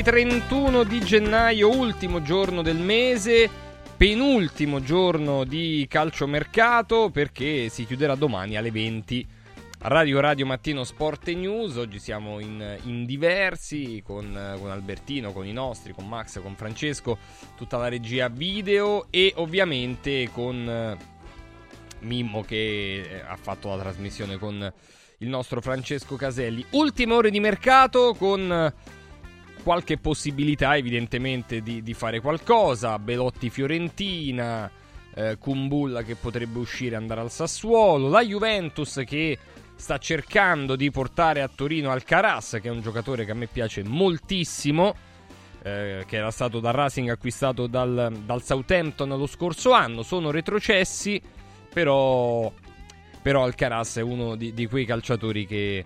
Tutti, 31 di gennaio, ultimo giorno del mese, penultimo giorno di calciomercato perché si chiuderà domani alle 20. Radio Radio Mattino Sport e News, oggi siamo in, in diversi con, con, Albertino, con i nostri, con Max, con Francesco, tutta la regia video e ovviamente con eh, Mimmo che eh, ha fatto la trasmissione con il nostro Francesco Caselli. Ultime ore di mercato con qualche possibilità evidentemente di, di fare qualcosa. Belotti Fiorentina, eh, Kumbulla che potrebbe uscire e andare al Sassuolo, la Juventus che sta cercando di portare a Torino Alcaraz che è un giocatore che a me piace moltissimo. Eh, che era stato da Racing acquistato dal, dal Southampton lo scorso anno. Sono retrocessi, però però Alcaraz è uno di, di quei calciatori che,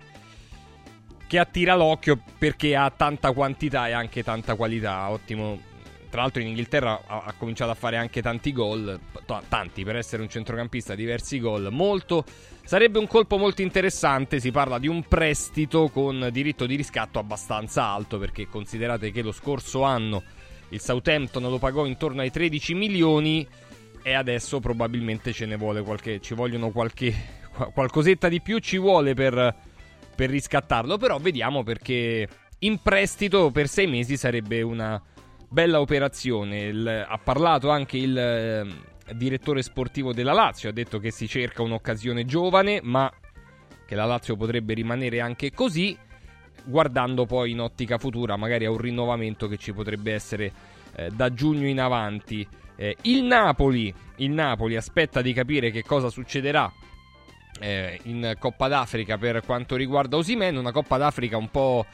che attira l'occhio perché ha tanta quantità e anche tanta qualità. Ottimo. Tra l'altro in Inghilterra ha, ha cominciato a fare anche tanti gol, t- tanti per essere un centrocampista, diversi gol. Molto sarebbe un colpo molto interessante, si parla di un prestito con diritto di riscatto abbastanza alto perché considerate che lo scorso anno il Southampton lo pagò intorno ai 13 milioni e adesso probabilmente ce ne vuole qualche, ci vogliono qualche, qualcosetta di più ci vuole per, per riscattarlo, però vediamo perché in prestito per sei mesi sarebbe una bella operazione. Il, ha parlato anche il eh, direttore sportivo della Lazio, ha detto che si cerca un'occasione giovane, ma che la Lazio potrebbe rimanere anche così, guardando poi in ottica futura magari a un rinnovamento che ci potrebbe essere eh, da giugno in avanti. Eh, il, Napoli, il Napoli aspetta di capire che cosa succederà eh, in Coppa d'Africa per quanto riguarda Osimen, una Coppa d'Africa un po'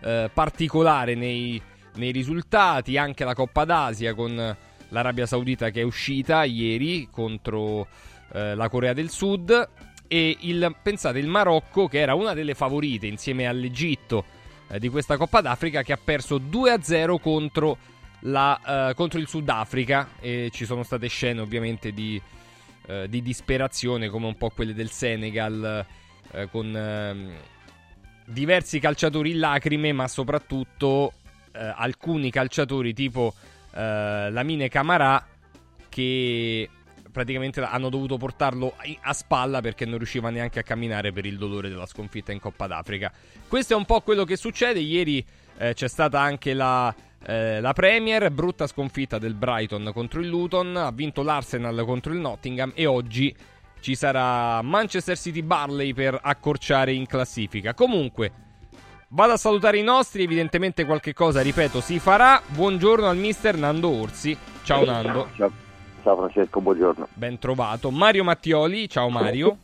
eh, particolare nei, nei, risultati, anche la Coppa d'Asia con l'Arabia Saudita che è uscita ieri contro eh, la Corea del Sud e il, pensate il Marocco che era una delle favorite insieme all'Egitto eh, di questa Coppa d'Africa che ha perso 2-0 contro la, uh, contro il Sudafrica. E ci sono state scene ovviamente di, uh, di disperazione come un po' quelle del Senegal uh, con ehm, diversi calciatori in lacrime ma soprattutto alcuni calciatori tipo Lamine Camarà che praticamente hanno dovuto portarlo a spalla perché non riusciva neanche a camminare per il dolore della sconfitta in Coppa d'Africa. Questo è un po' quello che succede. Ieri eh, c'è stata anche la eh, la Premier, brutta sconfitta del Brighton contro il Luton, ha vinto l'Arsenal contro il Nottingham e oggi ci sarà Manchester City Barley per accorciare in classifica. Comunque, vado a salutare i nostri, evidentemente qualche cosa, ripeto, si farà. Buongiorno al mister Nando Orsi. Ciao Nando. Ciao, ciao Francesco, buongiorno. Ben trovato. Mario Mattioli, ciao Mario.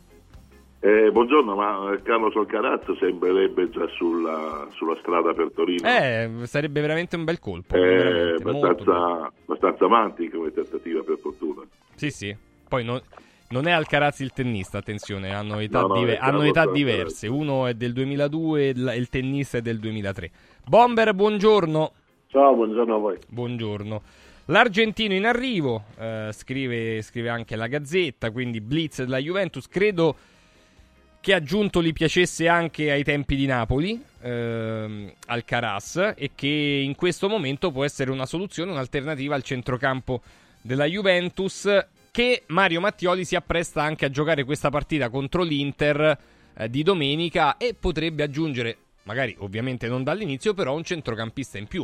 Eh, buongiorno, ma eh, Carlos Alcarazzo sembrerebbe già sulla, sulla, strada per Torino. Eh, sarebbe veramente un bel colpo. È abbastanza, abbastanza avanti come trattativa per fortuna. Sì, sì. Poi non, non è Alcaraz il tennista, attenzione, hanno età, no, no, dive- hanno età diverse. Uno è del 2002 e il tennista è del 2003. Bomber, buongiorno. Ciao, buongiorno a voi. Buongiorno. L'Argentino in arrivo, eh, scrive, scrive anche la Gazzetta, quindi Blitz della Juventus. Credo che aggiunto gli piacesse anche ai tempi di Napoli, ehm, al Caras, e che in questo momento può essere una soluzione, un'alternativa al centrocampo della Juventus, che Mario Mattioli si appresta anche a giocare questa partita contro l'Inter eh, di domenica e potrebbe aggiungere, magari ovviamente non dall'inizio, però un centrocampista in più.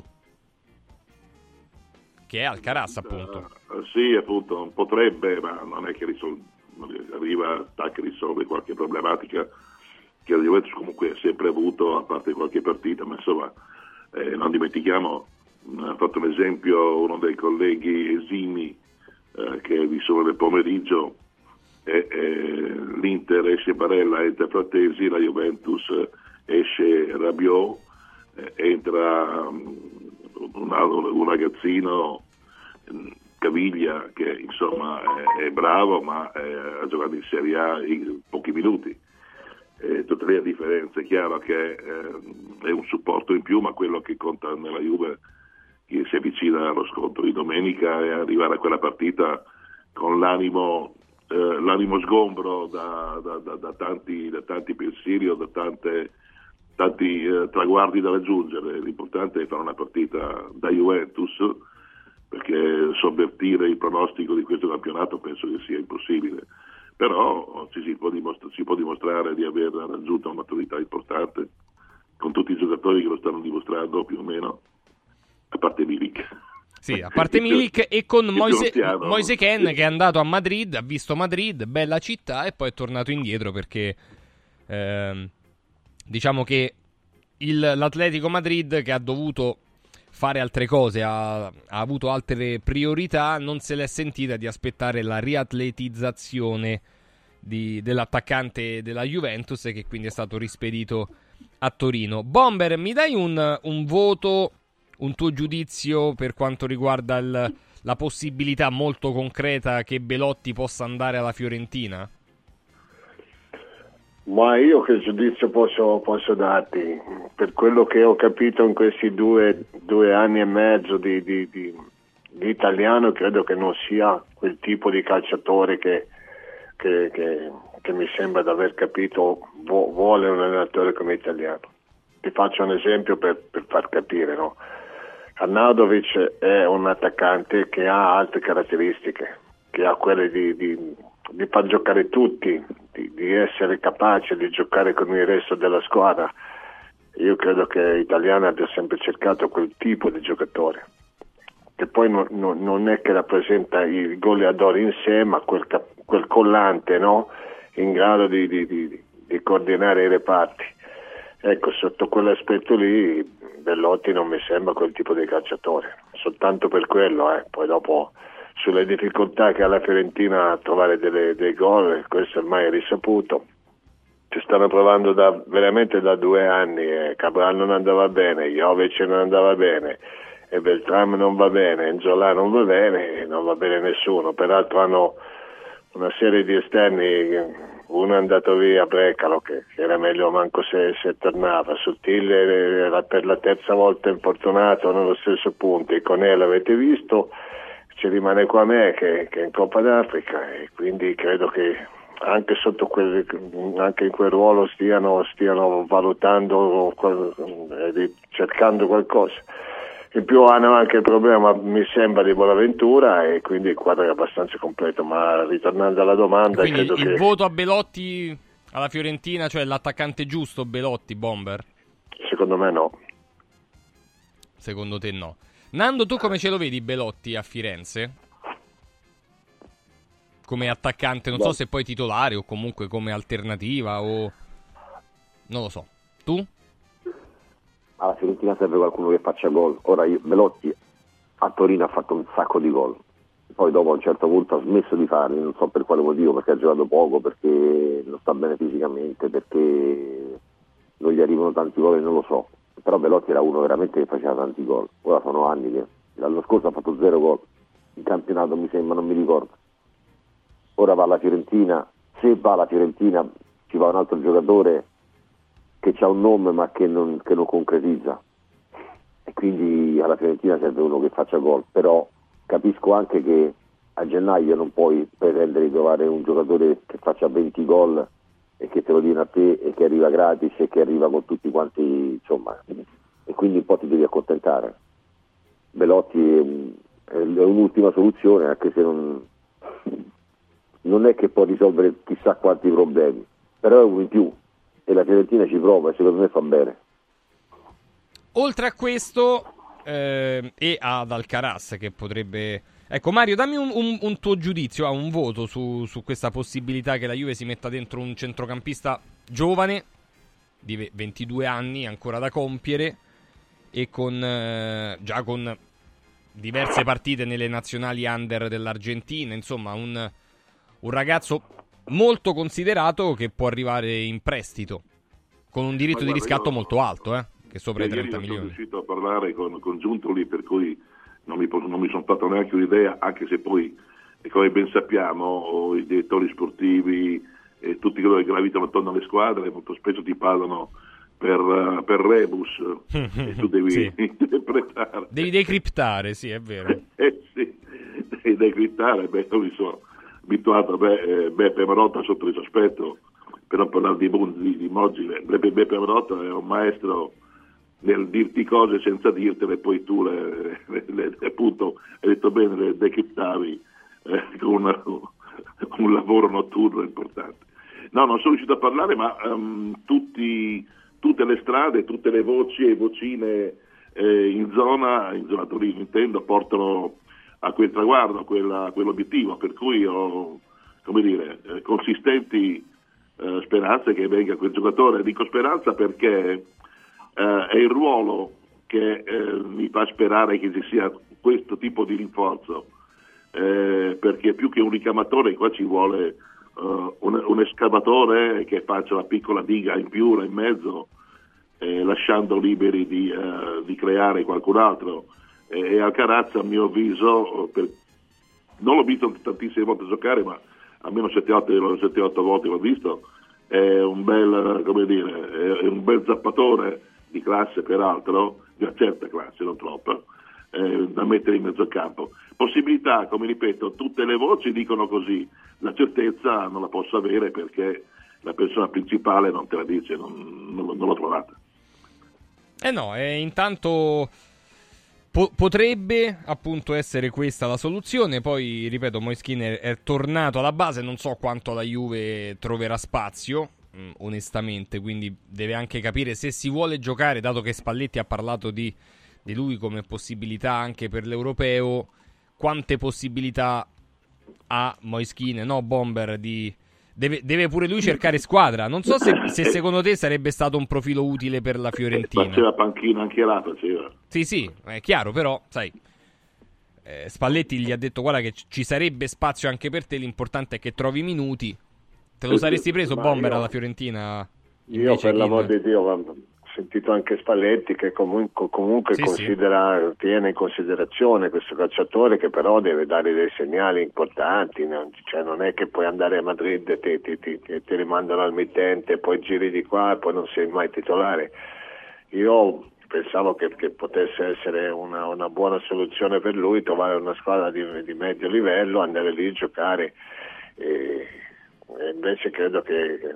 Che è Alcaraz, appunto. Uh, sì, appunto, potrebbe, ma non è che risolve arriva, attacca, risolve qualche problematica che la Juventus comunque ha sempre avuto, a parte qualche partita, ma insomma eh, non dimentichiamo, ha fatto un esempio uno dei colleghi esimi eh, che vi sono nel pomeriggio, eh, l'Inter esce Barella, entra Frattesi, la Juventus esce Rabiot, eh, entra um, un, un ragazzino Caviglia che insomma è, bravo ma è, ha giocato in Serie A in pochi minuti. Eh, tutte le differenze, è chiaro che eh, è un supporto in più, ma quello che conta nella Juve che si avvicina allo scontro di domenica è arrivare a quella partita con l'animo, eh, l'animo sgombro da, da, da, da, tanti, da tanti pensieri o da tante tanti eh, traguardi da raggiungere, l'importante è fare una partita da Juventus perché sovvertire il pronostico di questo campionato penso che sia impossibile, però ci si può, dimostra- si può dimostrare di aver raggiunto una maturità importante con tutti i giocatori che lo stanno dimostrando più o meno, a parte Milik. Sì, a parte Milik e con Moise, Moise Ken che è andato a Madrid, ha visto Madrid, bella città e poi è tornato indietro perché ehm, diciamo che il, l'Atletico Madrid che ha dovuto fare altre cose, ha, ha, avuto altre priorità, non se l'è sentita di aspettare la riatletizzazione di, dell'attaccante della Juventus che quindi è stato rispedito a Torino. Bomber, mi dai un, un voto, un tuo giudizio per quanto riguarda il, la possibilità molto concreta che Belotti possa andare alla Fiorentina? Ma io che giudizio posso, posso, darti? Per quello che ho capito in questi due, due anni e mezzo di, di, di, di, italiano, credo che non sia quel tipo di calciatore che, che, che, che mi sembra di aver capito vuole un allenatore come italiano. Ti faccio un esempio per, per far capire. No? Arnaudovic è un attaccante che ha altre caratteristiche, che ha quelle di, di, di far giocare tutti, di, di, essere capace di giocare con il resto della squadra. Io credo che l'italiano abbia sempre cercato quel tipo di giocatore, che poi non, non, non è che rappresenta il goleador in sé, ma quel, quel collante no? in grado di, di, coordinare i reparti. Ecco, sotto quell'aspetto lì Bellotti non mi sembra quel tipo di calciatore, soltanto per quello, eh. poi dopo sulle difficoltà che ha la Fiorentina a trovare delle, dei gol, questo ormai è risaputo. Ci stanno provando da, veramente da due anni, eh. Cabral non andava bene, Jovic non andava bene, e Beltram non va bene, Enzola non va bene, non va bene nessuno. Peraltro hanno una serie di esterni, uno è andato via, Brecalo, che, era meglio manco se, se tornava, Sottile era per la terza volta infortunato nello stesso punto, e con Conel avete visto, ci rimane qua me che, che, è in Coppa d'Africa e quindi credo che anche, quel, anche in quel ruolo stiano, stiano valutando, eh, cercando qualcosa. In più hanno anche il problema, mi sembra, di Bonaventura e quindi il quadro è abbastanza completo. Ma ritornando alla domanda, quindi credo il che... voto a Belotti alla Fiorentina, cioè l'attaccante giusto Belotti, Bomber? Secondo me no. Secondo te no. Nando, tu come ce lo vedi Belotti a Firenze? Come attaccante, non Beh. so se poi titolare o comunque come alternativa o... Non lo so. Tu? Alla Fiorentina serve qualcuno che faccia gol. Ora io, Belotti a Torino ha fatto un sacco di gol. Poi dopo a un certo punto ha smesso di farli, non so per quale motivo, perché ha giocato poco, perché non sta bene fisicamente, perché non gli arrivano tanti gol non lo so però Belotti era uno veramente che faceva tanti gol, ora sono anni che l'anno scorso ha fatto zero gol, in campionato mi sembra, non mi ricordo, ora va alla Fiorentina, se va alla Fiorentina ci va un altro giocatore che ha un nome ma che non, che non concretizza. E quindi alla Fiorentina serve uno che faccia gol, però capisco anche che a gennaio non puoi pretendere di trovare un giocatore che faccia 20 gol e che te lo diano a te e che arriva gratis e che arriva con tutti quanti, insomma, e quindi un po' ti devi accontentare. Belotti è, un'ultima soluzione, anche se non, non è che può risolvere chissà quanti problemi, però è uno in più e la Fiorentina ci prova e secondo me fa bene. Oltre a questo eh, e ad Alcaraz che potrebbe Ecco, Mario, dammi un, un, un tuo giudizio, ah, un voto su, su, questa possibilità che la Juve si metta dentro un centrocampista giovane di 22 anni, ancora da compiere, e con eh, già con diverse partite nelle nazionali under dell'Argentina, insomma, un, un ragazzo molto considerato che può arrivare in prestito con un diritto guarda, di riscatto io, molto alto, eh, che sopra i 30 milioni. Sono riuscito a parlare con, con Giuntoli, per cui non mi, non mi sono fatto neanche un'idea, anche se poi, come ben sappiamo, i direttori sportivi e tutti coloro che gravitano attorno alle squadre molto spesso ti parlano per, per rebus e tu devi sì. interpretare. Devi decriptare, sì, è vero. eh sì, devi decriptare, beh, io mi sono abituato, beh, eh, Beppe Marotta sotto il sospetto per non parlare di, di, di Mogile, Beppe Peverotto è un maestro nel dirti cose senza dirtele, poi tu le, le, le, appunto, hai detto bene, le decriptavi eh, con una, un lavoro notturno importante. No, non sono riuscito a parlare, ma um, tutti, tutte le strade, tutte le voci e vocine eh, in zona, in zona Torino intendo, portano a quel traguardo, a, quella, a quell'obiettivo, per cui ho, come dire, eh, consistenti eh, speranze che venga quel giocatore. Dico speranza perché eh, è il ruolo che eh, mi fa sperare che ci sia questo tipo di rinforzo, eh, perché più che un ricamatore qua ci vuole uh, un, un, escavatore che faccia una piccola diga in più, in mezzo, eh, lasciando liberi di, uh, di, creare qualcun altro. E, e Alcarazza, a mio avviso, per, non l'ho visto tantissime volte giocare, ma almeno 7-8 volte l'ho visto, è un bel, dire, è un bel zappatore di classe peraltro, di una certa classe, non troppa, eh, da mettere in mezzo campo. Possibilità, come ripeto, tutte le voci dicono così, la certezza non la posso avere perché la persona principale non te la dice, non, non, non l'ho trovata. Eh no, e intanto po- potrebbe appunto essere questa la soluzione. Poi, ripeto, Moiskin è, è tornato alla base, non so quanto la Juve troverà spazio. Mm, onestamente, quindi deve anche capire se si vuole giocare, dato che Spalletti ha parlato di, di lui come possibilità anche per l'europeo, quante possibilità ha Moischine, no Bomber, di... Deve, deve, pure lui cercare squadra. Non so se, se, secondo te sarebbe stato un profilo utile per la Fiorentina. Faceva panchina anche là, faceva. Sì, sì, è chiaro, però, sai, eh, Spalletti gli ha detto guarda che ci sarebbe spazio anche per te, l'importante è che trovi minuti. Te lo saresti preso Bomber io, alla Fiorentina? Io per l'amor di Dio ho sentito anche Spalletti che comunque, comunque sì, considera, sì. tiene in considerazione questo calciatore che però deve dare dei segnali importanti, cioè non è che puoi andare a Madrid e ti, ti, ti, ti rimandano al mittente, poi giri di qua e poi non sei mai titolare. Io pensavo che, che potesse essere una, una, buona soluzione per lui trovare una squadra di, di medio livello, andare lì a giocare. E invece credo che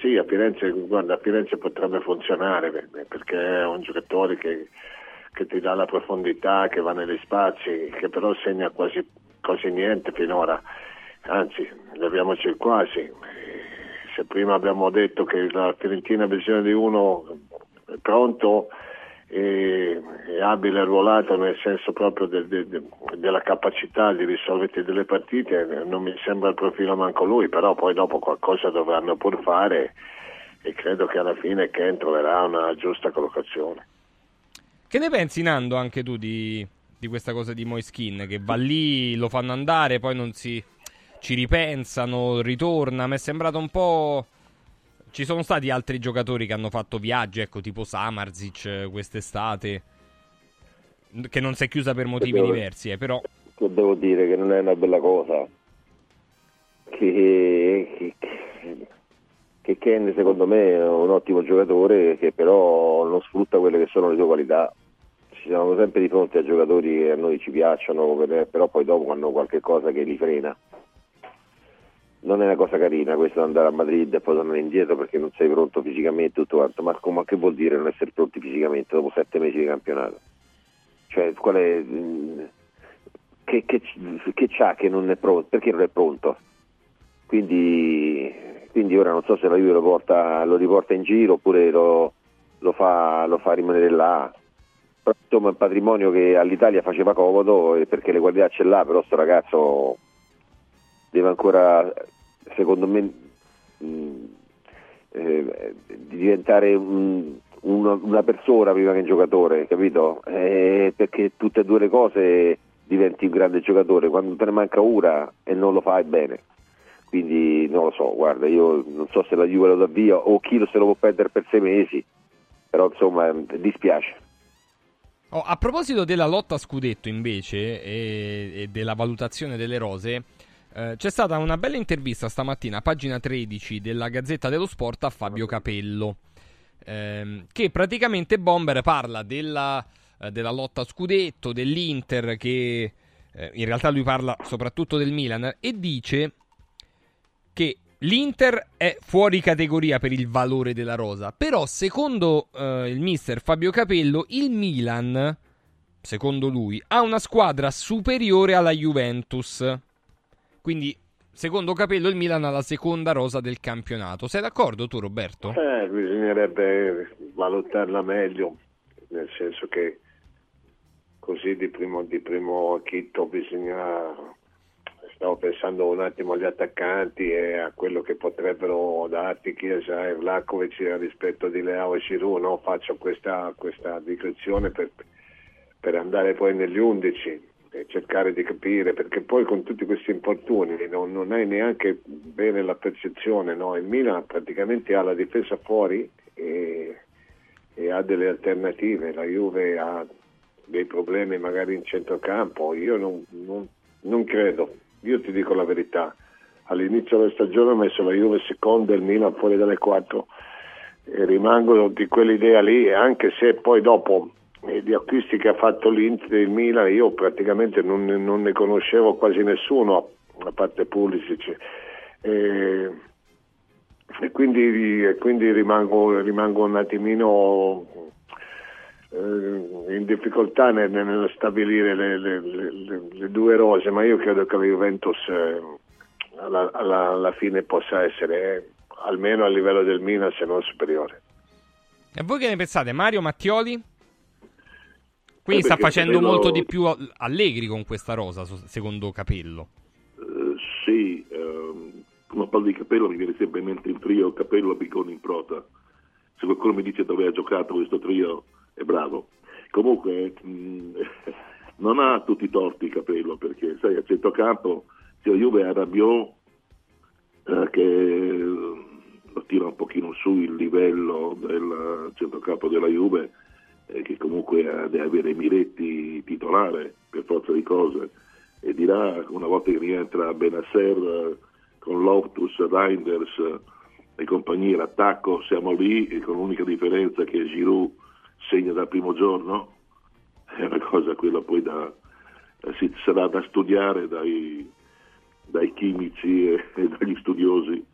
sì, a Firenze, guarda, a Firenze potrebbe funzionare perché è un giocatore che, che, ti dà la profondità, che va negli spazi, che però segna quasi, quasi niente finora, anzi, leviamoci il quasi. Se prima abbiamo detto che la Fiorentina ha bisogno di uno pronto, e, è abile e ruolato nel senso proprio de, de, de, della capacità di risolvere delle partite, non mi sembra il profilo manco lui, però poi dopo qualcosa dovranno pur fare e credo che alla fine Ken troverà una giusta collocazione. Che ne pensi Nando anche tu di, di questa cosa di Moiskin che va lì, lo fanno andare, poi non si ci ripensano, ritorna, mi è sembrato un po' Ci sono stati altri giocatori che hanno fatto viaggi, ecco, tipo Samarzic quest'estate, che non si è chiusa per motivi devo, diversi, eh, però... Che devo dire che non è una bella cosa. Che, che, che Ken secondo me è un ottimo giocatore che però non sfrutta quelle che sono le sue qualità. Ci siamo sempre di fronte a giocatori che a noi ci piacciono, però poi dopo hanno qualche cosa che li frena non è una cosa carina questo andare a Madrid e poi tornare indietro perché non sei pronto fisicamente tutto quanto, ma come, che vuol dire non essere pronti fisicamente dopo sette mesi di campionato? Cioè, qual è, mm, che, che, che c'ha che non è pronto? Perché non è pronto? Quindi, quindi ora non so se la Juve lo, porta, lo riporta in giro oppure lo, lo, fa, lo fa rimanere là. Insomma è un patrimonio che all'Italia faceva comodo perché le qualità ce l'ha, però sto ragazzo deve ancora, secondo me, mh, mm, eh, diventare un, una, una, persona prima che un giocatore, capito? Eh, perché tutte e due le cose diventi un grande giocatore, quando te ne manca una e non lo fai bene. Quindi non lo so, guarda, io non so se la Juve lo dà via o chi lo se lo può perdere per sei mesi, però insomma dispiace. Oh, a proposito della lotta a scudetto invece e, e della valutazione delle rose, eh, c'è stata una bella intervista stamattina, pagina 13 della Gazzetta dello Sport, a Fabio Capello, ehm, che praticamente Bomber parla della, eh, della lotta a scudetto, dell'Inter, che eh, in realtà lui parla soprattutto del Milan, e dice che L'Inter è fuori categoria per il valore della rosa, però secondo eh, il mister Fabio Capello il Milan, secondo lui, ha una squadra superiore alla Juventus. Quindi, secondo Capello, il Milan ha la seconda rosa del campionato. Sei d'accordo tu, Roberto? Eh, bisognerebbe valutarla meglio, nel senso che così di primo, di primo acchitto bisogna stavo pensando un attimo agli attaccanti e a quello che potrebbero darti Chiesa e Vlakovic rispetto di Leao e Giroud, no? faccio questa, questa digressione per, per, andare poi negli 11 e cercare di capire, perché poi con tutti questi infortuni no? non hai neanche bene la percezione, no? il Milan praticamente ha la difesa fuori e, e ha delle alternative, la Juve ha dei problemi magari in centrocampo, io non, non, non credo, io ti dico la verità, all'inizio della stagione ho messo la Juve seconda e il Milan fuori dalle quattro e rimango di quell'idea lì, anche se poi dopo eh, gli acquisti che ha fatto l'Inter il Milan io praticamente non, non, ne conoscevo quasi nessuno, a parte Pulisic. E, e quindi, e quindi rimango, rimango, un attimino eh, in difficoltà nel, nel stabilire le, le, le, le, due rose, ma io credo che la Juventus eh, alla, alla, alla, fine possa essere eh, almeno a livello del Milan, se non superiore. E voi che ne pensate, Mario Mattioli? Quindi eh sta facendo Capello... molto di più Allegri con questa rosa, secondo Capello. Uh, sì, uh, come parlo di Capello mi viene sempre in mente il trio Capello, Bigoni in prota. Se qualcuno mi dice dove ha giocato questo trio, è bravo. Comunque mh, mm, non ha tutti i torti Capello perché sai a centrocampo sia Juve ha Rabiot eh, che lo tira un pochino su il livello del centrocampo della Juve eh, che comunque deve avere Miretti titolare per forza di cose e dirà una volta che rientra Benasser eh, con Loftus, Reinders eh, e compagnia l'attacco siamo lì e con l'unica differenza che Giroud segna dal primo giorno, è una cosa quella poi da, si sarà da studiare dai, dai chimici e, e, dagli studiosi.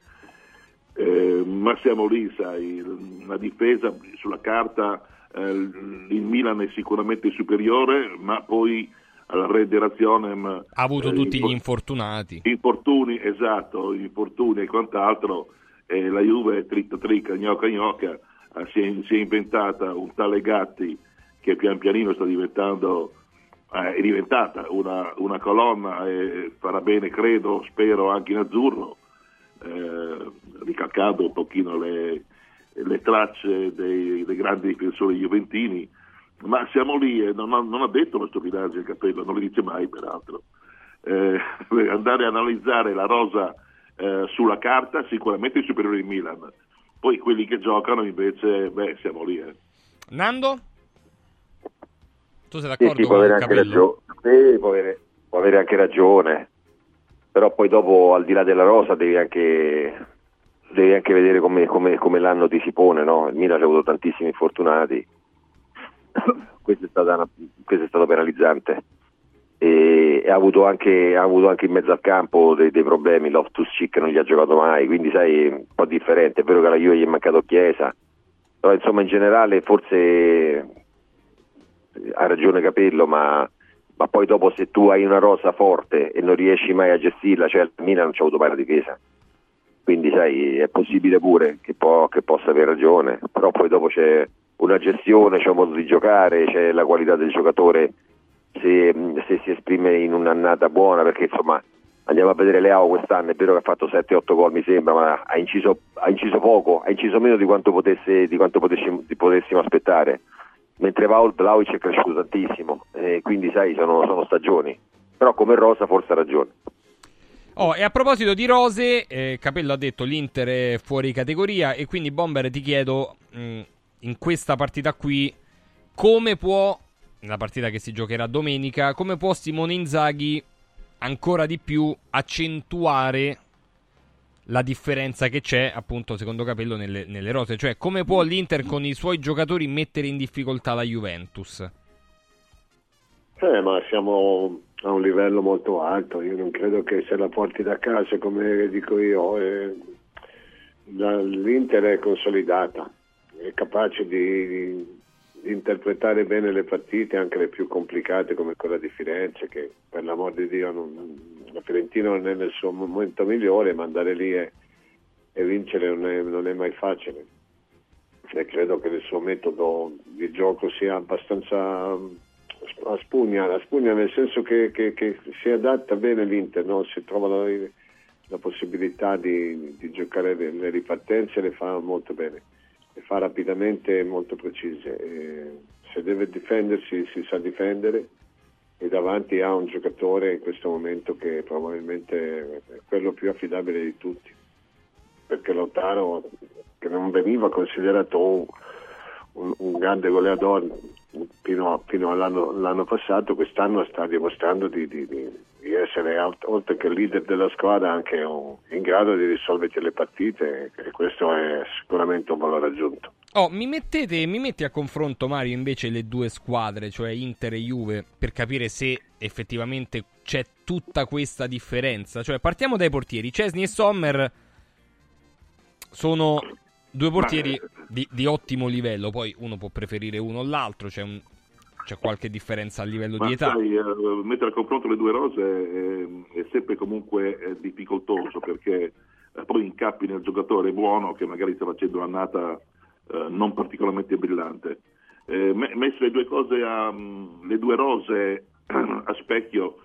Eh, ma siamo lì, sai, la difesa sulla carta, eh, il Milan è sicuramente superiore, ma poi alla redazione ha avuto eh, tutti gli infortunati. Infortuni, esatto, infortuni e quant'altro. Eh, la Juve tricca tricca, gnocca gnocca eh, si, è, si, è, inventata un tale Gatti che pian pianino sta diventando, eh, è diventata una, una, colonna e farà bene, credo, spero, anche in azzurro, eh, ricalcando un pochino le, le tracce dei, dei, grandi difensori juventini, ma siamo lì e non ha, non ha detto una stupidaggine il capello, non lo dice mai peraltro. Eh, andare a analizzare la rosa eh, sulla carta sicuramente è superiore di Milan poi quelli che giocano invece, beh, siamo lì. Eh. Nando? Tu sei d'accordo sì, sì, può avere, anche ragione. Sì, può, avere, può avere anche ragione, però poi dopo al di là della rosa devi anche, devi anche vedere come, come, come, l'anno ti si pone, no? Il Milan ha avuto tantissimi infortunati, questo è, una, questo è stato penalizzante. E ha avuto anche, ha avuto anche in mezzo al campo dei, dei problemi, Loftus Cheek non gli ha giocato mai, quindi sai, un po' differente, è vero che alla Juve gli è mancato Chiesa, però insomma in generale forse ha ragione Capello, ma, ma, poi dopo se tu hai una rosa forte e non riesci mai a gestirla, cioè il Milan non c'ha avuto mai la difesa, quindi sai, è possibile pure che, può, che possa avere ragione, però poi dopo c'è una gestione, c'è un modo di giocare, c'è la qualità del giocatore se, se, si esprime in un'annata buona, perché insomma andiamo a vedere Leao quest'anno, è vero che ha fatto 7-8 gol mi sembra, ma ha inciso, ha inciso poco, ha inciso meno di quanto, potesse, di quanto potessimo, potessimo, aspettare, mentre Vlaovic è cresciuto tantissimo, e quindi sai sono, sono stagioni, però come Rosa forse ha ragione. Oh, e a proposito di rose, eh, Capello ha detto l'Inter è fuori categoria e quindi Bomber ti chiedo mh, in questa partita qui come può nella partita che si giocherà domenica, come può Simone Inzaghi ancora di più accentuare la differenza che c'è, appunto, secondo Capello, nelle, nelle rose. Cioè, come può l'Inter con i suoi giocatori mettere in difficoltà la Juventus? Eh, ma siamo a un livello molto alto. Io non credo che se la porti da casa, come dico io, eh, l'Inter è consolidata, è capace di, di, interpretare bene le partite, anche le più complicate come quella di Firenze, che per l'amor di Dio non, la Fiorentina non è nel suo momento migliore, ma andare lì e, e vincere non è, non è mai facile. E credo che il suo metodo di gioco sia abbastanza a spugna, a spugna nel senso che, che, che, si adatta bene l'Inter, no? si trova la, la possibilità di, di, giocare le, le ripartenze, le fa molto bene, le fa rapidamente e molto precise. E se deve difendersi si sa difendere e davanti ha un giocatore in questo momento che probabilmente è quello più affidabile di tutti, perché Lottaro che non veniva considerato un, un, grande goleador fino, fino all'anno, passato, quest'anno sta dimostrando di, di, di, di essere, oltre che leader della squadra, anche un, in grado di risolvere le partite e questo è sicuramente un valore aggiunto. Oh, mi, mettete, mi metti a confronto, Mario, invece le due squadre, cioè Inter e Juve, per capire se effettivamente c'è tutta questa differenza. Cioè, partiamo dai portieri. Cesni e Sommer sono Due portieri di, di, ottimo livello, poi uno può preferire uno o l'altro, c'è, un, c'è qualche differenza a livello Ma di età. Sai, uh, mettere a confronto le due rose è, è sempre comunque difficoltoso perché poi incappi nel giocatore buono che magari sta facendo un'annata non particolarmente brillante. Eh, messe le due cose a, um, le due rose a specchio,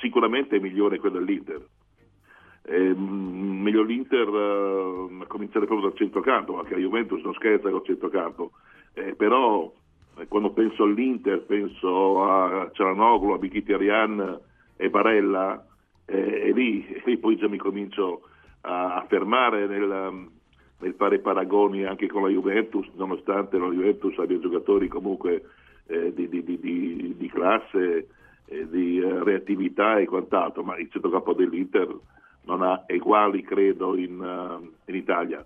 sicuramente è migliore quella dell'Inter eh, meglio l'Inter uh, a cominciare proprio dal centrocampo, anche la Juventus non scherza col centrocampo, eh, però eh, quando penso all'Inter penso a Cialanoglu, a Mkhitaryan e Barella eh, e lì, e lì, poi già mi comincio a, a fermare nel, nel, fare paragoni anche con la Juventus, nonostante la Juventus abbia giocatori comunque eh, di, di, di, di, classe, di eh, reattività e quant'altro, ma il centrocampo dell'Inter non ha eguali credo in, uh, in Italia,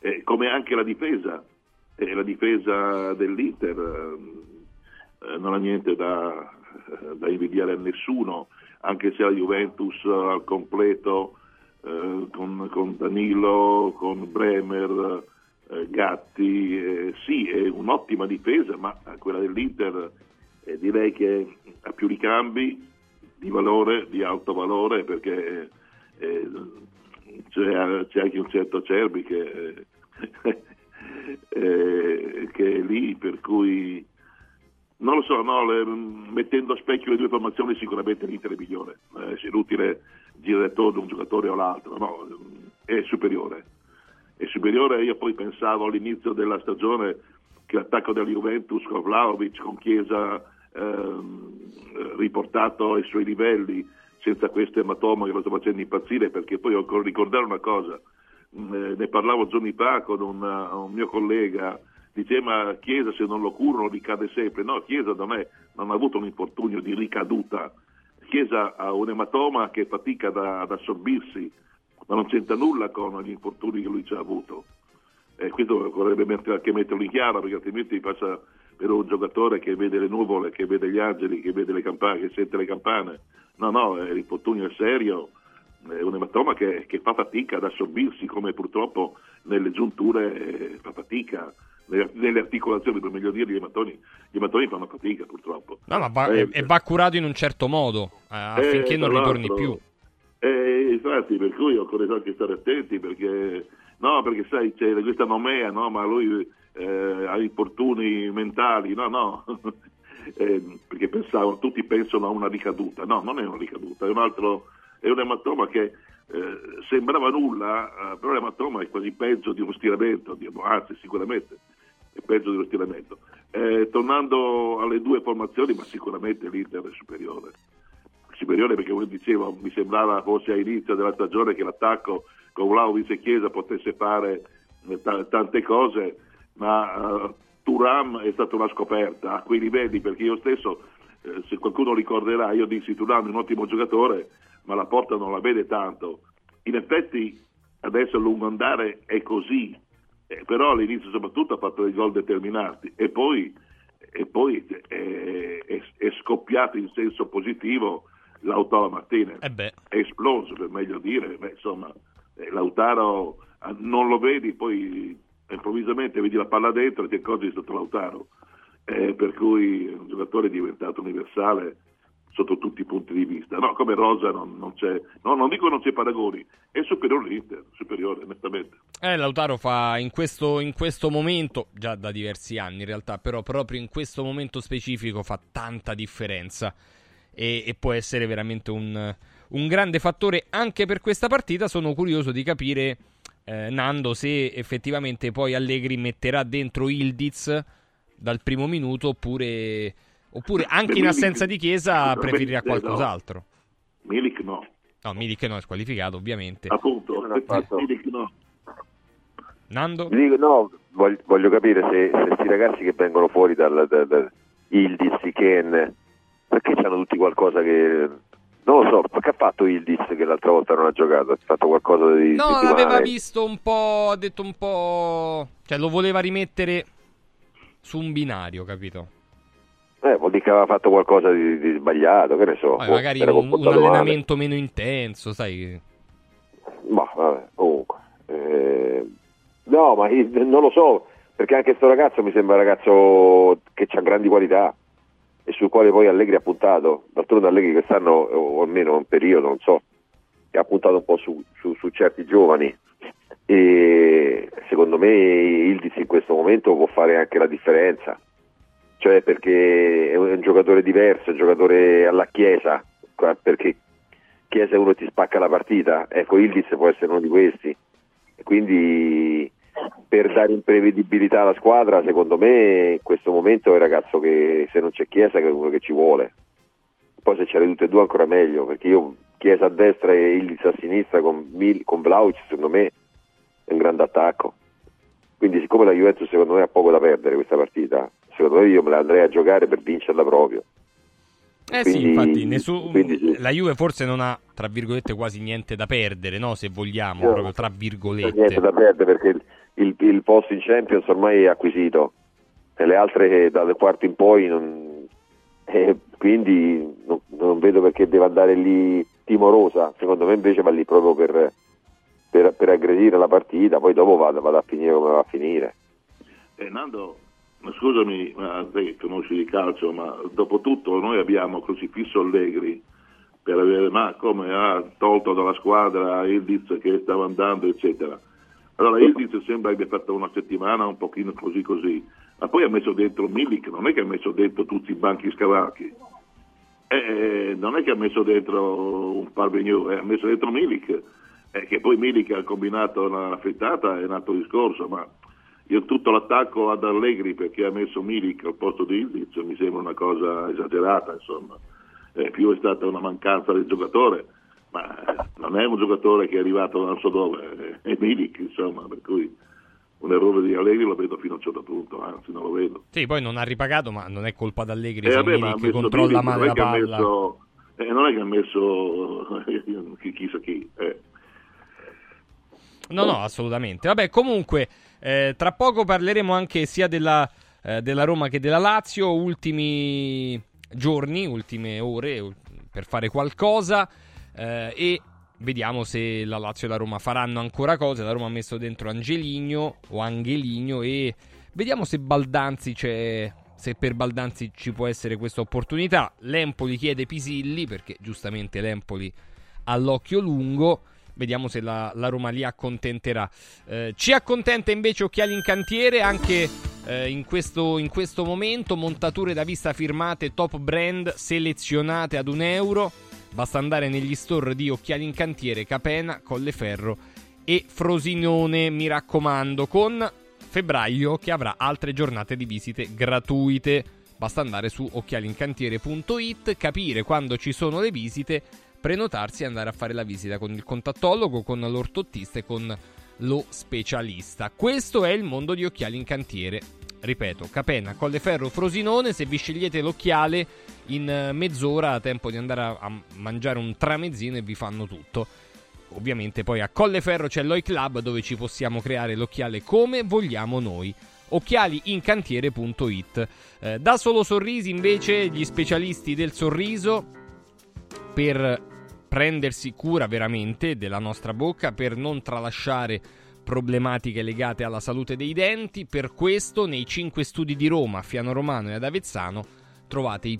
eh, come anche la difesa, eh, la difesa dell'Inter eh, non ha niente da, da, invidiare a nessuno, anche se la Juventus al completo eh, con, con, Danilo, con Bremer, eh, Gatti, sì è un'ottima difesa, ma quella dell'Inter direi che ha più ricambi di valore, di alto valore, perché eh, c'è, c'è, anche un certo Cerbi che, eh, che, è lì, per cui non lo so, no, le, mettendo a specchio le due formazioni sicuramente l'Inter è migliore, eh, se è inutile girare attorno un giocatore o l'altro, no, è superiore. È superiore, io poi pensavo all'inizio della stagione che l'attacco della Juventus con Vlaovic, con Chiesa ehm, riportato ai suoi livelli, senza questo ematoma che lo sto facendo impazzire, perché poi ancora ricordare una cosa, mm, eh, ne parlavo giorni fa con una, un mio collega, diceva Chiesa se non lo curano ricade sempre, no, Chiesa da me non ha avuto un infortunio di ricaduta, Chiesa ha un ematoma che fatica da, ad assorbirsi, ma non c'entra nulla con gli infortuni che lui ci ha avuto. E questo vorrebbe anche metterlo in chiaro, perché altrimenti passa per un giocatore che vede le nuvole, che vede gli angeli, che vede le campane, che sente le campane. No, no, l'infortunio è serio, è un ematoma che, che, fa fatica ad assorbirsi, come purtroppo nelle giunture eh, fa fatica. Nelle, articolazioni, per meglio dire, gli ematoni, gli ematoni fanno fatica purtroppo. No, ma va, eh, e va curato in un certo modo eh, affinché non ritorni più. Eh, infatti, per cui occorre anche stare attenti perché, no, perché sai, c'è questa nomea, no, ma lui eh, ha infortuni mentali, no, no, eh, perché pensavo, tutti pensano a una ricaduta, no, non è una ricaduta, è un altro, è un ematoma che eh, sembrava nulla, eh, però l'ematoma è quasi peggio di uno stiramento, anzi sicuramente è peggio di uno stiramento. Eh, tornando alle due formazioni, ma sicuramente l'Inter è superiore. Superiore perché come dicevo, mi sembrava forse all'inizio della stagione che l'attacco con Vlaovic e Chiesa potesse fare eh, t- tante cose, ma uh, Turam è stata una scoperta a quei livelli perché io stesso, eh, se qualcuno ricorderà, io dissi Turam è un ottimo giocatore, ma la porta non la vede tanto. In effetti adesso a lungo andare è così, eh, però all'inizio soprattutto ha fatto dei gol determinati e poi, e poi è, è, è, scoppiato in senso positivo Lautaro Martinez. Eh è esploso per meglio dire, Beh, insomma, eh, Lautaro non lo vedi, poi improvvisamente vedi la palla dentro e ti accorgi sotto Lautaro. Eh, per cui un giocatore è diventato universale sotto tutti i punti di vista. No, come Rosa non, non c'è, no, non dico non c'è paragoni, è superiore l'Inter, superiore onestamente. Eh, Lautaro fa in questo, in questo momento, già da diversi anni in realtà, però proprio in questo momento specifico fa tanta differenza e, e può essere veramente un, un, grande fattore anche per questa partita. Sono curioso di capire, eh, Nando, se effettivamente poi Allegri metterà dentro Ildiz dal primo minuto oppure Oppure anche in assenza di Chiesa preferirà qualcos'altro? Milik no. No, Milik no è squalificato ovviamente. Appunto, Milik no. Nando? Dico, no, voglio, voglio, capire se questi ragazzi che vengono fuori dal, dal, dal Ildiz, Ken, perché hanno tutti qualcosa che... Non lo so, perché ha fatto Ildiz che l'altra volta non ha giocato? Ha fatto qualcosa di... No, l'aveva visto un po', ha detto un po'... Cioè lo voleva rimettere su un binario, capito? Eh, vuol dire che aveva fatto qualcosa di, di sbagliato, che ne so. Vabbè, magari un, un allenamento male. meno intenso, sai. Ma vabbè, comunque. Eh, no, ma io, non lo so, perché anche questo ragazzo mi sembra un ragazzo che ha grandi qualità e sul quale poi Allegri ha puntato. D'altronde Allegri quest'anno, o almeno un periodo, non so, ha puntato un po' su, su, su certi giovani. E secondo me Ildiz in questo momento può fare anche la differenza. Cioè perché è un giocatore diverso, è un giocatore alla Chiesa, perché Chiesa è uno ti spacca la partita, ecco Ildiz può essere uno di questi, quindi per dare imprevedibilità alla squadra secondo me in questo momento è un ragazzo che se non c'è Chiesa è uno che ci vuole, poi se c'è le tutte e due ancora meglio, perché io Chiesa a destra e Ildiz a sinistra con, Mil, con Vlaovic secondo me è un grande attacco, quindi siccome la Juventus secondo me ha poco da perdere questa partita, secondo me io me la andrei a giocare per vincerla proprio. Eh quindi, sì, infatti, nessun... quindi, la Juve forse non ha, tra virgolette, quasi niente da perdere, no? Se vogliamo, no, proprio tra virgolette. Niente da perdere perché il, il, il, posto in Champions ormai è acquisito e le altre dal quarto in poi non... eh, quindi non, non, vedo perché deve andare lì timorosa, secondo me invece va lì proprio per, per, per aggredire la partita, poi dopo vada, vada a finire come va a finire. Eh, Nando, ma scusami, ma te conosci di calcio, ma dopo tutto noi abbiamo crocifisso Allegri per avere, ma come ha tolto dalla squadra Ildiz che stava andando, eccetera. Allora Ildiz sembra abbia fatto una settimana un pochino così così, ma poi ha messo dentro Milik, non è che ha messo dentro tutti i banchi scavacchi, eh, non è che ha messo dentro un Parvegno, eh, ha messo dentro Milik, eh, che poi Milik ha combinato una frittata, è un altro discorso, ma io tutto l'attacco ad Allegri perché ha messo Milik al posto di Ildiz mi sembra una cosa esagerata, insomma. Eh, più è stata una mancanza del giocatore, ma non è un giocatore che è arrivato non so dove, è Milik, insomma, per cui un errore di Allegri lo vedo fino a un certo punto, anzi non lo vedo. Sì, poi non ha ripagato, ma non è colpa d'Allegri eh, se vabbè, Milik controlla Milik, male la palla. Messo, eh, non è che ha messo chissà chi. Eh. No, no, assolutamente. Vabbè, comunque eh, tra poco parleremo anche sia della, eh, della, Roma che della Lazio, ultimi giorni, ultime ore per fare qualcosa eh, e vediamo se la Lazio e la Roma faranno ancora cose. La Roma ha messo dentro Angeligno o Angeligno e vediamo se Baldanzi c'è se per Baldanzi ci può essere questa opportunità. L'Empoli chiede Pisilli perché giustamente l'Empoli ha l'occhio lungo. Vediamo se la, la Roma li accontenterà. Eh, ci accontenta invece Occhiali in Cantiere anche eh, in, questo, in questo momento. Montature da vista firmate top brand selezionate ad un euro. Basta andare negli store di Occhiali in Cantiere, Capena, Colleferro e Frosinone, mi raccomando, con febbraio che avrà altre giornate di visite gratuite. Basta andare su occhialincantiere.it, capire quando ci sono le visite prenotarsi e andare a fare la visita con il contattologo, con l'ortottista e con lo specialista. Questo è il mondo di occhiali in cantiere. Ripeto, Capena, Colleferro, Frosinone, se vi scegliete l'occhiale in mezz'ora ha tempo di andare a, a mangiare un tramezzino e vi fanno tutto. Ovviamente poi a Colleferro c'è l'Oi Club dove ci possiamo creare l'occhiale come vogliamo noi occhialiincantiere.it. Eh, da solo sorrisi invece gli specialisti del sorriso per prendersi cura veramente della nostra bocca, per non tralasciare problematiche legate alla salute dei denti. Per questo nei 5 studi di Roma, a Fiano Romano e ad Avezzano trovate i,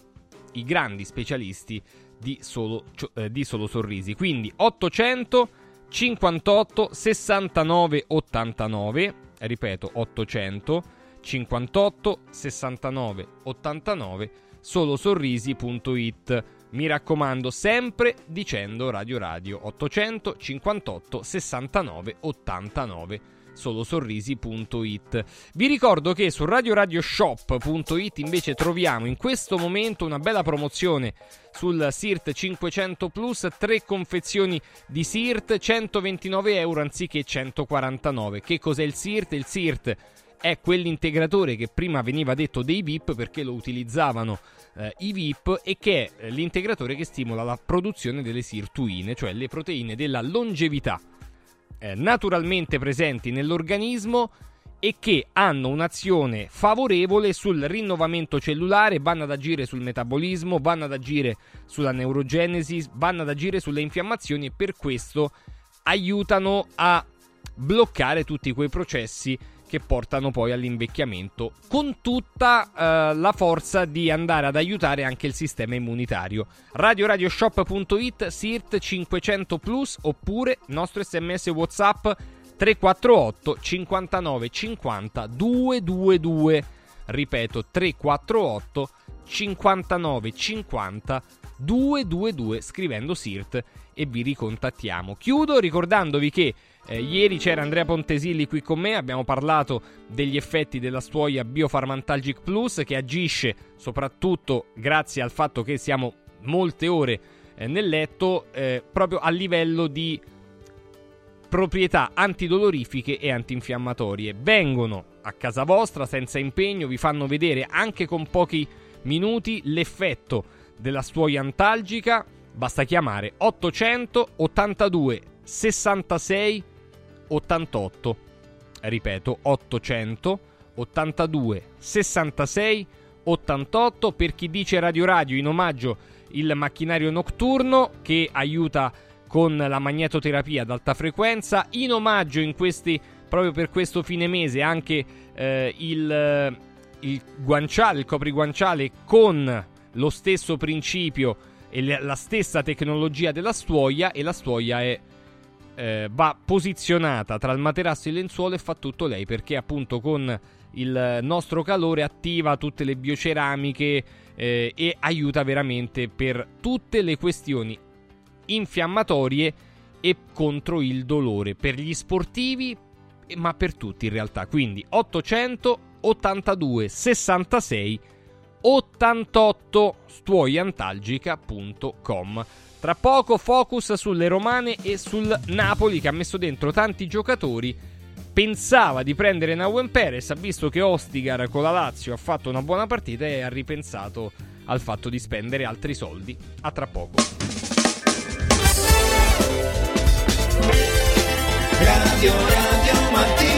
i grandi specialisti di solo, eh, di solo sorrisi. Quindi 800 58 69 89, ripeto 800 58 69 89 solosorrisi.it. Mi raccomando, sempre dicendo Radio Radio 800 58 69 89 solosorrisi.it. Vi ricordo che su radioradioshop.it invece troviamo in questo momento una bella promozione sul SIRT 500 Plus, tre confezioni di SIRT, 129 euro anziché 149. Che cos'è il SIRT? Il SIRT è quell'integratore che prima veniva detto dei VIP perché lo utilizzavano eh, i VIP e che è l'integratore che stimola la produzione delle sirtuine, cioè le proteine della longevità eh, naturalmente presenti nell'organismo e che hanno un'azione favorevole sul rinnovamento cellulare, vanno ad agire sul metabolismo, vanno ad agire sulla neurogenesi, vanno ad agire sulle infiammazioni e per questo aiutano a bloccare tutti quei processi che portano poi all'invecchiamento, con tutta eh, la forza di andare ad aiutare anche il sistema immunitario. RadioRadioshop.it, SIRT 500 Plus oppure nostro sms WhatsApp 348 59 50 222. Ripeto 348 59 50 222 scrivendo SIRT e vi ricontattiamo. Chiudo ricordandovi che eh, ieri c'era Andrea Pontesilli qui con me, abbiamo parlato degli effetti della stuoia Biofarmantalgic Plus che agisce soprattutto grazie al fatto che siamo molte ore eh, nel letto eh, proprio a livello di proprietà antidolorifiche e antinfiammatorie. Vengono a casa vostra senza impegno, vi fanno vedere anche con pochi minuti l'effetto della stuoia antalgica. Basta chiamare 882 66 88. Ripeto, 800 82 66 88 per chi dice Radio Radio in omaggio il macchinario notturno che aiuta con la magnetoterapia ad alta frequenza in omaggio in questi proprio per questo fine mese anche eh, il, il guanciale il copriguanciale con lo stesso principio e la stessa tecnologia della stuoia e la stuoia è eh, va posizionata tra il materasso e il lenzuolo e fa tutto lei perché appunto con il nostro calore attiva tutte le bioceramiche eh, e aiuta veramente per tutte le questioni infiammatorie e contro il dolore per gli sportivi ma per tutti in realtà. Quindi 882 66 88 stuoiantalgica.com tra poco focus sulle romane e sul Napoli che ha messo dentro tanti giocatori. Pensava di prendere Nauen Perez, ha visto che Ostigar con la Lazio ha fatto una buona partita e ha ripensato al fatto di spendere altri soldi. A tra poco. Radio Radio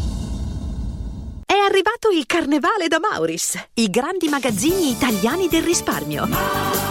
arrivato il carnevale da Mauris, i grandi magazzini italiani del risparmio.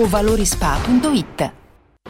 valorispa.it.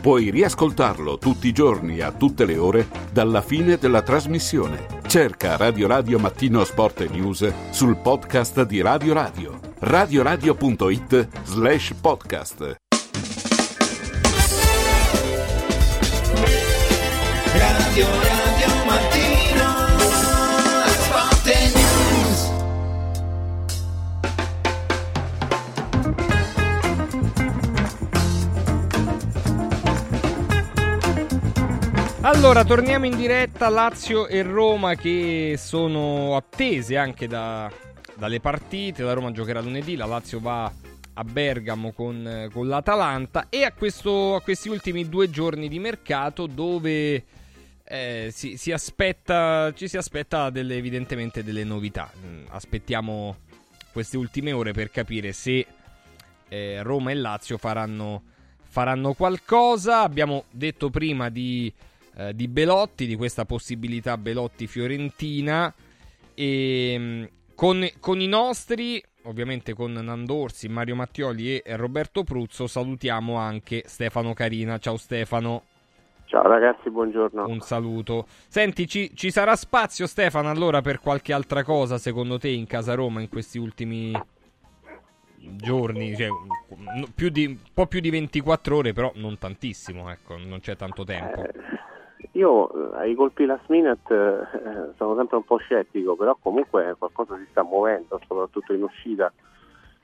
Puoi riascoltarlo tutti i giorni a tutte le ore dalla fine della trasmissione. Cerca Radio Radio Mattino Sport e News sul podcast di Radio Radio. radioradio.it slash podcast. Radio Allora, torniamo in diretta. Lazio e Roma che sono attese anche da- dalle partite. La Roma giocherà lunedì, la Lazio va a Bergamo con, con l'Atalanta e a, questo- a questi ultimi due giorni di mercato dove eh, si, si aspetta, ci si aspetta delle- evidentemente delle novità. Mm, Aspettiamo queste ultime ore per capire se eh, Roma e Lazio faranno, faranno qualcosa. Abbiamo detto prima di, eh, di Belotti, di questa possibilità Belotti-Fiorentina. E mm, con, con i nostri, ovviamente con Nandorsi, Mario Mattioli e Roberto Pruzzo, salutiamo anche Stefano Carina. Ciao Stefano. Ciao ragazzi, buongiorno. Un saluto. Senti, ci, ci sarà spazio Stefano allora per qualche altra cosa secondo te in casa Roma in questi ultimi giorni? Cioè, più di, un po' più di 24 ore, però non tantissimo, ecco, non c'è tanto tempo. Io eh, ai colpi last minute eh, sono sempre un po' scettico, però comunque qualcosa si sta muovendo, soprattutto in uscita,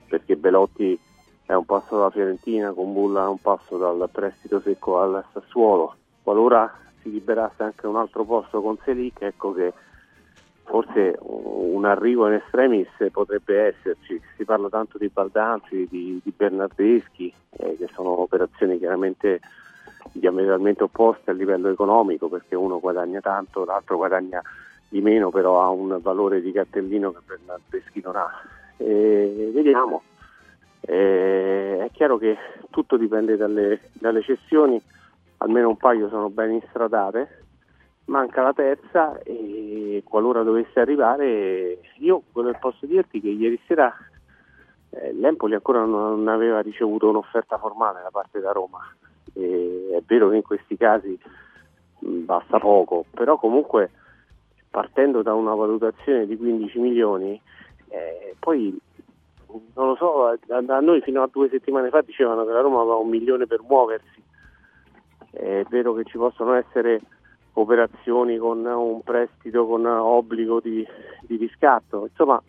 perché Belotti è un passo dalla Fiorentina, con Bulla è un passo dal prestito secco al Sassuolo. Qualora si liberasse anche un altro posto con Selic, ecco che forse un arrivo in estremis potrebbe esserci. Si parla tanto di Baldanzi, di, di Bernardeschi, eh, che sono operazioni chiaramente diametralmente opposte a livello economico, perché uno guadagna tanto, l'altro guadagna di meno, però ha un valore di cartellino che Bernardeschi non ha. E vediamo. Eh, è chiaro che tutto dipende dalle, dalle cessioni, almeno un paio sono ben instradate, manca la terza e qualora dovesse arrivare, io quello che posso dirti che ieri sera eh, l'Empoli ancora non aveva ricevuto un'offerta formale da parte da Roma. E è vero che in questi casi mh, basta poco, però comunque partendo da una valutazione di 15 milioni, eh, poi non lo so, a, a noi fino a due settimane fa dicevano che la Roma aveva un milione per muoversi. È vero che ci possono essere operazioni con un prestito con obbligo di, di riscatto, insomma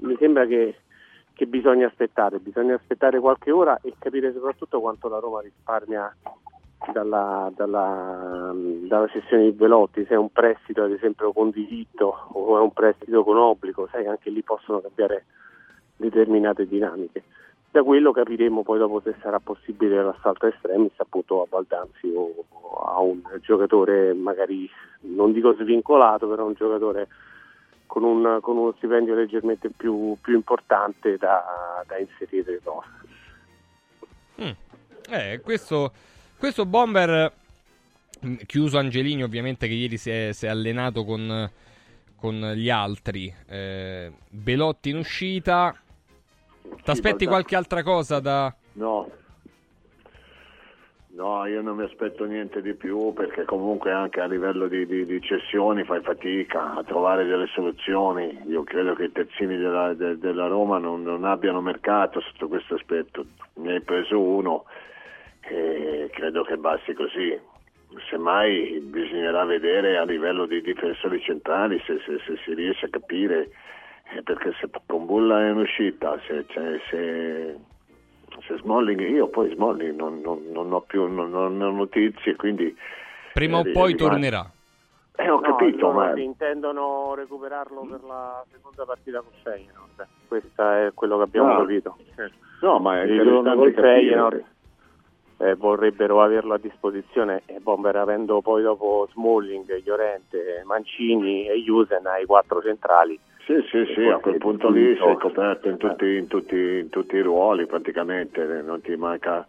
mi sembra che, che bisogna aspettare, bisogna aspettare qualche ora e capire soprattutto quanto la Roma risparmia dalla, dalla, dalla sessione di Velotti, se è un prestito ad esempio con diritto o è un prestito con obbligo, sai anche lì possono cambiare determinate dinamiche. Da quello capiremo poi dopo se sarà possibile l'assalto estremis appunto a Baldanzi o a un giocatore magari non dico svincolato, però un giocatore con, un, con uno stipendio leggermente più, più importante da, da inserire in roster. Mm. Eh, questo, questo bomber mm, chiuso Angelini ovviamente che ieri si è, si è allenato con, con, gli altri eh, Belotti in uscita ti aspetti qualche altra cosa da No. No, io non mi aspetto niente di più perché comunque anche a livello di, di, di cessioni fai fatica a trovare delle soluzioni. Io credo che i terzini della, de, della Roma non, non, abbiano mercato sotto questo aspetto. Ne hai preso uno e credo che basti così. Semmai bisognerà vedere a livello di difensori centrali se, se, se si riesce a capire eh, perché se Pombulla è in uscita, se, se, se, se Smalling, io poi Smalling non, non, non ho più non, non ho notizie, quindi... prima o eh, poi rimane- tornerà Eh, ho No, capito, no, ma... intendono recuperarlo per la seconda partita con Feyenoord. Questo è quello che abbiamo Ah. capito. No, ma è capire. Feyenoord eh, vorrebbero averlo a disposizione e Bomber avendo poi dopo Smalling, Llorente, Mancini e Jusen ai quattro centrali. Sì, sì, sì, a quel punto lì sei coperto in tutti, in tutti- in tutti i ruoli praticamente, eh, non ti manca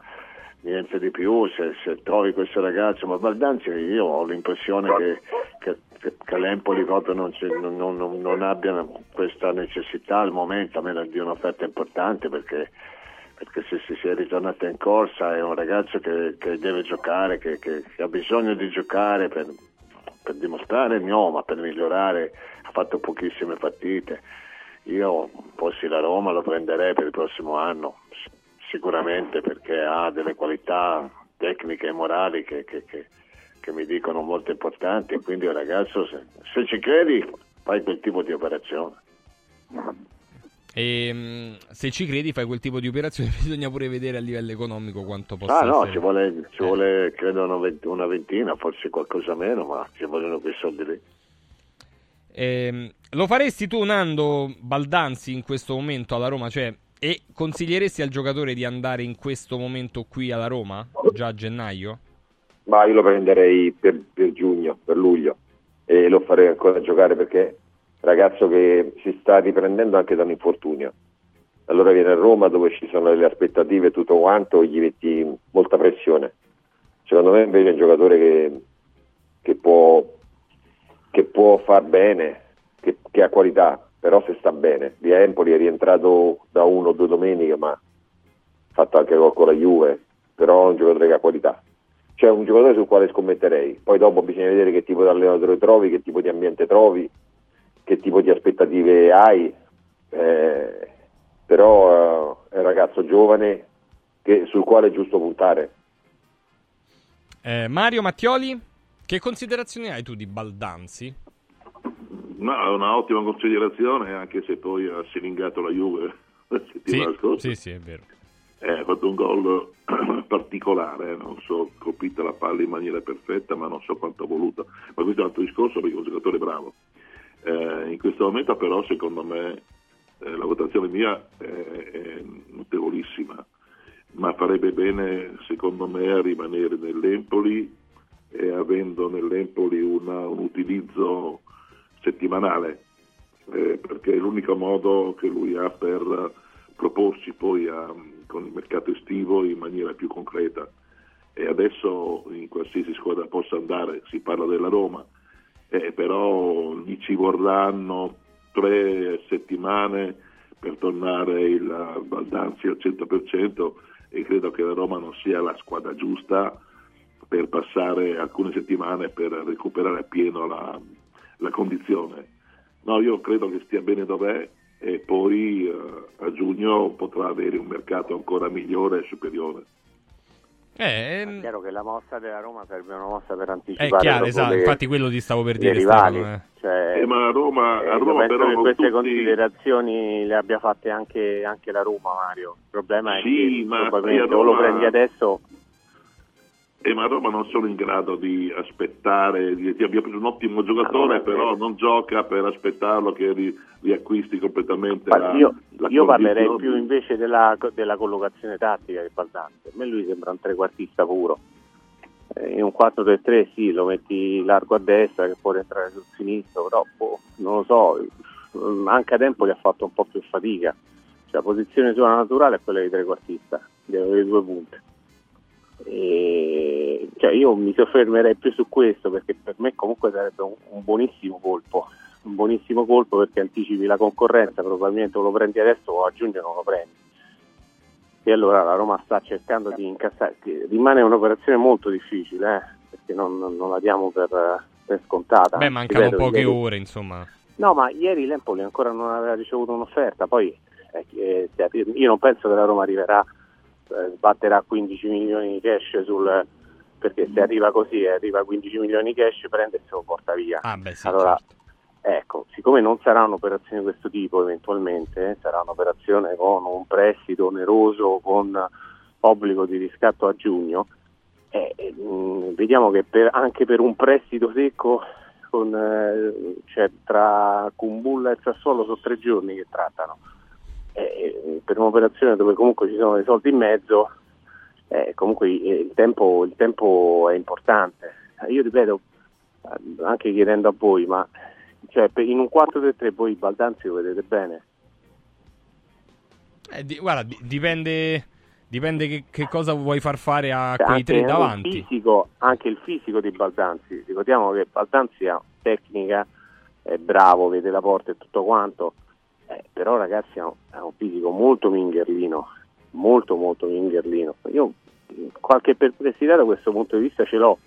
niente di più. Se, se trovi questo ragazzo, ma Baldanzi io ho l'impressione che, che, che- che l'Empoli proprio non, non- non- non abbia questa necessità al momento, a meno di un'offerta importante perché, perché se si, si è ritornata in corsa è un ragazzo che, che deve giocare, che, che- che ha bisogno di giocare per, per dimostrare il ma per migliorare, ha fatto pochissime partite. Io fossi la Roma lo prenderei per il prossimo anno, sicuramente perché ha delle qualità tecniche e morali che, che- che- che mi dicono molto importanti quindi ragazzo se, se ci credi fai quel tipo di operazione. E mm, se ci credi fai quel tipo di operazione bisogna pure vedere a livello economico quanto possa Ah no, essere ci vuole, ci vuole credo una, vent- una ventina, forse qualcosa meno, ma ci vogliono quei soldi lì. Ehm, lo faresti tu, Nando Baldanzi, in questo momento alla Roma? Cioè, e consiglieresti al giocatore di andare in questo momento qui alla Roma? Già a gennaio? Ma io lo prenderei per, per giugno, per luglio e lo farei ancora giocare perché ragazzo che si sta riprendendo anche da un infortunio. Allora viene a Roma dove ci sono delle aspettative e tutto quanto, gli metti molta pressione. Secondo me invece è un giocatore che, che può, che può far bene, che, che ha qualità, però se sta bene. Di Empoli è rientrato da uno o due domeniche, ma ha fatto anche gol con la Juve, però è un giocatore che ha qualità. C'è un giocatore sul quale scommetterei, poi dopo bisogna vedere che tipo di allenatore trovi, che tipo di ambiente trovi, che tipo di aspettative hai, eh, però eh, è un ragazzo giovane che- sul quale è giusto puntare. Eh, Mario Mattioli, che considerazioni hai tu di Baldanzi? No, è una ottima considerazione, anche se poi ha silingato la Juve la Sì, settimana scorsa. sì, sì, è vero. Eh, ha fatto un gol particolare, non so, colpita la palla in maniera perfetta, ma non so quanto ha voluto. Ma questo è un altro discorso perché è un giocatore bravo. Eh, in questo momento però, secondo me, eh, la votazione mia è, è notevolissima, ma farebbe bene, secondo me, a rimanere nell'Empoli e avendo nell'Empoli una- un utilizzo settimanale, eh, perché è l'unico modo che lui ha per proporsi poi a- con il mercato estivo in maniera più concreta. E adesso in qualsiasi squadra possa andare, si parla della Roma, eh, però gli ci vorranno tre settimane per tornare il Baldanzi al 100% e credo che la Roma non sia la squadra giusta per passare alcune settimane per recuperare appieno la, la condizione. No, io credo che stia bene dov'è e poi eh, a giugno potrà avere un mercato ancora migliore e superiore. Eh, È chiaro che la mossa della Roma serve una mossa per È anticipare chiaro, proprio esatto, le- infatti quello ti stavo per dire. rivali. Eh. Cioè, Eh, ma a Roma, eh, a io Roma penso però che queste tutti... considerazioni le abbia fatte anche, anche la Roma, Mario. Il problema è Sì, che ma probabilmente sai, a o lo Roma- prendi adesso Eh, ma Roma non sono in grado di aspettare, di, di- abbia preso un ottimo giocatore, no, però eh. non gioca per aspettarlo che ri- riacquisti completamente la, io, la io parlerei più invece della, della collocazione tattica di Baldanzi. A me lui sembra un trequartista puro. Eh, in un 4-3-3 sì, lo metti largo a destra che può entrare sul sinistro, però boh, non lo so, anche a tempo gli ha fatto un po' più fatica. Cioè, la posizione sua naturale è quella di trequartista, di avere due punte. E, cioè, io mi soffermerei più su questo perché per me comunque sarebbe un, un buonissimo colpo un buonissimo colpo perché anticipi la concorrenza, probabilmente o lo prendi adesso o a giugno non lo prendi. E allora la Roma sta cercando di incassare, rimane un'operazione molto difficile, eh, perché non, non- la diamo per, per scontata. Beh, mancano ripeto, poche ieri- ore, insomma. No, ma ieri l'Empoli ancora non aveva ricevuto un'offerta, poi eh, eh, io non penso che la Roma arriverà, sbatterà 15 milioni di cash sul perché se arriva così arriva a 15 milioni di cash prende e se lo porta via. Ah, beh, sì, allora, certo. ecco, siccome non sarà un'operazione di questo tipo eventualmente, eh, sarà un'operazione con un prestito oneroso, con obbligo di riscatto a giugno, eh, eh, mh, vediamo che per- anche per un prestito secco con, eh, cioè, tra Kumbulla e Sassuolo sono tre giorni che trattano. Eh, eh, per un'operazione dove comunque ci sono dei soldi in mezzo, eh, comunque eh, il tempo, il tempo è importante. Eh, Io ripeto, anche chiedendo a voi, ma cioè, in un 4-3-3 voi Baldanzi lo vedete bene? Eh, di- guarda, di- dipende, dipende che, che cosa vuoi far fare a Cioè, quei anche tre il davanti. fisico, anche il fisico di Baldanzi, ricordiamo che Baldanzi ha tecnica, è bravo, vede la porta e tutto quanto, eh, però ragazzi ha un, ha un fisico molto mingherlino, molto molto mingherlino. Io mh, qualche perplessità da questo punto di vista ce l'ho.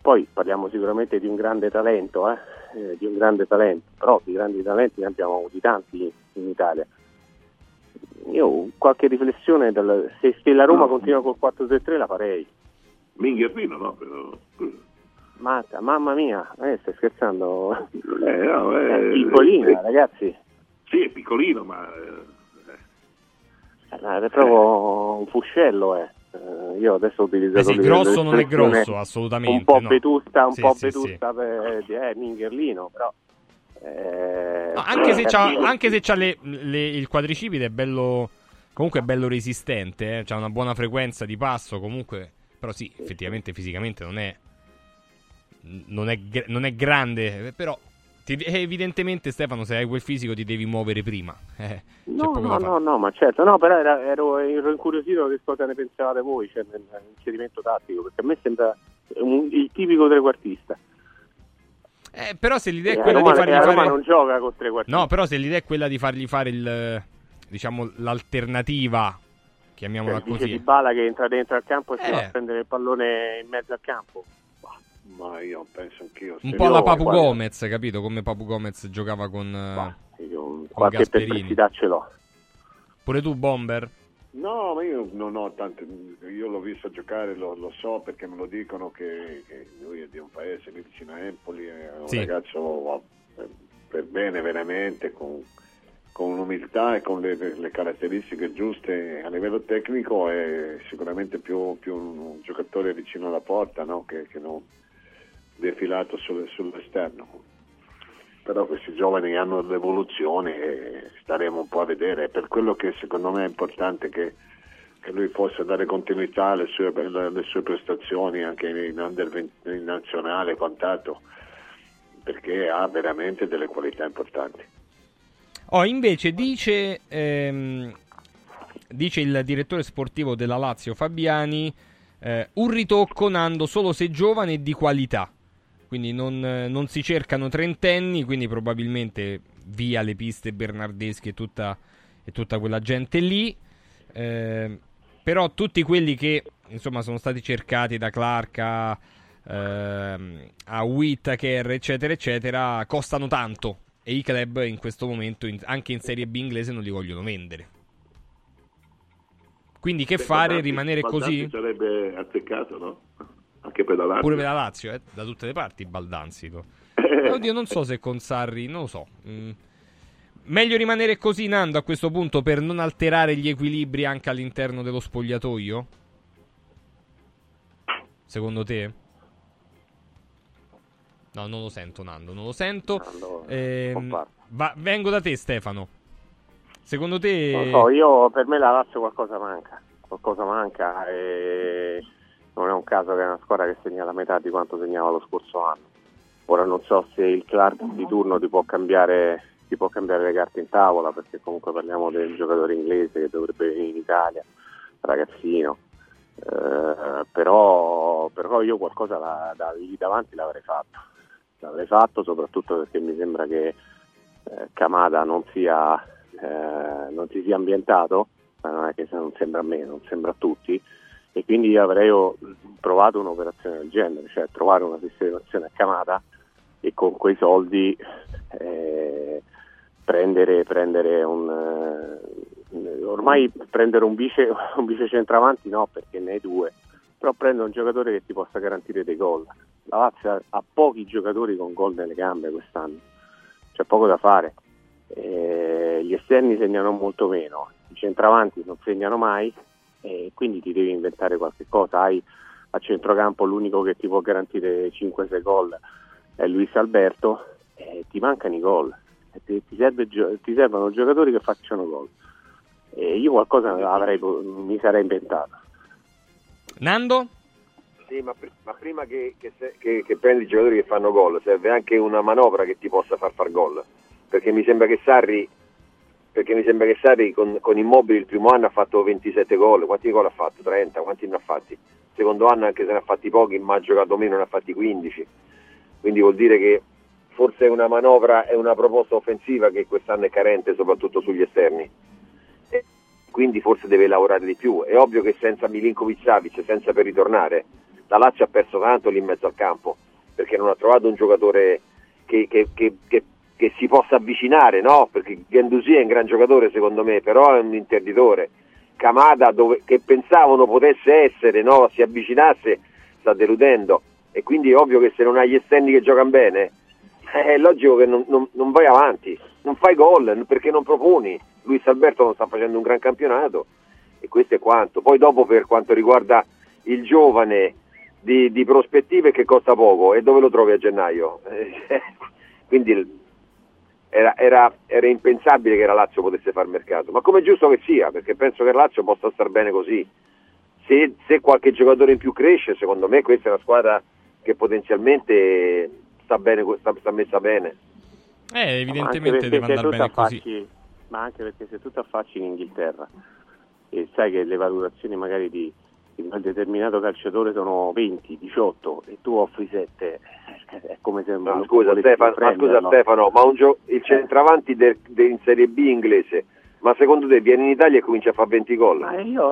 Poi parliamo sicuramente di un grande talento, eh, eh, di un grande talento, però di grandi talenti ne abbiamo avuti tanti in Italia. Io qualche riflessione, dal- se, la Roma continua col 4-3-3 la farei. Mingherlino, no? Però... Matta, mamma mia, eh, stai scherzando? Eh, no, eh, è piccolina, eh, ragazzi. Sì, è piccolino, ma... eh, Eh, È proprio un fuscello, eh. Eh, io adesso ho utilizzato Eh sì, grosso non è grosso, assolutamente, Un po' no. vetusta, un Sì, po' sì, vetusta per eh, Mingherlino, però. eh, No, anche se eh, anche se c'ha le- le- il quadricipite è bello. Comunque è bello resistente, eh, c'ha una buona frequenza di passo. Comunque, però sì, effettivamente fisicamente non è. Non è, non è grande, eh, però. Ti- eh, evidentemente, Stefano, se hai quel fisico ti devi muovere prima. Eh, No, no, no, no, ma certo, no, però era- ero, ero incuriosito che cosa ne pensavate voi, cioè nel- nell'inserimento tattico, perché a me sembra un- il tipico trequartista. Eh, però se l'idea Eh, è a quella Roma- di fargli eh, a Roma fare. non gioca con trequartisti. No, però se l'idea è quella di fargli fare il. Diciamo, l'alternativa. Chiamiamola Cioè, dice così. Di Bala che entra dentro al campo e si Eh. va a prendere il pallone in mezzo al campo. Ma io penso anch'io. Un po' alla Papu guarda, Gomez, capito? Come Papu Gomez giocava con, eh, Io con qualche Gasperini. perplessità ce l'ho. Pure tu, Bomber? No, ma io non ho tante. Io l'ho visto giocare, lo, lo so perché me lo dicono che, che lui è di un paese lì vicino a Empoli, è un Sì. ragazzo eh, per bene veramente, con, con umiltà e con le, le caratteristiche giuste a livello tecnico è sicuramente più, più un giocatore vicino alla porta no? che, che non defilato sul- sull'esterno. Però questi giovani hanno l'evoluzione e staremo un po' a vedere. È per quello che secondo me è importante che, che lui possa dare continuità alle sue, alle sue prestazioni anche in, under 20 in nazionale e quant'altro, perché ha veramente delle qualità importanti. Oh, invece dice, ehm, dice il direttore sportivo della Lazio Fabiani, eh, un ritocco Nando solo se giovane e di qualità. Quindi non, eh, non si cercano trentenni, quindi probabilmente via le piste bernardesche e tutta, e tutta quella gente lì. Eh, però tutti quelli che insomma sono stati cercati da Clark a, ehm, a Whittaker, eccetera, eccetera, costano tanto. E i club in questo momento, in- anche in Serie B inglese, non li vogliono vendere. Quindi che Beh, fare? Rimanere così? sarebbe azzeccato, no? Anche per la Lazio. Pure per la Lazio, eh? da tutte le parti Baldanzi. lo- Oddio, non so se con Sarri, non lo so. Mm. Meglio rimanere così, Nando, a questo punto per non alterare gli equilibri anche all'interno dello spogliatoio? Secondo te? No, non lo sento, Nando, non lo sento. Ehm, va- vengo da te, Stefano. Secondo te... Non so, io per me la Lazio qualcosa manca, qualcosa manca e non è un caso che è una squadra che segna la metà di quanto segnava lo scorso anno. Ora non so se il Clark di turno ti può cambiare, ti può cambiare le carte in tavola perché comunque parliamo del giocatore inglese che dovrebbe venire in Italia, ragazzino. Eh, però, però io qualcosa la- da lì davanti l'avrei fatto. L'avrei fatto soprattutto perché mi sembra che eh, Kamada non sia eh, non si sia ambientato, ma non è che non sembra a me, non sembra a tutti, e quindi avrei provato un'operazione del genere, cioè trovare una sistemazione a Camata e con quei soldi eh, prendere, prendere un eh, ormai prendere un vice, un vice centravanti no perché ne hai due però prendere un giocatore che ti possa garantire dei gol. La Lazio ha pochi giocatori con gol nelle gambe quest'anno c'è poco da fare. Eh, gli esterni segnano molto meno i centravanti non segnano mai e quindi ti devi inventare qualche cosa hai a centrocampo l'unico che ti può garantire 5-6 gol è Luis Alberto e ti mancano i gol ti, ti serve ti servono giocatori che facciano gol e io qualcosa avrei, mi sarei inventato Nando? Sì, ma, pri- ma prima che, che se- che- che prendi i giocatori che fanno gol, serve anche una manovra che ti possa far far gol. Perché mi sembra che Sarri, perché mi sembra che Sarri con, con Immobili il primo anno ha fatto 27 gol. Quanti gol ha fatto? 30? Quanti ne ha fatti? Il secondo anno, anche se ne ha fatti pochi, ma ha giocato meno, ne ha fatti 15. Quindi vuol dire che forse è una manovra, è una proposta offensiva che quest'anno è carente, soprattutto sugli esterni E quindi forse deve lavorare di più. È ovvio che senza Milinkovic Savic, senza per ritornare, la Lazio ha perso tanto lì in mezzo al campo, perché non ha trovato un giocatore che, che- che- che- che si possa avvicinare, no? Perché Gendusi è un gran giocatore secondo me, però è un interditore. Kamada, dove- che pensavano potesse essere, no? si avvicinasse, sta deludendo. E quindi è ovvio che se non hai gli esterni che giocano bene, è logico che non, non- non vai avanti, non fai gol perché non proponi. Luis Alberto non sta facendo un gran campionato e questo è quanto. Poi dopo per quanto riguarda il giovane di, di prospettive che costa poco e dove lo trovi a gennaio? Quindi era, era- era impensabile che la Lazio potesse far mercato, ma come è giusto che sia, perché penso che la Lazio possa star bene così. Se, se qualche giocatore in più cresce, secondo me questa è una squadra che potenzialmente sta, bene, sta, sta messa bene. Eh, Ma anche evidentemente perché deve se andare bene così. t'affacci- Ma anche perché se tu ti affacci in Inghilterra e sai che le valutazioni magari di, di un determinato calciatore sono 20, 18 e tu offri 7, è come se non scusa, Stefano, ma scusa Stefano, ma un gio- il centravanti del- del- in Serie B inglese, ma secondo te viene in Italia e comincia a fare 20 gol?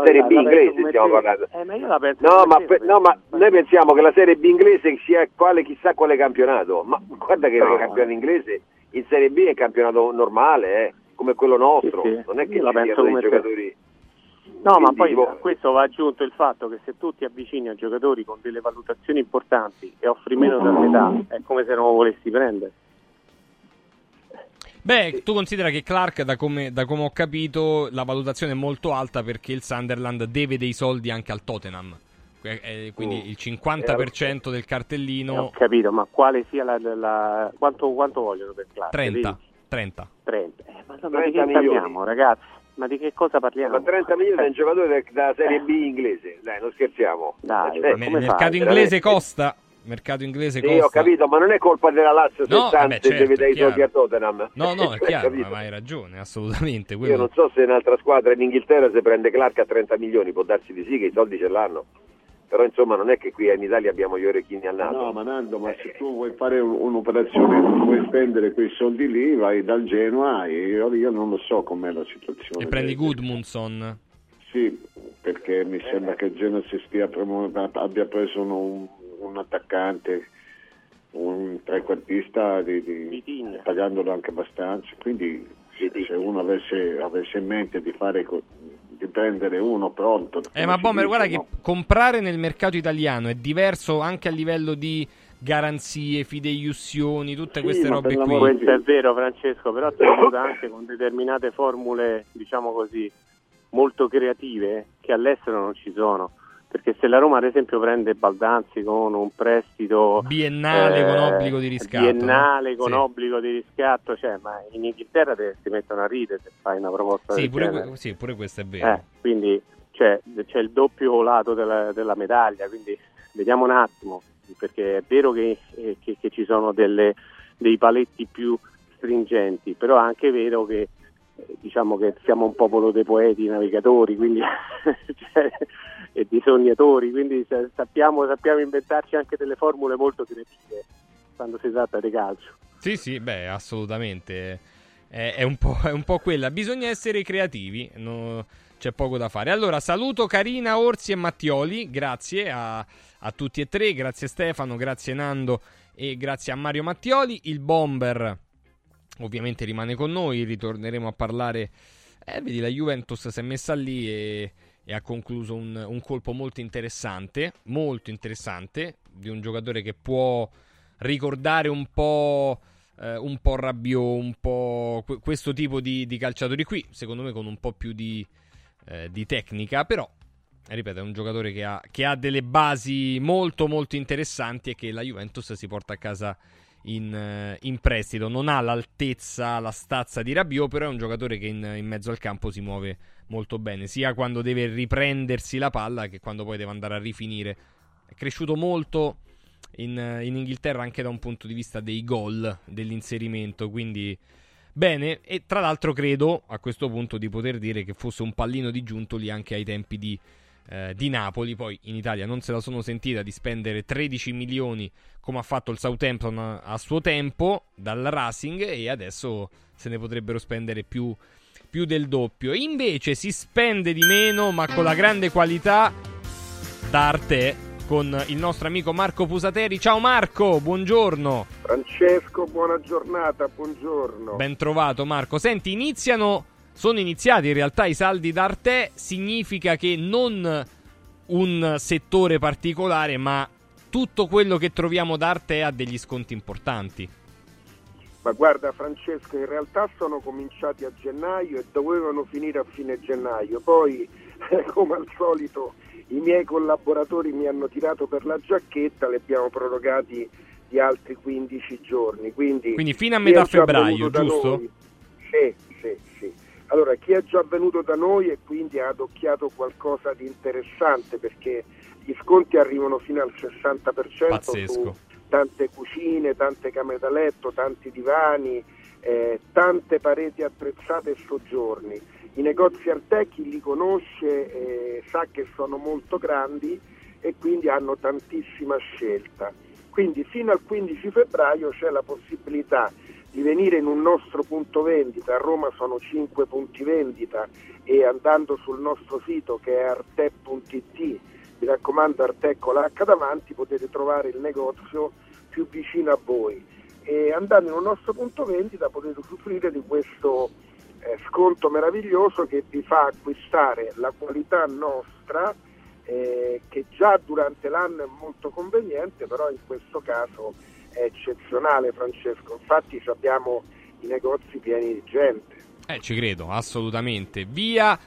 Serie la- B la inglese stiamo parlando. Eh, ma No ma, te, pe- no, ma noi pensiamo che la Serie B inglese sia quale, chissà quale campionato, ma guarda che No. il campionato inglese in Serie B è un campionato normale, eh, come quello nostro, Sì, sì. non è che Io la ci siano dei come te. No, ma poi a questo va aggiunto il fatto che se tu ti avvicini a giocatori con delle valutazioni importanti e offri meno da metà, è come se non lo volessi prendere. Beh, tu considera che Clark, da come, da come ho capito, la valutazione è molto alta perché il Sunderland deve dei soldi anche al Tottenham. Que- eh, Quindi Mm. il 50% del Eh, ho cartellino, capito, ma quale sia la, la- la- quanto, quanto vogliono per Clark? 30. Vedi? 30. 30. Eh, ma, ma 30 di che milioni. ragazzi? Ma di che cosa parliamo? Ma 30 milioni è un giocatore del- da Serie B inglese, dai, non scherziamo. Dai, Eh, Il mercato inglese costa. Mercato inglese Sì, costa. ho capito, ma non è colpa della Lazio se No, vabbè, certo, deve dare i soldi a Tottenham. No, no, è Hai chiaro, ma hai ragione, assolutamente. Io quello- non so se un'altra squadra in Inghilterra se prende Clark a 30 milioni, può darsi di sì che i soldi ce l'hanno. Però insomma non è che qui in Italia abbiamo gli orecchini al naso. No, ma Nando, ma se tu vuoi fare un- un'operazione, vuoi spendere quei soldi lì, vai dal Genoa e io, io non lo so com'è la situazione. E prendi Goodmunson. Sì, perché mi sembra che il Genoa si stia promu- abbia preso un, un attaccante, un trequartista di, di- pagandolo anche abbastanza, quindi se, se uno avesse, avesse in mente di fare co- di prendere uno pronto. Eh, ma Bomber, guarda che comprare nel mercato italiano è diverso anche a livello di garanzie, fideiussioni, tutte Sì, queste robe qui. Questo è vero Francesco, però si aiuta anche con determinate formule, diciamo così, molto creative che all'estero non ci sono. Perché se la Roma ad esempio prende Baldanzi con un prestito Biennale con obbligo di riscatto, biennale no? con Sì. obbligo di riscatto, cioè, ma in Inghilterra te, si mettono a ridere se fai una proposta Sì pure, que- sì, pure questo è vero. Eh, quindi cioè, c'è il doppio lato della, della medaglia, quindi vediamo un attimo, perché è vero che, eh, che- che ci sono delle- dei paletti più stringenti, però è anche vero che eh, diciamo che siamo un popolo dei poeti, navigatori, quindi cioè, e di sognatori, quindi sa- sappiamo, sappiamo inventarci anche delle formule molto creative quando si tratta di calcio. Sì, sì, beh, assolutamente. È, è un po', è un po' quella. Bisogna essere creativi, no- c'è poco da fare. Allora, saluto Carina, Orsi e Mattioli. Grazie a, a tutti e tre. Grazie Stefano, grazie Nando e grazie a Mario Mattioli. Il Bomber ovviamente rimane con noi. Ritorneremo a parlare. Eh, vedi, la Juventus si è messa lì e, e ha concluso un, un colpo molto interessante. Molto interessante. Di un giocatore che può ricordare un po'. eh, un po' Rabiot, un po' que- questo tipo di, di calciatori qui, secondo me con un po' più di, eh, di tecnica, però ripeto, è un giocatore che ha, che ha delle basi molto molto interessanti e che la Juventus si porta a casa in, eh, in prestito. Non ha l'altezza, la stazza di Rabiot, però è un giocatore che in, in mezzo al campo si muove molto bene, sia quando deve riprendersi la palla che quando poi deve andare a rifinire. È cresciuto molto in, in Inghilterra anche da un punto di vista dei gol, dell'inserimento, quindi bene. E tra l'altro credo a questo punto di poter dire che fosse un pallino di Giuntoli anche ai tempi di, eh, di Napoli. Poi in Italia non se la sono sentita di spendere 13 milioni come ha fatto il Southampton a, a suo tempo dal Racing e adesso se ne potrebbero spendere più, più del doppio. Invece si spende di meno ma con la grande qualità da Arte con il nostro amico Marco Pusateri. Ciao Marco, buongiorno. Francesco, buona giornata, buongiorno. Ben trovato Marco. Senti, iniziano, sono iniziati in realtà i saldi d'Arte, significa che non un settore particolare, ma tutto quello che troviamo da Arte ha degli sconti importanti. Ma guarda Francesco, in realtà sono cominciati a gennaio e dovevano finire a fine gennaio. Poi, come al solito, i miei collaboratori mi hanno tirato per la giacchetta, li abbiamo prorogati di altri 15 giorni. Quindi, Quindi fino a metà febbraio, giusto? noi- sì, sì, sì. Allora, chi è già venuto da noi e quindi ha adocchiato qualcosa di interessante perché gli sconti arrivano fino al 60% Pazzesco. su tante cucine, tante camere da letto, tanti divani, eh, tante pareti attrezzate e soggiorni. I negozi Arte chi li conosce eh, sa che sono molto grandi e quindi hanno tantissima scelta. Quindi fino al 15 febbraio c'è la possibilità di venire in un nostro punto vendita, a Roma sono 5 punti vendita e andando sul nostro sito che è arte.it, mi raccomando Arte con l'H davanti, potete trovare il negozio più vicino a voi e andando in un nostro punto vendita potete usufruire di questo eh, sconto meraviglioso che vi fa acquistare la qualità nostra eh, che già durante l'anno è molto conveniente, però in questo caso è eccezionale Francesco, infatti abbiamo i negozi pieni di gente. Eh, ci credo, assolutamente. Via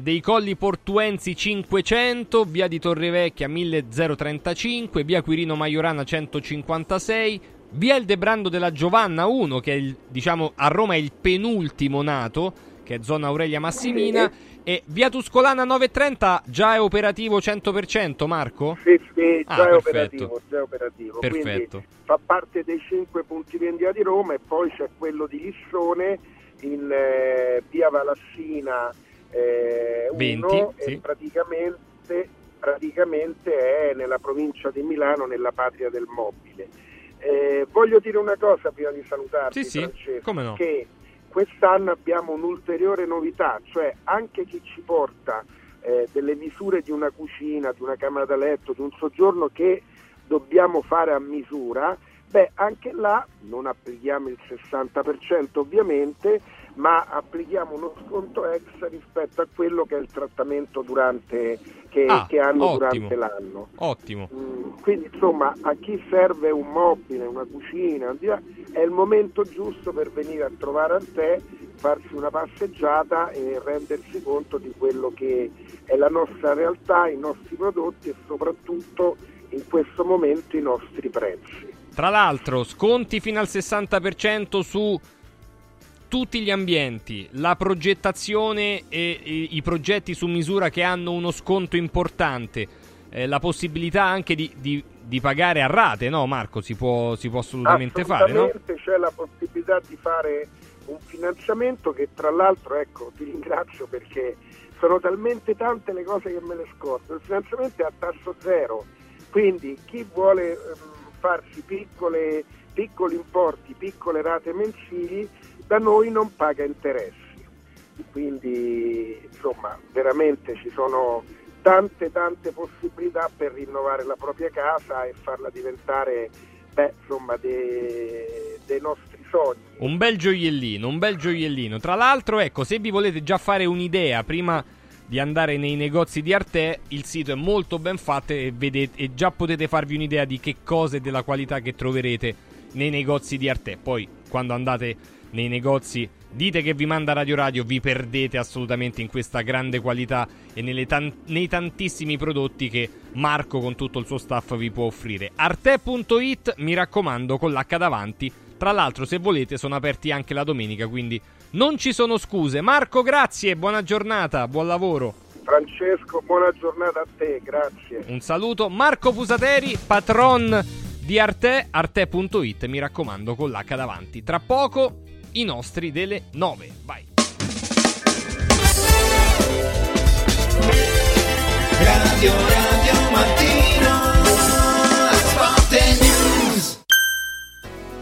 dei Colli Portuensi 500, via di Torrevecchia 1035, via Quirino Maiorana 156, via il Debrando della Giovanna 1, che è il, diciamo a Roma è il penultimo nato, che è zona Aurelia Massimina, e via Tuscolana 930 già è operativo 100%, Marco? Sì, sì, Ah, già, è perfetto. operativo, già è operativo. Perfetto. Quindi fa parte dei cinque punti vendita di Roma e poi c'è quello di Lissone in eh, via Valassina eh, 20, 1 sì. e praticamente, praticamente è nella provincia di Milano, nella patria del mobile. Eh, voglio dire una cosa prima di salutarti, Sì, sì, Francesco, come no. che quest'anno abbiamo un'ulteriore novità, cioè anche chi ci porta eh, delle misure di una cucina, di una camera da letto, di un soggiorno che dobbiamo fare a misura, beh anche là non applichiamo il 60% ovviamente, ma applichiamo uno sconto extra rispetto a quello che è il trattamento durante, che, Ah, che hanno ottimo. durante l'anno. Ottimo. Mm, Quindi insomma a chi serve un mobile, una cucina, è il momento giusto per venire a trovare a te, farsi una passeggiata e rendersi conto di quello che è la nostra realtà, i nostri prodotti e soprattutto in questo momento i nostri prezzi. Tra l'altro, sconti fino al 60% su tutti gli ambienti, la progettazione e, e i progetti su misura che hanno uno sconto importante, eh, la possibilità anche di, di- di pagare a rate, no Marco? Si può, si può assolutamente fare, no? Assolutamente c'è la possibilità di fare un finanziamento che tra l'altro, ecco, ti ringrazio perché sono talmente tante le cose che me le scordo. Il finanziamento è a tasso zero, quindi chi vuole ehm, farsi piccole, piccoli importi, piccole rate mensili, da noi non paga interessi. Quindi insomma veramente ci sono tante tante possibilità per rinnovare la propria casa e farla diventare beh, insomma, de- dei nostri sogni. Un bel gioiellino, un bel gioiellino. Tra l'altro, ecco, se vi volete già fare un'idea prima di andare nei negozi di Arte, il sito è molto ben fatto e, vedete, e già potete farvi un'idea di che cose e della qualità che troverete nei negozi di Arte. Poi, quando andate nei negozi, dite che vi manda Radio Radio, vi perdete assolutamente in questa grande qualità e nelle tan- nei tantissimi prodotti che Marco con tutto il suo staff vi può offrire. Arte.it, mi raccomando, con l'H davanti. Tra l'altro, se volete, sono aperti anche la domenica, quindi non ci sono scuse. Marco, grazie, buona giornata, buon lavoro. Francesco, buona giornata a te, grazie. Un saluto. Marco Pusateri, patron di Arte, arte.it, mi raccomando, con l'H davanti. Tra poco i nostri delle 9. Vai. Radio Radio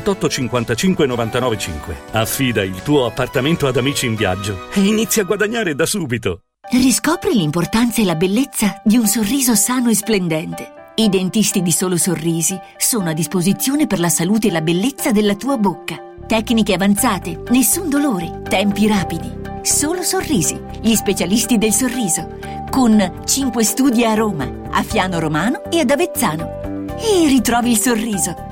55 99 5. Affida il tuo appartamento ad Amici in Viaggio e inizia a guadagnare da subito. Riscopri l'importanza e la bellezza di un sorriso sano e splendente. I dentisti di Solo Sorrisi sono a disposizione per la salute e la bellezza della tua bocca. Tecniche avanzate, nessun dolore, tempi rapidi. Solo Sorrisi, gli specialisti del sorriso, con 5 studi a Roma, a Fiano Romano e ad Avezzano. E ritrovi il sorriso.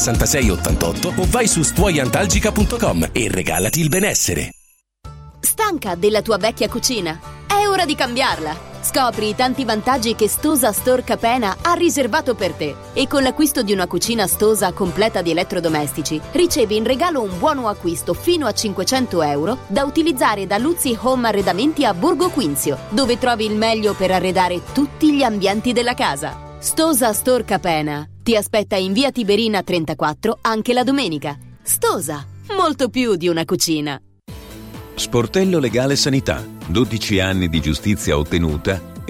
66 88 o vai su stuoiantalgica.com e regalati il benessere. Stanca della tua vecchia cucina? È ora di cambiarla! Scopri i tanti vantaggi che Stosa Store Capena ha riservato per te e con l'acquisto di una cucina Stosa completa di elettrodomestici ricevi in regalo un buono acquisto fino a 500 euro da utilizzare da Luzzi Home Arredamenti a Borgo Quinzio, dove trovi il meglio per arredare tutti gli ambienti della casa. Stosa Store Capena ti aspetta in via Tiberina 34 anche la domenica. Stosa, molto più di una cucina. Sportello Legale Sanità. 12 anni di giustizia ottenuta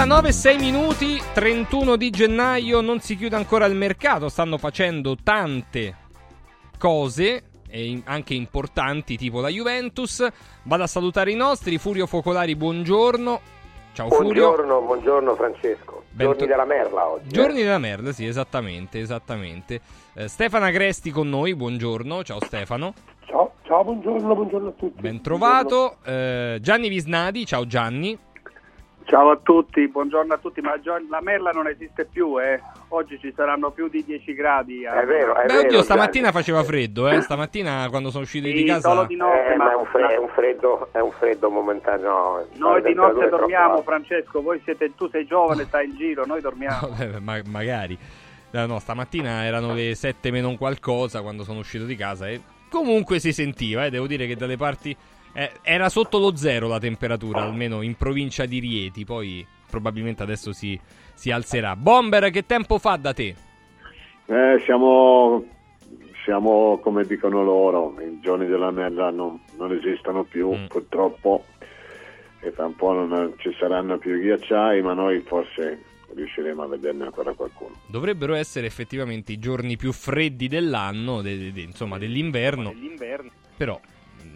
Ora 9, 6 minuti, 31 di gennaio, non si chiude ancora il mercato, stanno facendo tante cose anche importanti tipo la Juventus. Vado a salutare i nostri, Furio Focolari, buongiorno. Ciao buongiorno, Furio. Buongiorno Francesco. Bento... Giorni della merla oggi. Eh. Giorni della merla, sì, esattamente, esattamente. Eh, Stefano Agresti con noi, buongiorno, ciao Stefano. Ciao, ciao buongiorno, buongiorno a tutti. Ben trovato. Eh, Gianni Visnadi, ciao Gianni. Ciao a tutti, buongiorno a tutti, ma la merla non esiste più, eh. oggi ci saranno più di 10 gradi. È vero, è Beh, vero. oddio, stamattina Gianni. faceva freddo, eh. Stamattina quando sono uscito di Sì, casa. solo di notte, Eh, ma ma è un, fre- è un freddo, è un freddo momentaneo. noi di notte dormiamo. Francesco, voi siete, tu sei giovane, stai in giro, noi dormiamo. Vabbè, ma- magari. No, no, stamattina erano le 7 meno un qualcosa quando sono uscito di casa e comunque si sentiva, eh, devo dire che dalle parti eh, era sotto lo zero la temperatura, almeno in provincia di Rieti, poi probabilmente adesso si, si alzerà. Bomber, che tempo fa da te? Eh, siamo, siamo, come dicono loro, i giorni della merda non, non esistono più Mm. purtroppo e tra un po' non ci saranno più ghiacciai, ma noi forse riusciremo a vederne ancora qualcuno. Dovrebbero essere effettivamente i giorni più freddi dell'anno, de- de- de- insomma dell'inverno. Però mh,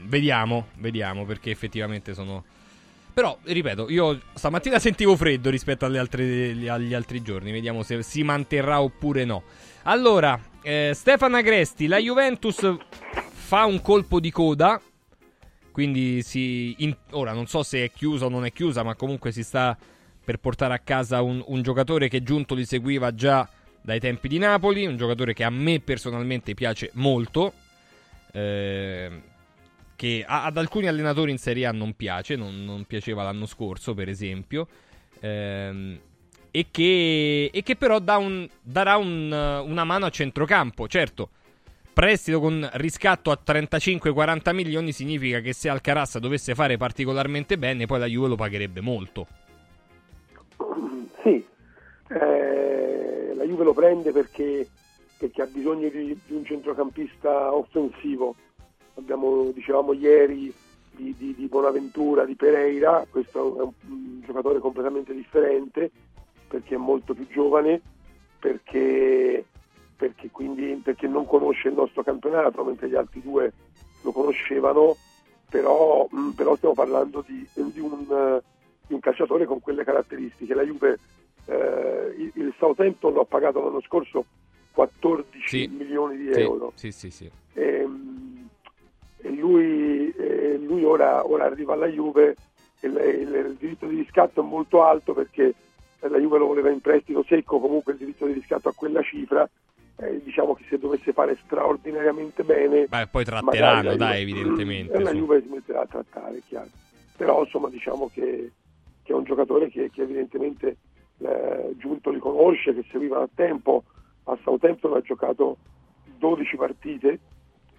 vediamo, vediamo perché effettivamente sono. Però, ripeto, io stamattina sentivo freddo rispetto altre- agli altri giorni. Vediamo se si manterrà oppure no. Allora, eh, Stefano Agresti, la Juventus fa un colpo di coda. Quindi si. in- ora non so se è chiusa o non è chiusa, ma comunque si sta per portare a casa un, un giocatore che Giunto li seguiva già dai tempi di Napoli. Un giocatore che a me personalmente piace molto. eh, che ad alcuni allenatori in Serie A non piace, non, non piaceva l'anno scorso, per esempio. ehm, e, che, e che però dà un- darà un, una mano a centrocampo. Certo, prestito con riscatto a 35-40 milioni significa che se Alcaraz dovesse fare particolarmente bene, poi la Juve lo pagherebbe molto. Sì, eh, la Juve lo prende perché, perché ha bisogno di, di un centrocampista offensivo. Abbiamo, dicevamo ieri, di, di- di Bonaventura, di Pereira, questo è un, un giocatore completamente differente perché è molto più giovane, perché, perché quindi, perché non conosce il nostro campionato, mentre gli altri due lo conoscevano, però, mh, però stiamo parlando di, di un, di un calciatore con quelle caratteristiche. La Juve, eh, il, Southampton l'ha pagato l'anno scorso 14 milioni di Sì, euro. sì, sì, sì. E, e lui, e lui ora, ora arriva alla Juve e il, il- il diritto di riscatto è molto alto perché la Juve lo voleva in prestito secco, comunque il diritto di riscatto a quella cifra. eh, diciamo che se dovesse fare straordinariamente bene, Beh, poi tratteranno, la dai, Juve- evidentemente. la. Juve si metterà a trattare, chiaro. Però insomma diciamo che, che è un giocatore che, che evidentemente eh, Giunto li conosce, che seguiva da tempo, a Southampton ha giocato 12 partite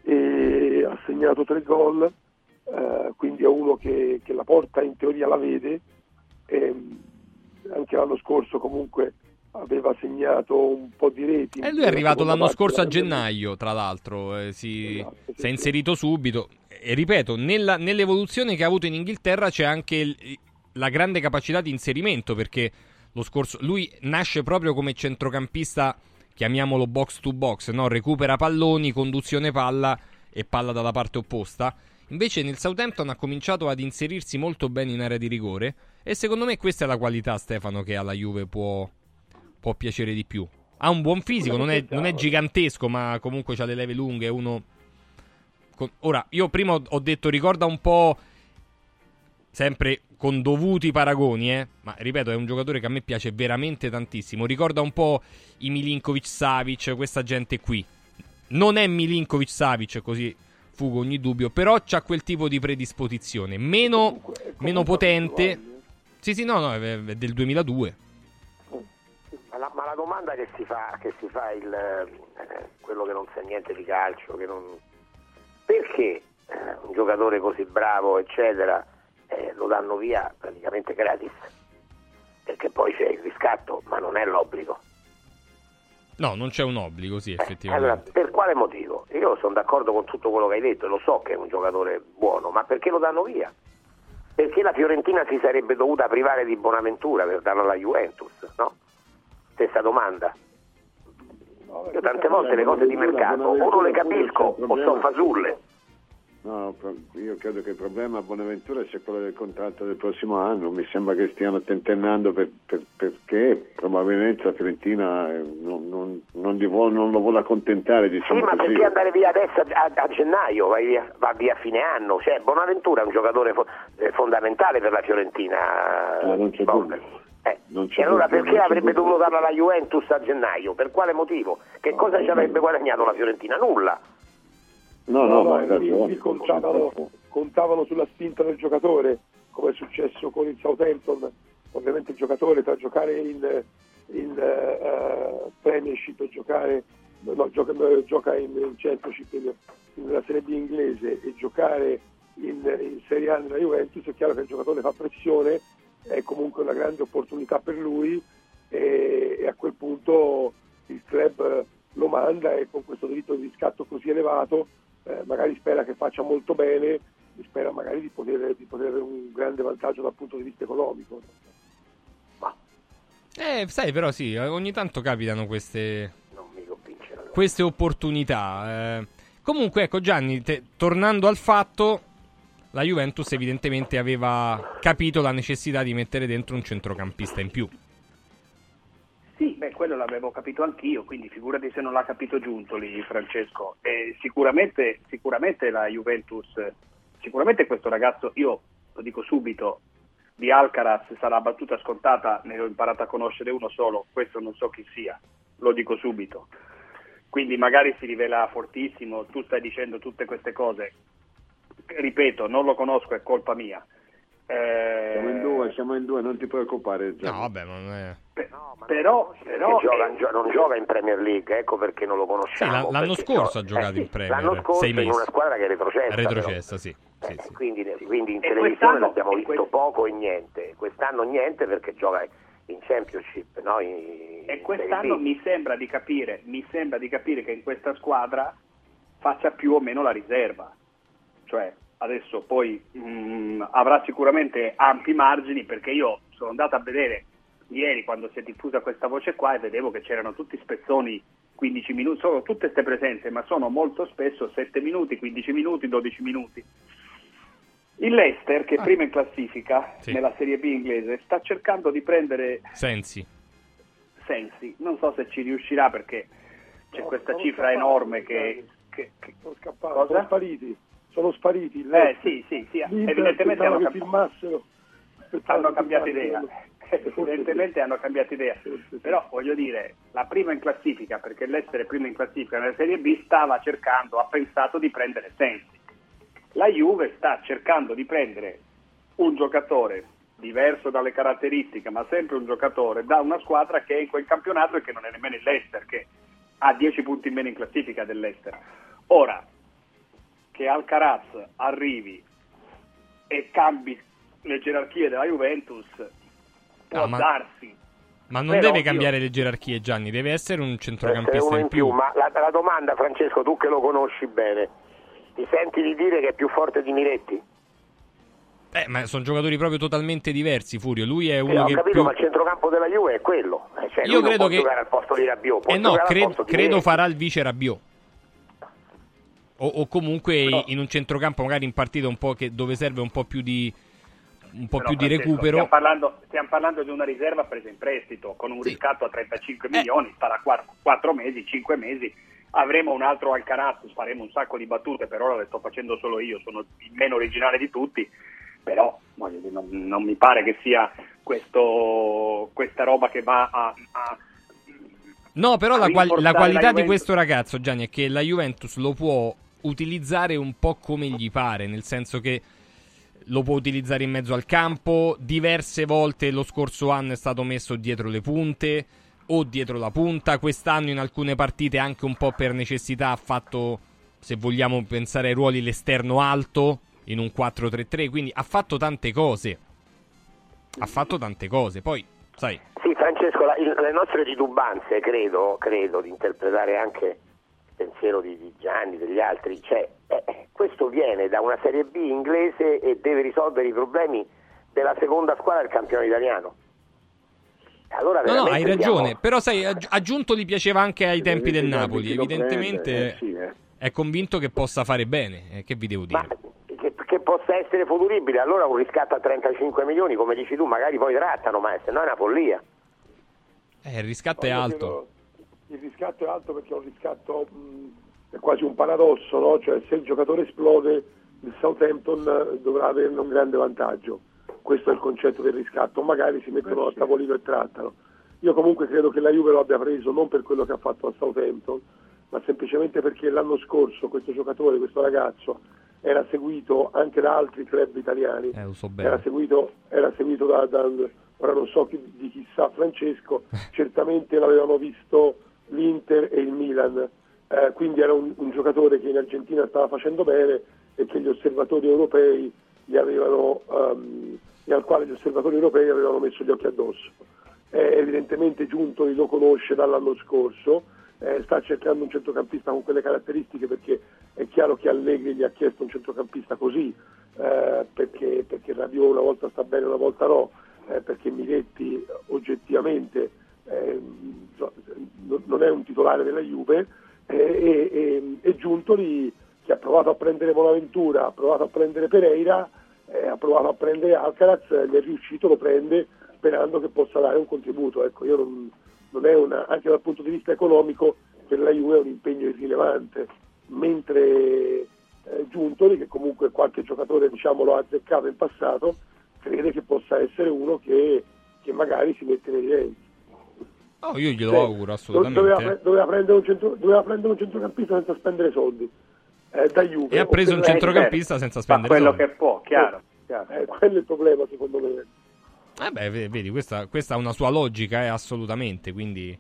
e ha segnato 3 gol, eh, quindi è uno che, che la porta in teoria la vede. E, anche l'anno scorso comunque aveva segnato un po' di reti. E lui è arrivato l'anno scorso a gennaio, tra l'altro, eh, si, Esatto, sì, si è inserito subito. E ripeto, nella- nell'evoluzione che ha avuto in Inghilterra c'è anche il- la grande capacità di inserimento, perché lo scorso lui nasce proprio come centrocampista, chiamiamolo box to box, no? recupera palloni, conduzione palla e palla dalla parte opposta. Invece nel Southampton ha cominciato ad inserirsi molto bene in area di rigore e secondo me questa è la qualità, Stefano, che alla Juve può, può piacere di più. Ha un buon fisico, non è, non è gigantesco, ma comunque ha le leve lunghe. Uno. con- Ora, io prima ho- ho detto, ricorda un po'. Sempre con dovuti paragoni, eh. Ma ripeto, è un giocatore che a me piace veramente tantissimo. Ricorda un po' i Milinkovic Savic, questa gente qui. Non è Milinkovic Savic, così fugo ogni dubbio. Però c'ha quel tipo di predisposizione. Meno, meno potente. Sì, sì, no, no, è è del 2002. Ma la, ma la domanda che si fa, che si fa il, eh, quello che non sa niente di calcio, che non... perché eh, un giocatore così bravo, eccetera, eh, lo danno via praticamente gratis? Perché poi c'è il riscatto, ma non è l'obbligo. No, non c'è un obbligo, sì, Allora, effettivamente. per quale motivo? Io sono d'accordo con tutto quello che hai detto, lo so che è un giocatore buono, ma perché lo danno via? Perché la Fiorentina si sarebbe dovuta privare di Bonaventura per darlo alla Juventus, no? Stessa domanda. Io tante volte le cose di mercato o non le capisco o sono fasulle. No, io credo che il problema a Bonaventura sia quello del contratto del prossimo anno. Mi sembra che stiano tentennando per- per- perché probabilmente la Fiorentina eh, non, non- non vuole- non lo vuole accontentare, Sì, diciamo ma così. perché andare via adesso a, a- gennaio, vai via- va via a fine anno? Cioè, Bonaventura è un giocatore fo- eh, fondamentale per la Fiorentina. Ah, non c'è dubbio. Eh, E allora perché non avrebbe dovuto darla alla Juventus a gennaio? Per quale motivo? Che cosa ci avrebbe guadagnato la Fiorentina? Nulla. No, no, ma hai ragione. lì contavano, contavano sulla spinta del giocatore, come è successo con il Southampton. Ovviamente il giocatore tra giocare in, in eh, Premiership e giocare, no, gioca, gioca in, in Championship, in- nella Serie B inglese e giocare in, in Serie A nella Juventus, è chiaro che il giocatore fa pressione, è comunque una grande opportunità per lui e, e a quel punto il club lo manda e con questo diritto di riscatto così elevato eh, magari spera che faccia molto bene e spera magari di poter, di poter avere un grande vantaggio dal punto di vista economico. Eh, sai, però sì, ogni tanto capitano queste. Queste opportunità. eh. Comunque, ecco, Gianni, te- tornando al fatto, la Juventus evidentemente aveva capito la necessità di mettere dentro un centrocampista in più. Sì, beh, quello l'avevo capito anch'io, quindi figurati se non l'ha capito Giuntoli, Francesco. E sicuramente, sicuramente la Juventus, sicuramente questo ragazzo, io lo dico subito, di Alcaraz sarà battuta scontata, ne ho imparato a conoscere uno solo, questo non so chi sia, lo dico subito. Quindi magari si rivela fortissimo, tu stai dicendo tutte queste cose, ripeto, non lo conosco, è colpa mia. Eh, Siamo in due, siamo in due, non ti preoccupare. Gianni. No, vabbè, non è. però, però gioca- gio- non gioca in Premier League, ecco perché non lo conosciamo. Sì, la- l'anno scorso gio- ha giocato eh sì, in Premier, L'anno scorso sei in una squadra che è retrocessa. Retrocessa, sì. però. Eh, Quindi, quindi in E televisione quest'anno- abbiamo e visto quest- poco e niente. Quest'anno niente perché gioca in Championship, no? In- E quest'anno mi sembra di capire, mi sembra di capire che in questa squadra faccia più o meno la riserva. Cioè, adesso poi mh, avrà sicuramente ampi margini perché io sono andato a vedere ieri quando si è diffusa questa voce qua e vedevo che c'erano tutti spezzoni 15 minuti, sono tutte queste presenze, ma sono molto spesso 7 minuti, 15 minuti, 12 minuti. Il Leicester, che è prima in classifica Sì. nella Serie B inglese, sta cercando di prendere Sensi. Sensi. Non so se ci riuscirà perché c'è No, questa cifra scappati, enorme che... che- che- Sono scappati, Cosa? sono spariti, sono spariti. il Eh sì, sì, sì, evidentemente hanno, che filmassero. hanno cambiato idea. Evidentemente hanno cambiato idea. Però voglio dire, la prima in classifica, perché l'essere prima in classifica nella Serie B stava cercando, ha pensato di prendere Sensi. La Juve sta cercando di prendere un giocatore diverso dalle caratteristiche, ma sempre un giocatore da una squadra che è in quel campionato e che non è nemmeno il Leicester, che ha 10 punti in meno in classifica dell'Ester. Ora, che Alcaraz arrivi e cambi le gerarchie della Juventus, può No, ma- darsi. Ma non Però deve io- cambiare le gerarchie, Gianni, deve essere un essere centrocampista uno in più. Ma la, la domanda, Francesco, tu che lo conosci bene, ti senti di dire che è più forte di Miretti? Eh, ma sono giocatori proprio totalmente diversi, Furio. Lui è Sì, uno ho che capito, più... ma il centrocampo della Juve è quello. Eh, cioè, Io credo può che- giocare al posto di Rabiot, può Eh no, cre- credo Miretti. farà il vice Rabiot. O, o comunque in un centrocampo magari in partita un po' che, dove serve un po' più di un po' Però, più di recupero. Stiamo parlando, stiamo parlando di una riserva presa in prestito con un riscatto a Eh. 35 milioni, starà 4, mesi, 5 mesi. Avremo un altro Alcaraz, faremo un sacco di battute, per ora le sto facendo solo io, sono il meno originale di tutti, però dire, non, non mi pare che sia questo, questa roba che va a, a- No, però la, qual- la qualità la di questo ragazzo, Gianni, è che la Juventus lo può utilizzare un po' come gli pare, nel senso che lo può utilizzare in mezzo al campo, diverse volte lo scorso anno è stato messo dietro le punte o dietro la punta, quest'anno in alcune partite anche un po' per necessità ha fatto, se vogliamo pensare ai ruoli, l'esterno alto in un 4-3-3, quindi ha fatto tante cose. Ha fatto tante cose, poi, sai, Sì, Francesco, la- il- le nostre titubanze, credo, credo di interpretare anche pensiero di, di Gianni, degli altri, cioè, eh, questo viene da una Serie B inglese e deve risolvere i problemi della seconda squadra del campione italiano. Allora, No, no, hai ragione. Però, sai, aggi- aggiunto gli piaceva anche ai tempi del Napoli. Evidentemente eh, sì, eh. è convinto che possa fare bene. Eh, che vi devo dire? che, che possa essere futuribile, allora un riscatto a 35 milioni, come dici tu, magari poi trattano, ma se no è una follia. Eh, il riscatto è alto. Il riscatto è alto perché è un riscatto mh, è quasi un paradosso, no? Cioè se il giocatore esplode il Southampton eh, dovrà averne un grande vantaggio. Questo è il concetto del riscatto, magari si mettono a tavolino e trattano. Io comunque credo che la Juve lo abbia preso non per quello che ha fatto a Southampton, ma semplicemente perché l'anno scorso questo giocatore, questo ragazzo, era seguito anche da altri club italiani. Eh, so. Era seguito, era seguito da, da- ora non so chi- di chissà Francesco, certamente l'avevano visto l'Inter e il Milan, Eh, quindi era un, un giocatore che in Argentina stava facendo bene e che gli osservatori europei gli avevano, ehm, e al quale gli osservatori europei avevano messo gli occhi addosso. Eh, evidentemente Giuntoli lo conosce dall'anno scorso, eh, sta cercando un centrocampista con quelle caratteristiche perché è chiaro che Allegri gli ha chiesto un centrocampista così, eh, perché, perché Rabiot una volta sta bene, una volta no, eh, perché Miretti oggettivamente eh, non- è un titolare della Juve eh, e, e- Giuntoli che ha provato a prendere Bonaventura, ha provato a prendere Pereira, eh, ha provato a prendere Alcaraz, eh, gli è riuscito, lo prende sperando che possa dare un contributo. Ecco, non, non una, anche dal punto di vista economico per la Juve è un impegno irrilevante, mentre eh, Giuntoli, che comunque qualche giocatore diciamo, lo ha azzeccato in passato, crede che possa essere uno che, che magari si mette nei evidenza. Oh, io glielo Cioè, auguro assolutamente. Doveva, doveva prendere un centro- doveva prendere un centrocampista senza spendere soldi. eh, da Juve. E ha preso un centrocampista senza spendere quello soldi. che può, chiaro. Eh, quello è il problema secondo me. Eh beh, ve- vedi, questa, questa ha una sua logica, eh, assolutamente. Quindi...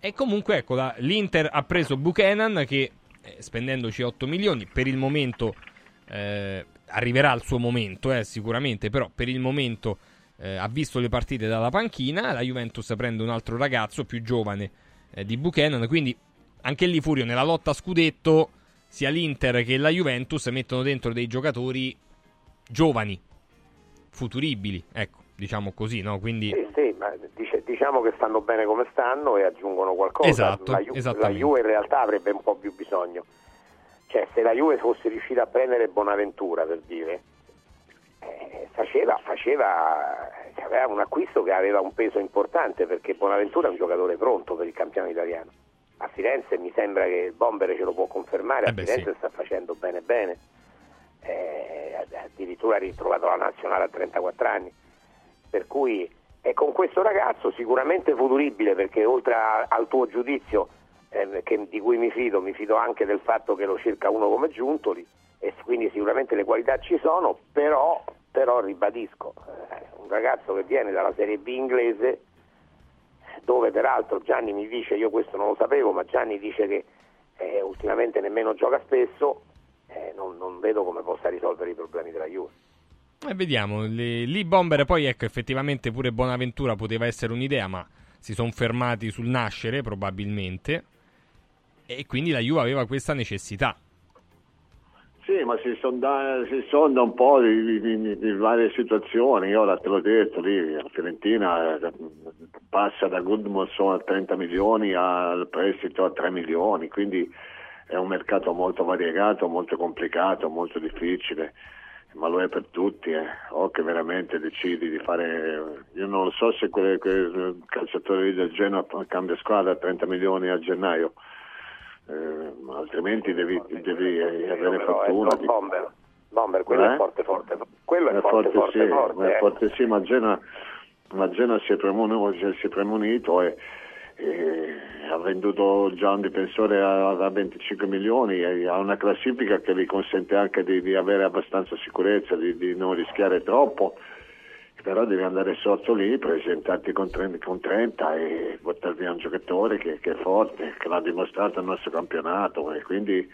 E comunque, ecco, la- l'Inter ha preso Buchanan che, eh, spendendoci 8 milioni, per il momento eh, arriverà al suo momento, eh, sicuramente, però per il momento eh, ha visto le partite dalla panchina. La Juventus prende un altro ragazzo più giovane eh, di Buchanan, quindi anche lì Furio nella lotta a scudetto sia l'Inter che la Juventus mettono dentro dei giocatori giovani, futuribili, ecco, diciamo così, no? Quindi Sì, sì, ma dice- diciamo che stanno bene come stanno e aggiungono qualcosa. Esatto, la, Ju- la. Juve in realtà avrebbe un po' più bisogno. Cioè, se la Juve fosse riuscita a prendere Bonaventura, per dire, eh, faceva, faceva, aveva un acquisto che aveva un peso importante perché Bonaventura è un giocatore pronto per il campione italiano. A Firenze mi sembra che il Bomber ce lo può confermare, a Eh beh, Firenze sì. sta facendo bene bene. Eh, addirittura ha ritrovato la nazionale a 34 anni. Per cui è con questo ragazzo sicuramente futuribile perché oltre a- al tuo giudizio eh, che- di cui mi fido, mi fido anche del fatto che lo cerca uno come Giuntoli e quindi sicuramente le qualità ci sono, però, però ribadisco, eh, un ragazzo che viene dalla Serie B inglese dove peraltro Gianni mi dice, io questo non lo sapevo, ma Gianni dice che eh, ultimamente nemmeno gioca spesso, eh, non, non vedo come possa risolvere i problemi della Juve. E vediamo, le- lì Bomber poi ecco effettivamente pure Bonaventura poteva essere un'idea, ma si sono fermati sul nascere probabilmente e quindi la Juve aveva questa necessità. Sì, ma si sonda, si sonda un po' di, di- di- varie situazioni. Ora te l'ho detto, lì la Fiorentina eh, passa da Goodmanson a 30 milioni al prestito a 3 milioni, quindi è un mercato molto variegato, molto complicato, molto difficile, ma lo è per tutti. eh. O che veramente decidi di fare... Io non so se quel, quel calciatore lì del Genoa cambia squadra a 30 milioni a gennaio. Eh, altrimenti devi, devi avere fortuna. di- Bomber, Bomber, quello Eh? è forte forte, quello è, è forte forte sì, forte, è eh. forte sì, ma Genoa, ma Genoa si, è premonu- si è premunito e, e ha venduto già un difensore a, a 25 milioni e ha una classifica che gli consente anche di, di avere abbastanza sicurezza, di, di non rischiare troppo, però devi andare sotto lì, presentarti con 30, con 30 e portare via un giocatore che, che è forte, che l'ha dimostrato nel nostro campionato e quindi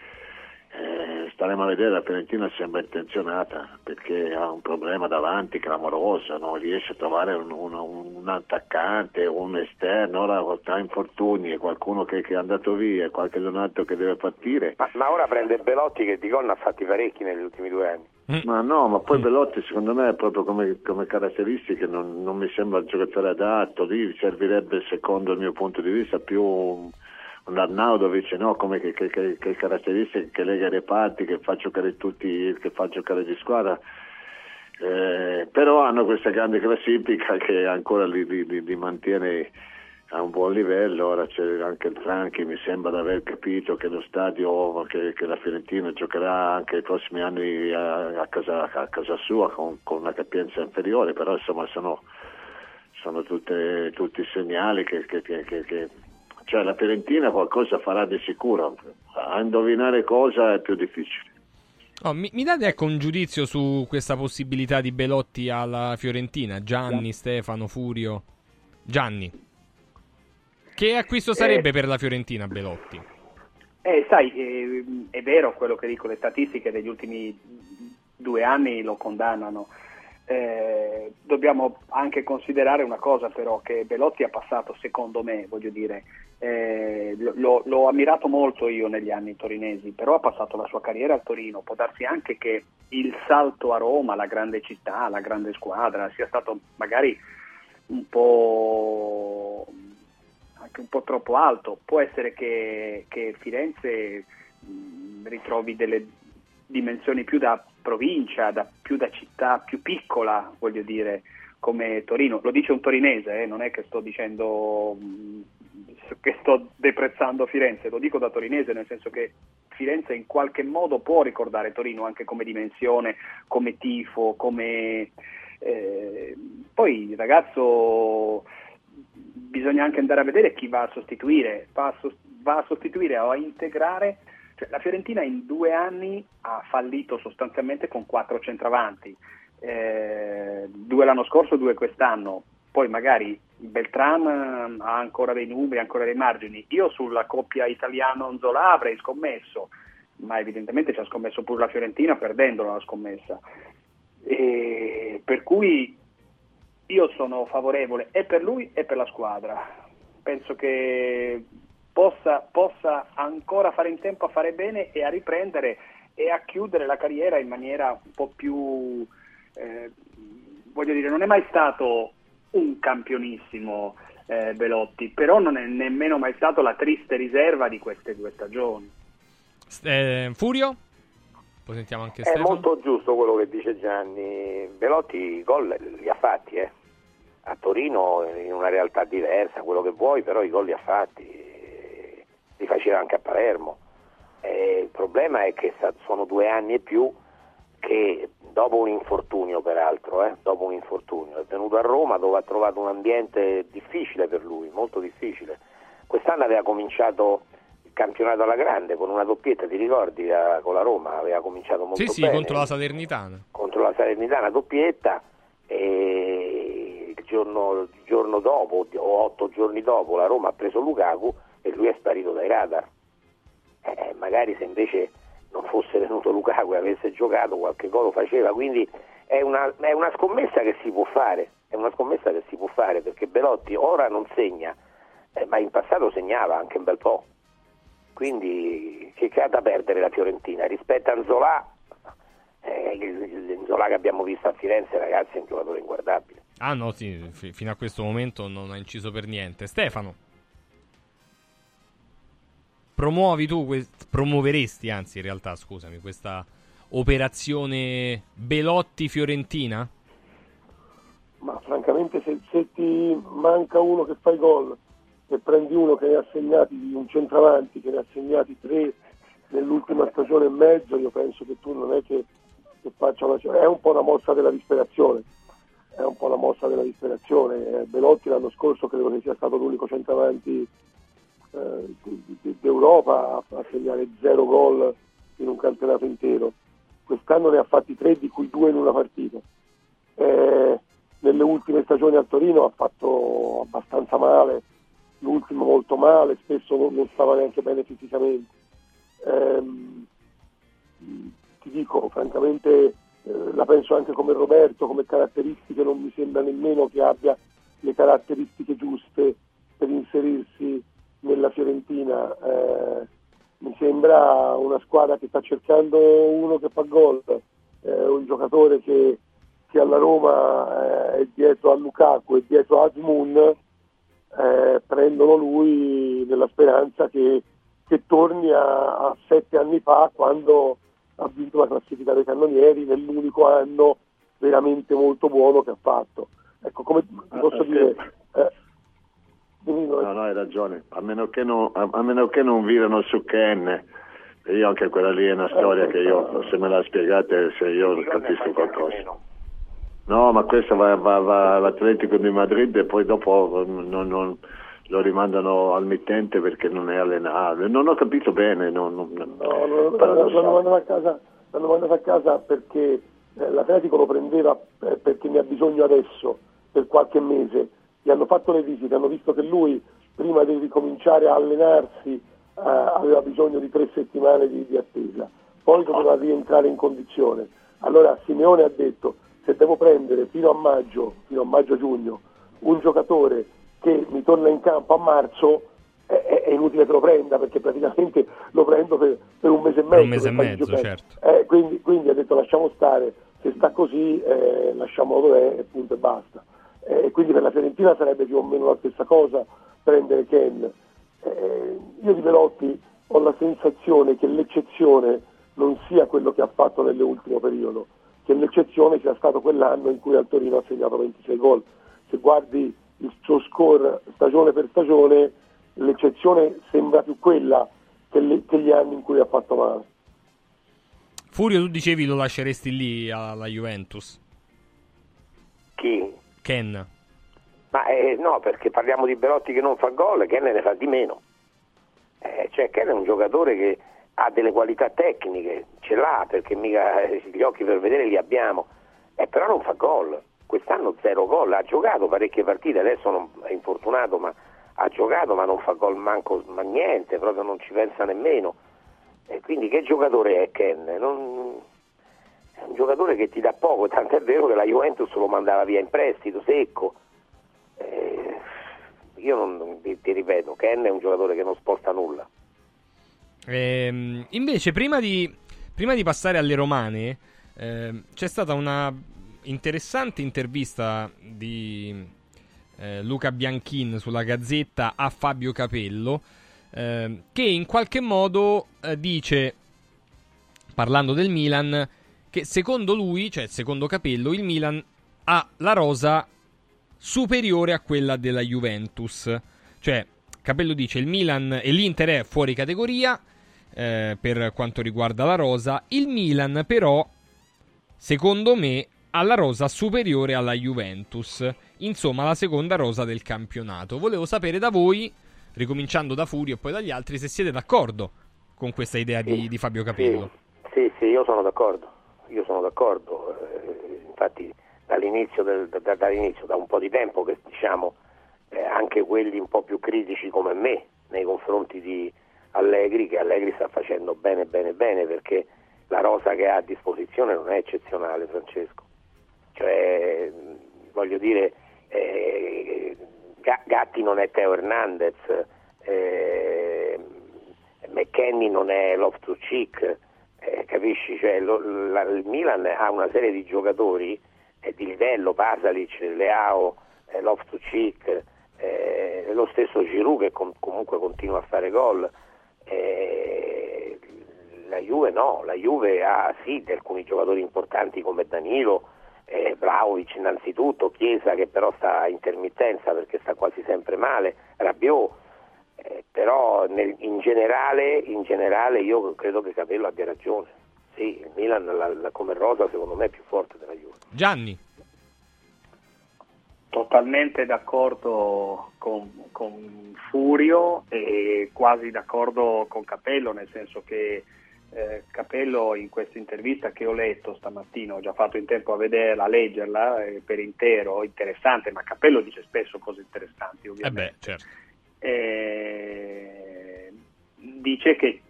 eh, staremo a vedere, la Fiorentina sembra intenzionata perché ha un problema davanti clamoroso, non riesce a trovare un, un- un attaccante, un esterno, ora tra infortuni e qualcuno che, che è andato via, qualche donato che deve partire. Ma, ma ora prende Belotti che di gol ha fatti parecchi negli ultimi due anni. Ma no, ma poi Belotti secondo me proprio come, come caratteristiche non, non mi sembra il giocatore adatto, lì servirebbe secondo il mio punto di vista più un Arnaudovic, no? come che, che- che- che caratteristiche che lega i reparti, che fa giocare tutti, che fa giocare di squadra. Eh, però hanno questa grande classifica che ancora li, li- li- mantiene a un buon livello, ora c'è anche il Franchi, mi sembra di aver capito che lo stadio, che, che la Fiorentina giocherà anche i prossimi anni a, a casa, a casa sua con, con una capienza inferiore, però insomma sono, sono tutte- tutti segnali che- che- che- cioè la Fiorentina qualcosa farà di sicuro, a indovinare cosa è più difficile. Oh, mi, mi date ecco un giudizio su questa possibilità di Belotti alla Fiorentina? Gianni, Stefano, Furio. Gianni. Che acquisto sarebbe per la Fiorentina Belotti? Eh, sai, eh, è vero quello che dico, le statistiche degli ultimi due anni lo condannano. Eh, dobbiamo anche considerare una cosa però, che Belotti ha passato, secondo me, voglio dire, eh, lo- l'ho ammirato molto io negli anni torinesi, però ha passato la sua carriera a Torino, può darsi anche che il salto a Roma, la grande città, la grande squadra, sia stato magari un po' anche un po' troppo alto. Può essere che, che Firenze mh, ritrovi delle dimensioni più da provincia, da- più da città più piccola, voglio dire, come Torino. Lo dice un torinese, eh, non è che sto dicendo mh, che sto deprezzando Firenze, lo dico da torinese, nel senso che Firenze in qualche modo può ricordare Torino anche come dimensione, come tifo, come... eh, poi ragazzo bisogna anche andare a vedere chi va a sostituire, va a, sos- va a sostituire o a integrare. Cioè, la Fiorentina in due anni ha fallito sostanzialmente con quattro centravanti, Eh, due l'anno scorso, due quest'anno. Poi magari Beltran eh, ha ancora dei numeri, ancora dei margini. Io sulla coppia italiano-Nzola avrei scommesso, ma evidentemente ci ha scommesso pure la Fiorentina perdendola la scommessa. E per cui io sono favorevole e per lui e per la squadra. Penso che possa, possa ancora fare in tempo a fare bene e a riprendere e a chiudere la carriera in maniera un po' più, eh, voglio dire, non è mai stato un campionissimo eh, Belotti, però non è nemmeno mai stato la triste riserva di queste due stagioni. Eh, Furio? Poi sentiamo anche È Stefano. molto giusto quello che dice Gianni. Belotti i gol li ha fatti, eh. a Torino in una realtà diversa, quello che vuoi, però i gol li ha fatti, li faceva anche a Palermo. Eh, il problema è che sono due anni e più che dopo un infortunio peraltro, eh, dopo un infortunio, è venuto a Roma dove ha trovato un ambiente difficile per lui, molto difficile. Quest'anno aveva cominciato il campionato alla grande con una doppietta, ti ricordi, a- con la Roma, aveva cominciato molto Sì, sì, bene contro la Salernitana. contro la Salernitana doppietta e giorno, il giorno dopo o otto giorni dopo la Roma ha preso Lukaku e lui è sparito dai radar. Eh, magari se invece non fosse venuto Lukaku e avesse giocato qualche gol faceva, quindi è una, è una scommessa che si può fare, è una scommessa che si può fare perché Belotti ora non segna, eh, ma in passato segnava anche un bel po'. Quindi che ha da perdere la Fiorentina rispetto a Anzola, eh, Nzola che abbiamo visto a Firenze ragazzi è un giocatore inguardabile. Ah no, sì, fi- fino a questo momento non ha inciso per niente. Stefano. Promuovi tu, que- promuoveresti anzi in realtà, scusami, questa operazione Belotti-Fiorentina? Ma francamente se, se ti manca uno che fa i gol e prendi uno che ne ha segnati un centravanti, che ne ha segnati tre nell'ultima stagione e mezzo, io penso che tu non è che, che faccia una... è un po' una mossa della disperazione. È un po' una mossa della disperazione. Eh, Belotti l'anno scorso credo che sia stato l'unico centravanti eh, d'Europa a, a segnare zero gol in un campionato intero. Quest'anno ne ha fatti tre, di cui due in una partita. Eh, nelle ultime stagioni al Torino ha fatto abbastanza male, l'ultimo molto male, spesso non, non stava neanche bene fisicamente. Ehm, ti dico, francamente, eh, la penso anche come Roberto, come caratteristiche non mi sembra nemmeno che abbia le caratteristiche giuste per inserirsi nella Fiorentina. Eh, mi sembra una squadra che sta cercando uno che fa gol, eh, un giocatore che, che alla Roma eh, è dietro a Lukaku e dietro a Azmoun, eh, prendono lui nella speranza che, che torni a, a sette anni fa quando ha vinto la classifica dei cannonieri nell'unico anno veramente molto buono che ha fatto. Ecco, come ti posso dire, eh, No, no, hai ragione. A meno che non, a, a meno che non virano su Ken. Io anche quella lì è una storia che io, se me la spiegate, se io capisco qualcosa. No, ma questo va, va- va all'Atletico di Madrid e poi dopo non, non- lo rimandano al mittente perché non è allenato. Non ho capito bene. non- non- No, lo- mandato a casa, a casa perché eh, l'Atletico lo prendeva eh, perché ne ha bisogno adesso, per qualche mese. Gli hanno fatto le visite, hanno visto che lui prima di ricominciare a allenarsi eh, aveva bisogno di tre settimane di, di attesa, poi doveva rientrare in condizione. Allora Simeone ha detto se devo prendere fino a maggio, fino a maggio-giugno, un giocatore che mi torna in campo a marzo, è, è- è inutile che lo prenda perché praticamente lo prendo per, per un mese e mezzo. Per un mese e mezzo, certo. Eh, quindi, quindi ha detto lasciamo stare, se sta così eh, lasciamolo dov'è e punto e basta. Eh, quindi per la Fiorentina sarebbe più o meno la stessa cosa prendere Ken. Eh, io di Velotti ho la sensazione che l'eccezione non sia quello che ha fatto nell'ultimo periodo, che l'eccezione sia stato quell'anno in cui al Torino ha segnato 26 gol. Se guardi il suo score stagione per stagione, l'eccezione sembra più quella che, le- che gli anni in cui ha fatto male. Furio, tu dicevi lo lasceresti lì alla Juventus? Chi? Ken. Ma eh, no, perché parliamo di Belotti che non fa gol, Ken ne fa di meno. Eh, cioè Ken è un giocatore che ha delle qualità tecniche, ce l'ha perché mica eh, gli occhi per vedere li abbiamo, eh, però non fa gol. Quest'anno zero gol, ha giocato parecchie partite, adesso non, è infortunato, ma ha giocato ma non fa gol manco ma niente, proprio non ci pensa nemmeno. E quindi che giocatore è Ken? Non- un giocatore che ti dà poco, tant'è vero che la Juventus lo mandava via in prestito, secco. Eh, io non, ti, ti ripeto, Ken è un giocatore che non sposta nulla. Ehm, invece, prima di, prima di passare alle romane, ehm, c'è stata una interessante intervista di eh, Luca Bianchin sulla Gazzetta a Fabio Capello, ehm, che in qualche modo eh, dice, parlando del Milan, che secondo lui, cioè secondo Capello, il Milan ha la rosa superiore a quella della Juventus. Cioè, Capello dice il Milan e l'Inter è fuori categoria eh, per quanto riguarda la rosa. Il Milan, però, secondo me, ha la rosa superiore alla Juventus. Insomma, la seconda rosa del campionato. Volevo sapere da voi, ricominciando da Furio e poi dagli altri, se siete d'accordo con questa idea di, di Fabio Capello. Sì, sì, io sono d'accordo, io sono d'accordo. Eh, infatti dall'inizio, del- da, dall'inizio, da un po' di tempo che diciamo eh, anche quelli un po' più critici come me nei confronti di Allegri, che Allegri sta facendo bene bene bene perché la rosa che ha a disposizione non è eccezionale Francesco. Cioè, voglio dire, eh, Ga- Gatti non è Teo Hernandez, eh, McKenny non è Loftus Cheek, eh, capisci? Cioè, lo- la- il Milan ha una serie di giocatori eh, di livello, Pasalic, Leao, eh, Loftus Cheek, eh, lo stesso Giroud che com- comunque continua a fare gol. Eh, la Juve no, la Juve ha sì alcuni giocatori importanti come Danilo, eh, Vlaovic innanzitutto, Chiesa che però sta a intermittenza perché sta quasi sempre male, Rabiot, eh, però nel- in, generale, in generale io credo che Capello abbia ragione. Sì, il Milan la- la- come rosa secondo me è più forte della Juve. Gianni. Totalmente d'accordo con, con Furio e quasi d'accordo con Capello, nel senso che eh, Capello in questa intervista che ho letto stamattina, ho già fatto in tempo a vederla, a leggerla eh, per intero, interessante, ma Capello dice spesso cose interessanti Eh ovviamente. beh, certo. Eh, dice che,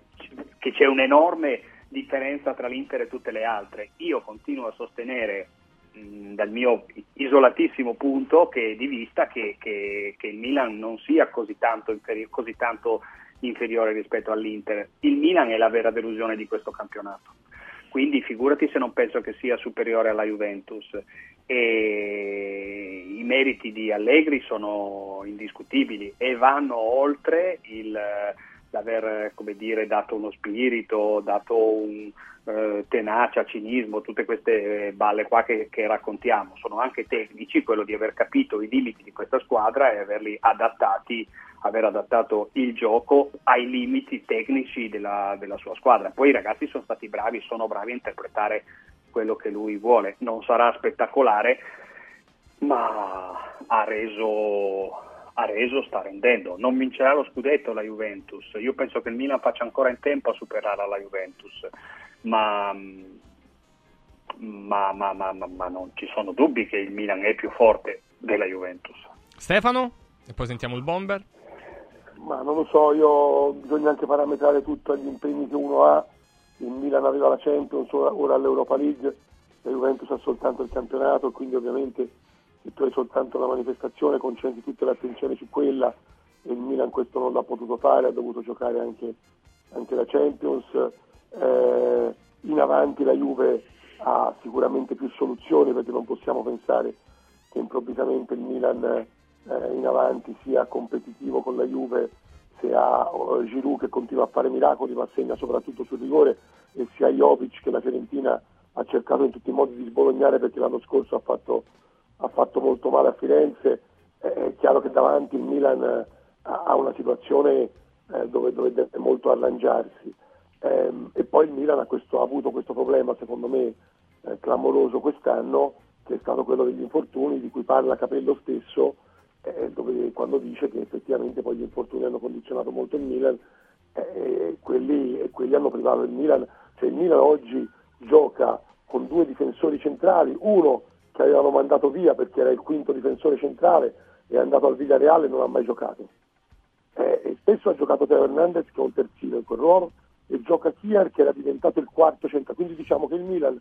che c'è un'enorme differenza tra l'Inter e tutte le altre. Io continuo a sostenere dal mio isolatissimo punto che, di vista che, che- che il Milan non sia così tanto, inferi- così tanto inferiore rispetto all'Inter. Il Milan è la vera delusione di questo campionato. Quindi figurati se non penso che sia superiore alla Juventus. E I meriti di Allegri sono indiscutibili e vanno oltre il, l'aver dire, dato uno spirito, dato un eh, tenacia, cinismo, tutte queste balle qua che, che raccontiamo. Sono anche tecnici, quello di aver capito i limiti di questa squadra e averli adattati aver adattato il gioco ai limiti tecnici della, della sua squadra. Poi i ragazzi sono stati bravi, sono bravi a interpretare quello che lui vuole. Non sarà spettacolare, ma ha reso, ha reso, sta rendendo. Non vincerà lo scudetto la Juventus. Io penso che il Milan faccia ancora in tempo a superare la Juventus, ma, ma, ma, ma, ma- ma non ci sono dubbi che il Milan è più forte della Juventus. Stefano? E poi sentiamo il bomber. Ma non lo so, io bisogna anche parametrare tutto agli impegni che uno ha. Il Milan aveva la Champions, ora, ora l'Europa League, la Juventus ha soltanto il campionato, quindi ovviamente se tu hai soltanto la manifestazione concentri tutta l'attenzione su quella e il Milan questo non l'ha potuto fare, ha dovuto giocare anche, anche la Champions. Eh, in avanti la Juve ha sicuramente più soluzioni perché non possiamo pensare che improvvisamente il Milan eh, in avanti sia competitivo con la Juve ha eh, Giroud che continua a fare miracoli ma segna soprattutto sul rigore e se ha Jovic che la Fiorentina ha cercato in tutti i modi di sbolognare perché l'anno scorso ha fatto, ha fatto molto male a Firenze è chiaro che davanti il Milan eh, ha ha una situazione eh, dove, dove deve molto arrangiarsi. Ehm, e poi il Milan ha, questo- ha avuto questo problema secondo me eh, clamoroso quest'anno che è stato quello degli infortuni di cui parla Capello stesso eh, dove, quando dice che effettivamente poi gli infortuni hanno condizionato molto il Milan eh, e quelli, e quelli hanno privato il Milan. Cioè il Milan oggi gioca con due difensori centrali uno che avevano mandato via perché era il quinto difensore centrale è andato al Villarreal e non ha mai giocato. Eh, e spesso ha giocato Teo Hernandez che è un terzino in quel ruolo e gioca Kiar che era diventato il quarto centrale quindi diciamo che il Milan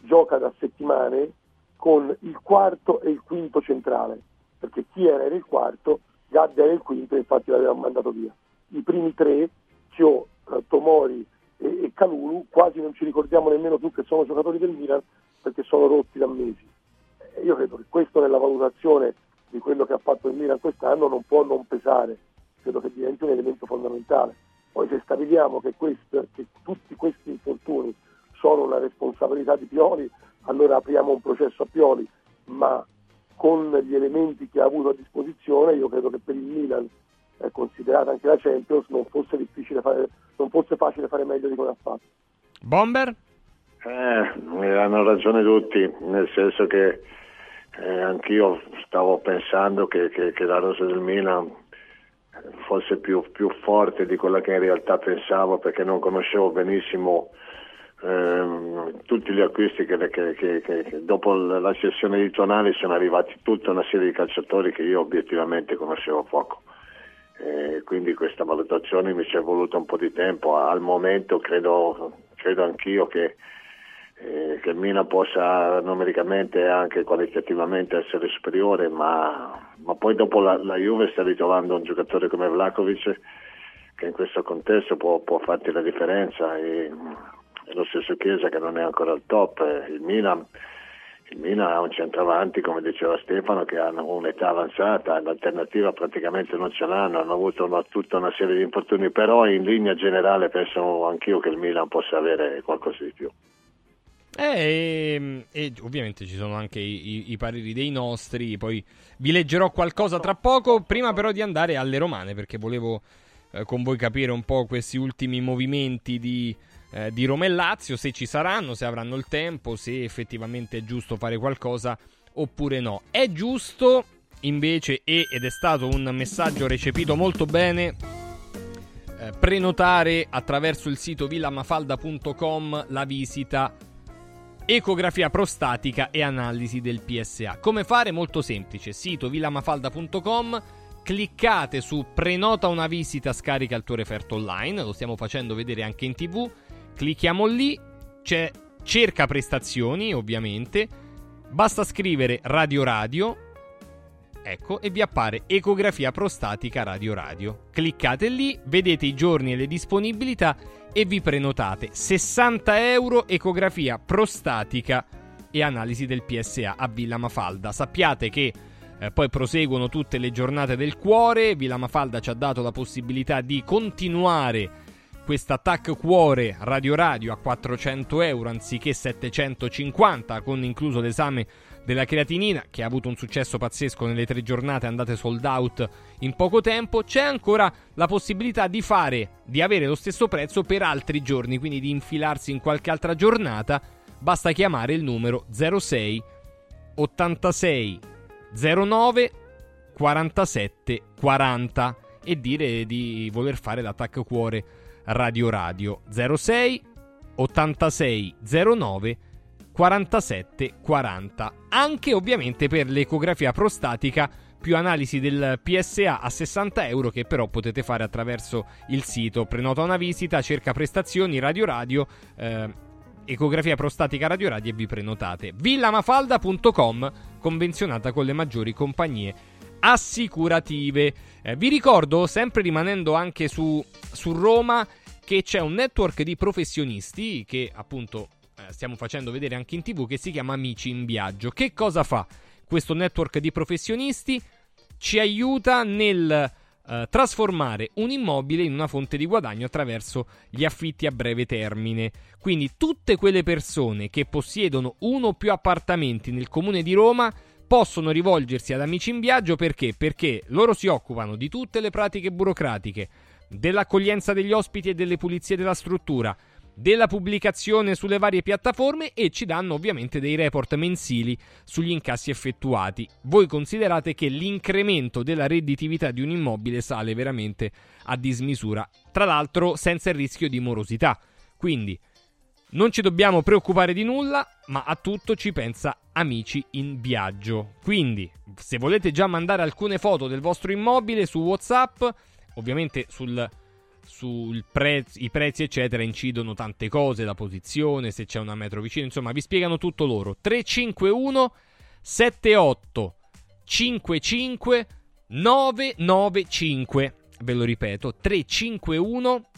gioca da settimane con il quarto e il quinto centrale perché Kier era il quarto Gabbia era il quinto infatti l'avevamo mandato via. I primi tre Chio, eh, Tomori e, e Calulu quasi non ci ricordiamo nemmeno più che sono giocatori del Milan perché sono rotti da mesi. E io credo che questo nella valutazione di quello che ha fatto il Milan quest'anno non può non pesare. Credo che diventi un elemento fondamentale. Poi se stabiliamo che, questo- che tutti questi infortuni sono una responsabilità di Pioli, allora apriamo un processo a Pioli, ma con gli elementi che ha avuto a disposizione io credo che per il Milan, eh, considerata anche la Champions, non fosse difficile fare, non fosse facile fare meglio di come ha fatto. Bomber? Eh, hanno ragione tutti, nel senso che eh, anch'io stavo pensando che, che- che la rosa del Milan fosse più, più forte di quella che in realtà pensavo perché non conoscevo benissimo tutti gli acquisti che, che- che- che- dopo la sessione di tonali sono arrivati tutta una serie di calciatori che io obiettivamente conoscevo poco. Eh, quindi questa valutazione mi ci è voluto un po' di tempo. Al momento credo, credo anch'io che, eh, che Milan possa numericamente e anche qualitativamente essere superiore, ma, ma poi dopo la, la Juve sta ritrovando un giocatore come Vlakovic che in questo contesto può, può farti la differenza e, e lo stesso Chiesa che non è ancora al top. Eh, Il Milan, il Milan ha un centravanti, come diceva Stefano, che hanno un'età avanzata, l'alternativa praticamente non ce l'hanno, hanno avuto una- tutta una serie di infortuni, però in linea generale penso anch'io che il Milan possa avere qualcosa di più. Eh, e, e ovviamente ci sono anche i, i- i pareri dei nostri. Poi vi leggerò qualcosa tra poco. Prima, però, di andare alle romane, perché volevo eh, con voi capire un po' questi ultimi movimenti di, eh, di Roma e Lazio, se ci saranno, se avranno il tempo, se effettivamente è giusto fare qualcosa oppure no. È giusto, invece, ed è stato un messaggio recepito molto bene eh, prenotare attraverso il sito villamafalda.com la visita ecografia prostatica e analisi del PSA. Come fare? Molto semplice. Sito villamafalda.com cliccate su prenota una visita, scarica il tuo referto online, lo stiamo facendo vedere anche in TV. Clicchiamo lì, c'è cerca prestazioni, ovviamente. Basta scrivere Radio Radio Ecco, e vi appare ecografia prostatica radio radio. Cliccate lì, vedete i giorni e le disponibilità e vi prenotate 60 euro ecografia prostatica e analisi del PSA a Villa Mafalda. Sappiate che eh, poi proseguono tutte le giornate del cuore. Villa Mafalda ci ha dato la possibilità di continuare questa TAC cuore radio radio a 400 euro anziché 750 con incluso l'esame della creatinina che ha avuto un successo pazzesco nelle tre giornate andate sold out in poco tempo c'è ancora la possibilità di fare di avere lo stesso prezzo per altri giorni quindi di infilarsi in qualche altra giornata. Basta chiamare il numero 06 86 09 47 40 e dire di voler fare l'attacco cuore radio radio. 06 86 09 47 40 anche ovviamente per l'ecografia prostatica più analisi del PSA a 60 euro che però potete fare attraverso il sito. Prenota una visita cerca prestazioni radio radio eh, ecografia prostatica radio radio e vi prenotate. Villamafalda.com convenzionata con le maggiori compagnie assicurative Eh, vi ricordo sempre rimanendo anche su, su Roma che c'è un network di professionisti che appunto eh, stiamo facendo vedere anche in tv che si chiama Amici in Viaggio. Che cosa fa questo network di professionisti? Ci aiuta nel eh, trasformare un immobile in una fonte di guadagno attraverso gli affitti a breve termine. Quindi tutte quelle persone che possiedono uno o più appartamenti nel comune di Roma possono rivolgersi ad Amici in Viaggio perché? Perché loro si occupano di tutte le pratiche burocratiche, dell'accoglienza degli ospiti e delle pulizie della struttura, della pubblicazione sulle varie piattaforme e ci danno ovviamente dei report mensili sugli incassi effettuati. Voi considerate che l'incremento della redditività di un immobile sale veramente a dismisura, tra l'altro senza il rischio di morosità. Quindi non ci dobbiamo preoccupare di nulla, ma a tutto ci pensa Amici in Viaggio. Quindi, se volete già mandare alcune foto del vostro immobile su WhatsApp, ovviamente sul sui prezzi, prezzi, eccetera, incidono tante cose, la posizione, se c'è una metro vicino, insomma, vi spiegano tutto loro. 351 78 55 995. Ve lo ripeto, 351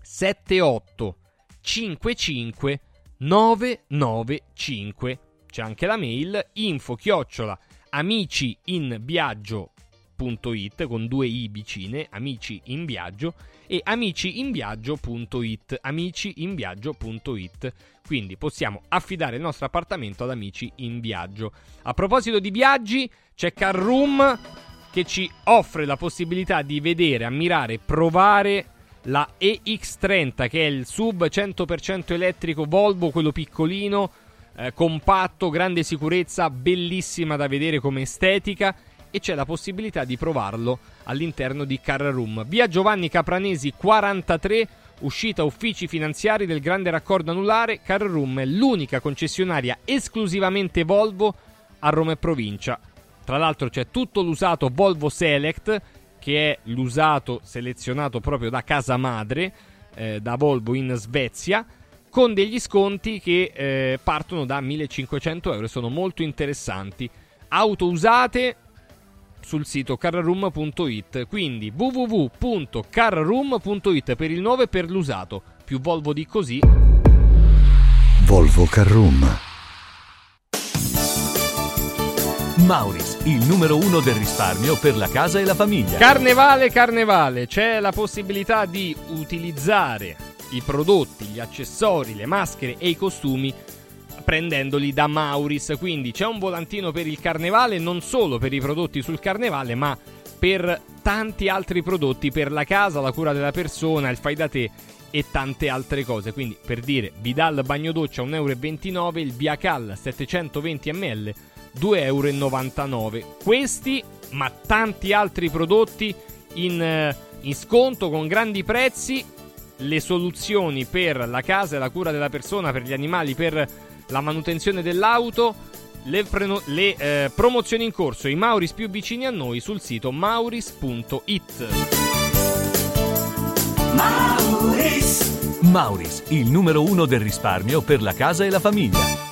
78 55 995. C'è anche la mail info chiocciola amiciinviaggio.it con due i vicine, amici in viaggio e amiciinviaggio.it, amiciinviaggio.it. Quindi possiamo affidare il nostro appartamento ad Amici in Viaggio. A proposito di viaggi, c'è Car Room che ci offre la possibilità di vedere, ammirare, provare la EX30 che è il sub 100% elettrico Volvo, quello piccolino, eh, compatto, grande sicurezza, bellissima da vedere come estetica e c'è la possibilità di provarlo all'interno di Car Room. Via Giovanni Capranesi 43 uscita uffici finanziari del grande raccordo anulare, Car Room è l'unica concessionaria esclusivamente Volvo a Roma e provincia. Tra l'altro c'è tutto l'usato Volvo Select, che è l'usato selezionato proprio da casa madre, eh, da Volvo in Svezia, con degli sconti che eh, partono da 1500 euro e sono molto interessanti. Auto usate sul sito carroom.it, quindi www.carroom.it per il nuovo e per l'usato. Più Volvo di così. Volvo Carroom. Mauris, il numero uno del risparmio per la casa e la famiglia. Carnevale, carnevale, c'è la possibilità di utilizzare i prodotti, gli accessori, le maschere e i costumi prendendoli da Mauris. Quindi c'è un volantino per il carnevale, non solo per i prodotti sul carnevale, ma per tanti altri prodotti per la casa, la cura della persona, il fai da te e tante altre cose. Quindi per dire Vidal bagno doccia 1,29 euro, il Biacal 720 ml 2,99 euro. Questi, ma tanti altri prodotti in, eh, in sconto con grandi prezzi. Le soluzioni per la casa e la cura della persona, per gli animali, per la manutenzione dell'auto, le, preno- le eh, promozioni in corso, i Mauris più vicini a noi sul sito mauris.it. Mauris. Mauris, il numero uno del risparmio per la casa e la famiglia.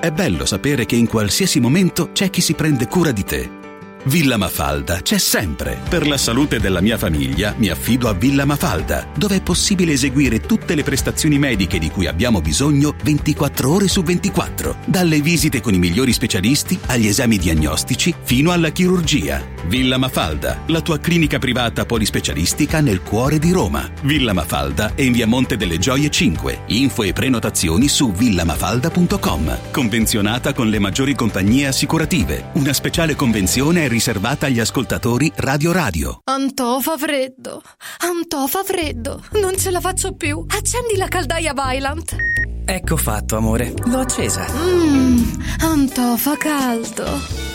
È bello sapere che in qualsiasi momento c'è chi si prende cura di te. Villa Mafalda c'è sempre. Per la salute della mia famiglia mi affido a Villa Mafalda, dove è possibile eseguire tutte le prestazioni mediche di cui abbiamo bisogno 24 ore su 24, dalle visite con i migliori specialisti agli esami diagnostici fino alla chirurgia. Villa Mafalda, la tua clinica privata polispecialistica nel cuore di Roma. Villa Mafalda è in via Monte delle Gioie 5. Info e prenotazioni su villamafalda.com. Convenzionata con le maggiori compagnie assicurative. Una speciale convenzione è riservata agli ascoltatori Radio Radio. Antò fa freddo. Antò fa freddo. Non ce la faccio più. Accendi la caldaia Vylant. Ecco fatto, amore. L'ho accesa. Mmm, Antò fa caldo.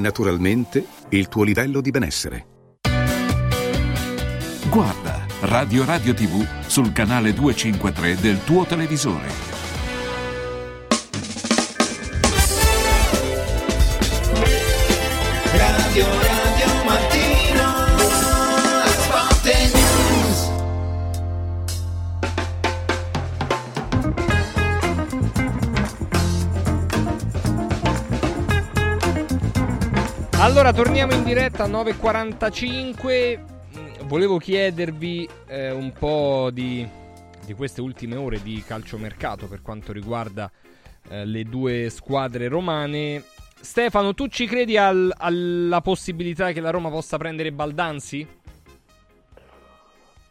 naturalmente il tuo livello di benessere. Guarda Radio Radio TV sul canale 253 del tuo televisore. Radio Radio Allora, torniamo in diretta a 9.45. Mm, Volevo chiedervi eh, un po' di, di queste ultime ore di calciomercato per quanto riguarda eh, le due squadre romane. Stefano, tu ci credi al- alla possibilità che la Roma possa prendere Baldanzi?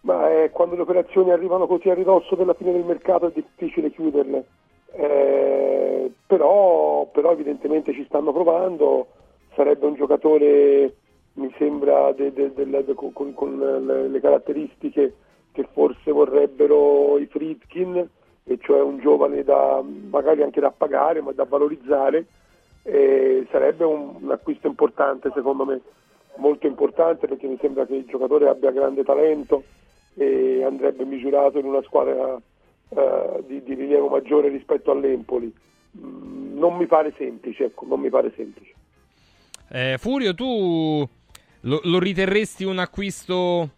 Ma eh, quando le operazioni arrivano così a ridosso della fine del mercato è difficile chiuderle. Eh, però, però evidentemente ci stanno provando. Sarebbe un giocatore, mi sembra, de- de- de- con, con le, caratteristiche che forse vorrebbero i Friedkin, e cioè un giovane da magari anche da pagare, ma da valorizzare. Eh, sarebbe un, un acquisto importante secondo me, molto importante perché mi sembra che il giocatore abbia grande talento e andrebbe misurato in una squadra eh, di, di rilievo maggiore rispetto all'Empoli. Mm, non mi pare semplice, ecco, non mi pare semplice. Eh, Furio, tu lo, lo riterresti un acquisto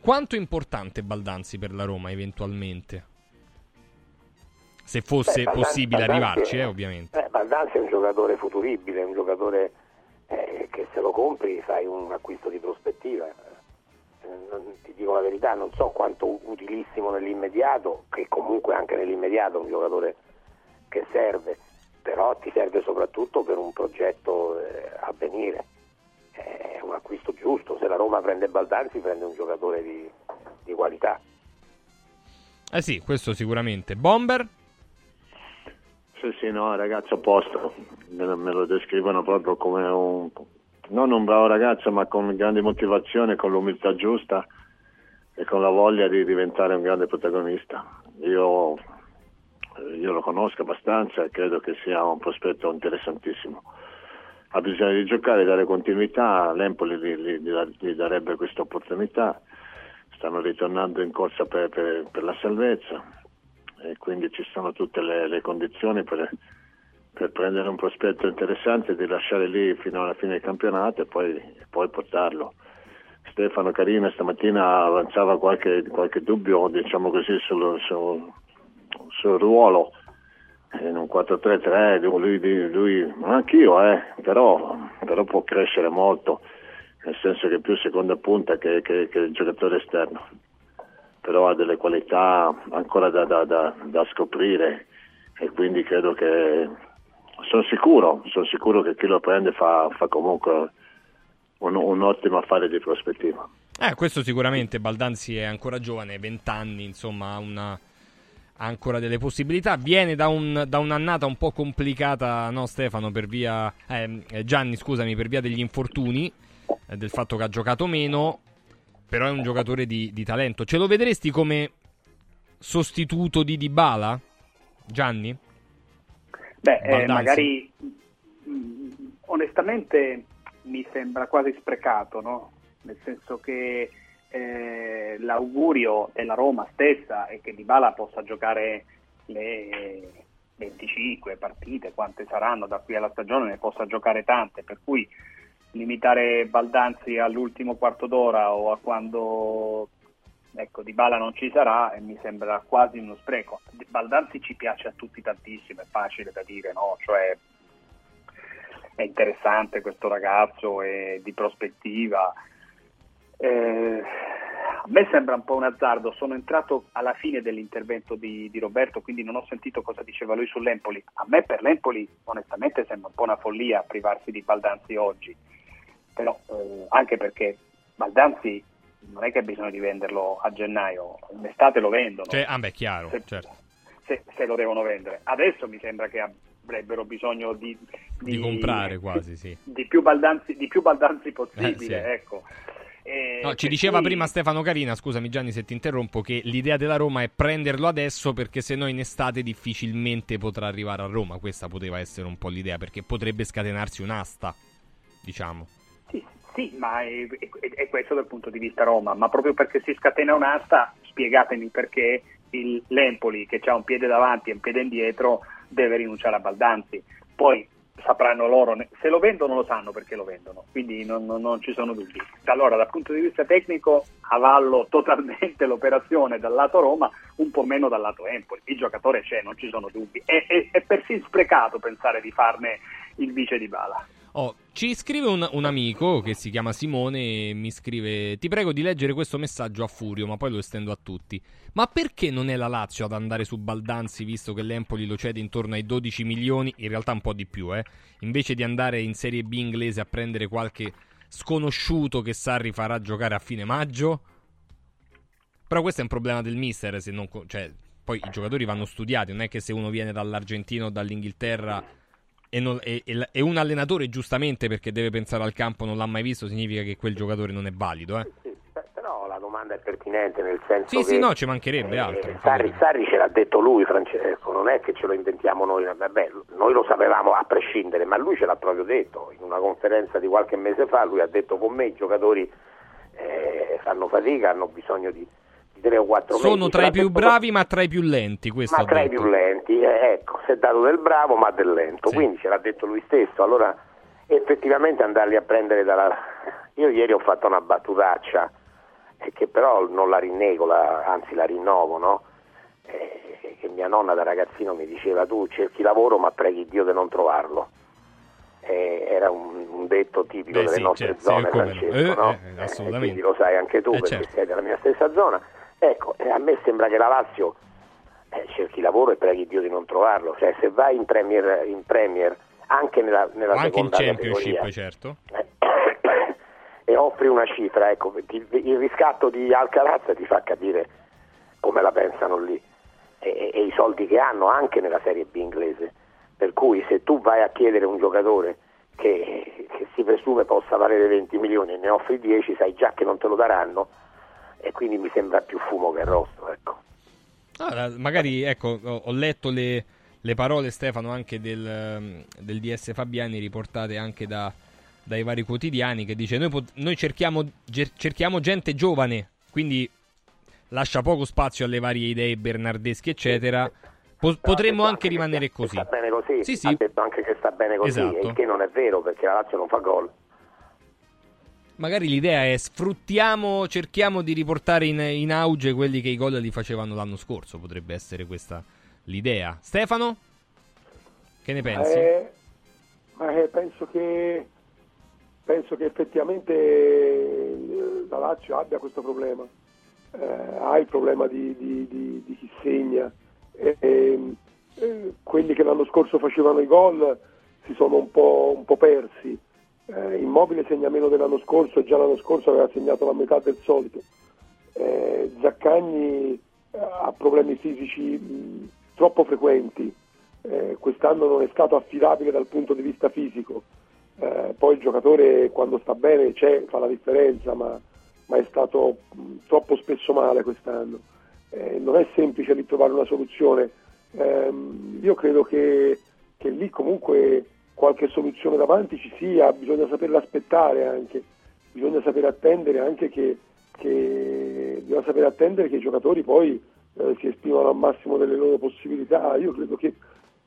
quanto importante Baldanzi per la Roma eventualmente? Se fosse Beh, Baldan- possibile Baldanzi arrivarci, eh, ovviamente. Eh, Baldanzi è un giocatore futuribile, è un giocatore eh, che se lo compri fai un acquisto di prospettiva. Eh, non- ti dico la verità, non so quanto utilissimo nell'immediato, che comunque anche nell'immediato è un giocatore che serve, però ti serve soprattutto per un progetto eh, a venire. È un acquisto giusto, se la Roma prende Baldanzi prende un giocatore di, di qualità. Eh sì, questo sicuramente. Bomber? Sì, sì, no, ragazzo a posto. Me lo, me lo descrivono proprio come un non un bravo ragazzo, ma con grande motivazione, con l'umiltà giusta e con la voglia di diventare un grande protagonista. Io, io lo conosco abbastanza e credo che sia un prospetto interessantissimo. Ha bisogno di giocare, dare continuità, l'Empoli gli, gli- gli- darebbe questa opportunità. Stanno ritornando in corsa per, per- per la salvezza e quindi ci sono tutte le, le condizioni per, per prendere un prospetto interessante di lasciare lì fino alla fine del campionato e poi, e poi portarlo. Stefano Carina stamattina avanzava qualche, qualche dubbio, diciamo così, sul, sul- sul ruolo in un 4-3-3, lui, lui, lui- anch'io, eh, però, però può crescere molto, nel senso che più seconda punta che, che, che il giocatore esterno però ha delle qualità ancora da, da- da- da scoprire e quindi credo che sono sicuro, sono sicuro che chi lo prende fa, fa comunque un, un ottimo affare di prospettiva. Eh, questo sicuramente. Baldanzi è ancora giovane, 20 anni, insomma, ha, una- ha ancora delle possibilità. Viene da, un- da un'annata un po' complicata, no, Stefano, per via. ehm, eh, Gianni, scusami, per via degli infortuni, eh, del fatto che ha giocato meno. Però è un giocatore di, di talento. Ce lo vedresti come sostituto di Dybala? Gianni? Beh, eh, magari mh, onestamente mi sembra quasi sprecato, no? Nel senso che eh, l'augurio della Roma stessa è che Dybala possa giocare le 25 partite, quante saranno da qui alla stagione, ne possa giocare tante, per cui limitare Baldanzi all'ultimo quarto d'ora o a quando ecco, Dybala non ci sarà e mi sembra quasi uno spreco. Baldanzi ci piace a tutti tantissimo, è facile da dire, no? Cioè, è interessante questo ragazzo, è di prospettiva. Eh, me sembra un po' un azzardo, sono entrato alla fine dell'intervento di, di Roberto, quindi non ho sentito cosa diceva lui sull'Empoli. A me per l'Empoli onestamente sembra un po' una follia privarsi di Baldanzi oggi, però eh, anche perché Baldanzi non è che ha bisogno di venderlo a gennaio, in estate lo vendono. Cioè, ah beh, chiaro, Se- certo. se, se lo devono vendere. Adesso mi sembra che avrebbero bisogno di, Di comprare quasi, sì. di più baldanzi, di più baldanzi possibile. Eh, sì. ecco. E No, ci diceva cui- prima Stefano Carina, scusami Gianni se ti interrompo, che l'idea della Roma è prenderlo adesso perché se no in estate difficilmente potrà arrivare a Roma. Questa poteva essere un po' l'idea perché potrebbe scatenarsi un'asta, diciamo. Sì, ma è, è- è questo dal punto di vista Roma, ma proprio perché si scatena un'asta, spiegatemi perché il, l'Empoli, che ha un piede davanti e un piede indietro, deve rinunciare a Baldanzi. Poi sapranno loro, se lo vendono lo sanno perché lo vendono, quindi non, non- non ci sono dubbi. Allora, dal punto di vista tecnico, avallo totalmente l'operazione dal lato Roma, un po' meno dal lato Empoli. Il giocatore c'è, non ci sono dubbi. È, è- è persino sprecato pensare di farne il vice di Bala. Oh, ci scrive un, un amico che si chiama Simone e mi scrive: Ti prego di leggere questo messaggio a Furio, ma poi lo estendo a tutti. Ma perché non è la Lazio ad andare su Baldanzi, visto che l'Empoli lo cede intorno ai 12 milioni, in realtà un po' di più, eh? Invece di andare in Serie B inglese a prendere qualche sconosciuto che Sarri farà giocare a fine maggio? Però questo è un problema del mister, se non cioè, poi i giocatori vanno studiati, non è che se uno viene dall'Argentina o dall'Inghilterra e, non- e- e un allenatore giustamente perché deve pensare al campo non l'ha mai visto, significa che quel giocatore non è valido, eh? Però la domanda è pertinente nel senso Sì, che sì, no, ci mancherebbe altro. Sarri, Sarri ce l'ha detto lui, Francesco, non è che ce lo inventiamo noi, vabbè, noi lo sapevamo a prescindere, ma lui ce l'ha proprio detto in una conferenza di qualche mese fa, lui ha detto con me i giocatori eh, fanno fatica, hanno bisogno di, di tre o quattro mesi. Sono tra i più bravi ma tra i più lenti, questo ma tra i detto. più lenti, eh, ecco, si è dato del bravo ma del lento, quindi ce l'ha detto lui stesso, allora effettivamente andarli a prendere dalla... Io ieri ho fatto una battutaccia, eh, che però non la rinnego, la- anzi la rinnovo, no? Eh, che mia nonna da ragazzino mi diceva tu cerchi lavoro ma preghi Dio di non trovarlo. Eh, era un, un detto tipico Beh, delle sì, nostre certo, sì, zone, come no. Francesco, Eh, no? eh, assolutamente. quindi lo sai anche tu perché certo. sei della mia stessa zona. Ecco, eh, a me sembra che la Lazio eh, cerchi lavoro e preghi Dio di non trovarlo. Cioè, se vai in Premier, in Premier anche nella, nella O anche in seconda Championship, categoria, certo. e offri una cifra, ecco, ti- il riscatto di Alcaraz ti fa capire come la pensano lì e, e i soldi che hanno anche nella Serie B inglese. Per cui se tu vai a chiedere un giocatore che, che si presume possa valere 20 milioni e ne offri 10, sai già che non te lo daranno e quindi mi sembra più fumo che rosso. Ecco. Ah, magari, ecco, ho, letto le, le parole, Stefano, anche del, del DS Fabiani, riportate anche da- dai vari quotidiani, che dice noi, pot- noi cerchiamo, ger- cerchiamo gente giovane, quindi lascia poco spazio alle varie idee bernardesche, eccetera. Po- potremmo anche rimanere così. Sta bene così, Sì, sì. ha detto anche che sta bene così, Esatto. il che non è vero perché la Lazio non fa gol. Magari l'idea è sfruttiamo, cerchiamo di riportare in, in auge quelli che i gol li facevano l'anno scorso. Potrebbe essere questa l'idea. Stefano? Che ne pensi? Eh, eh, penso, che, penso che effettivamente eh, la Lazio abbia questo problema. Eh, ha il problema di, di- di- di chi segna. E, e, eh, quelli che l'anno scorso facevano i gol si sono un po', un po' persi. Eh, Immobile segna meno dell'anno scorso e già l'anno scorso aveva segnato la metà del solito. Eh, Zaccagni eh, ha problemi fisici mh, troppo frequenti, eh, quest'anno non è stato affidabile dal punto di vista fisico, Eh, poi il giocatore quando sta bene c'è, fa la differenza, ma, ma è stato mh, troppo spesso male quest'anno. Eh, non è semplice ritrovare una soluzione. Ehm, io credo che, che lì comunque qualche soluzione davanti ci sia, bisogna saperla aspettare anche, bisogna sapere attendere anche che, che- attendere che i giocatori poi eh, si esprimano al massimo delle loro possibilità. Io credo che, eh,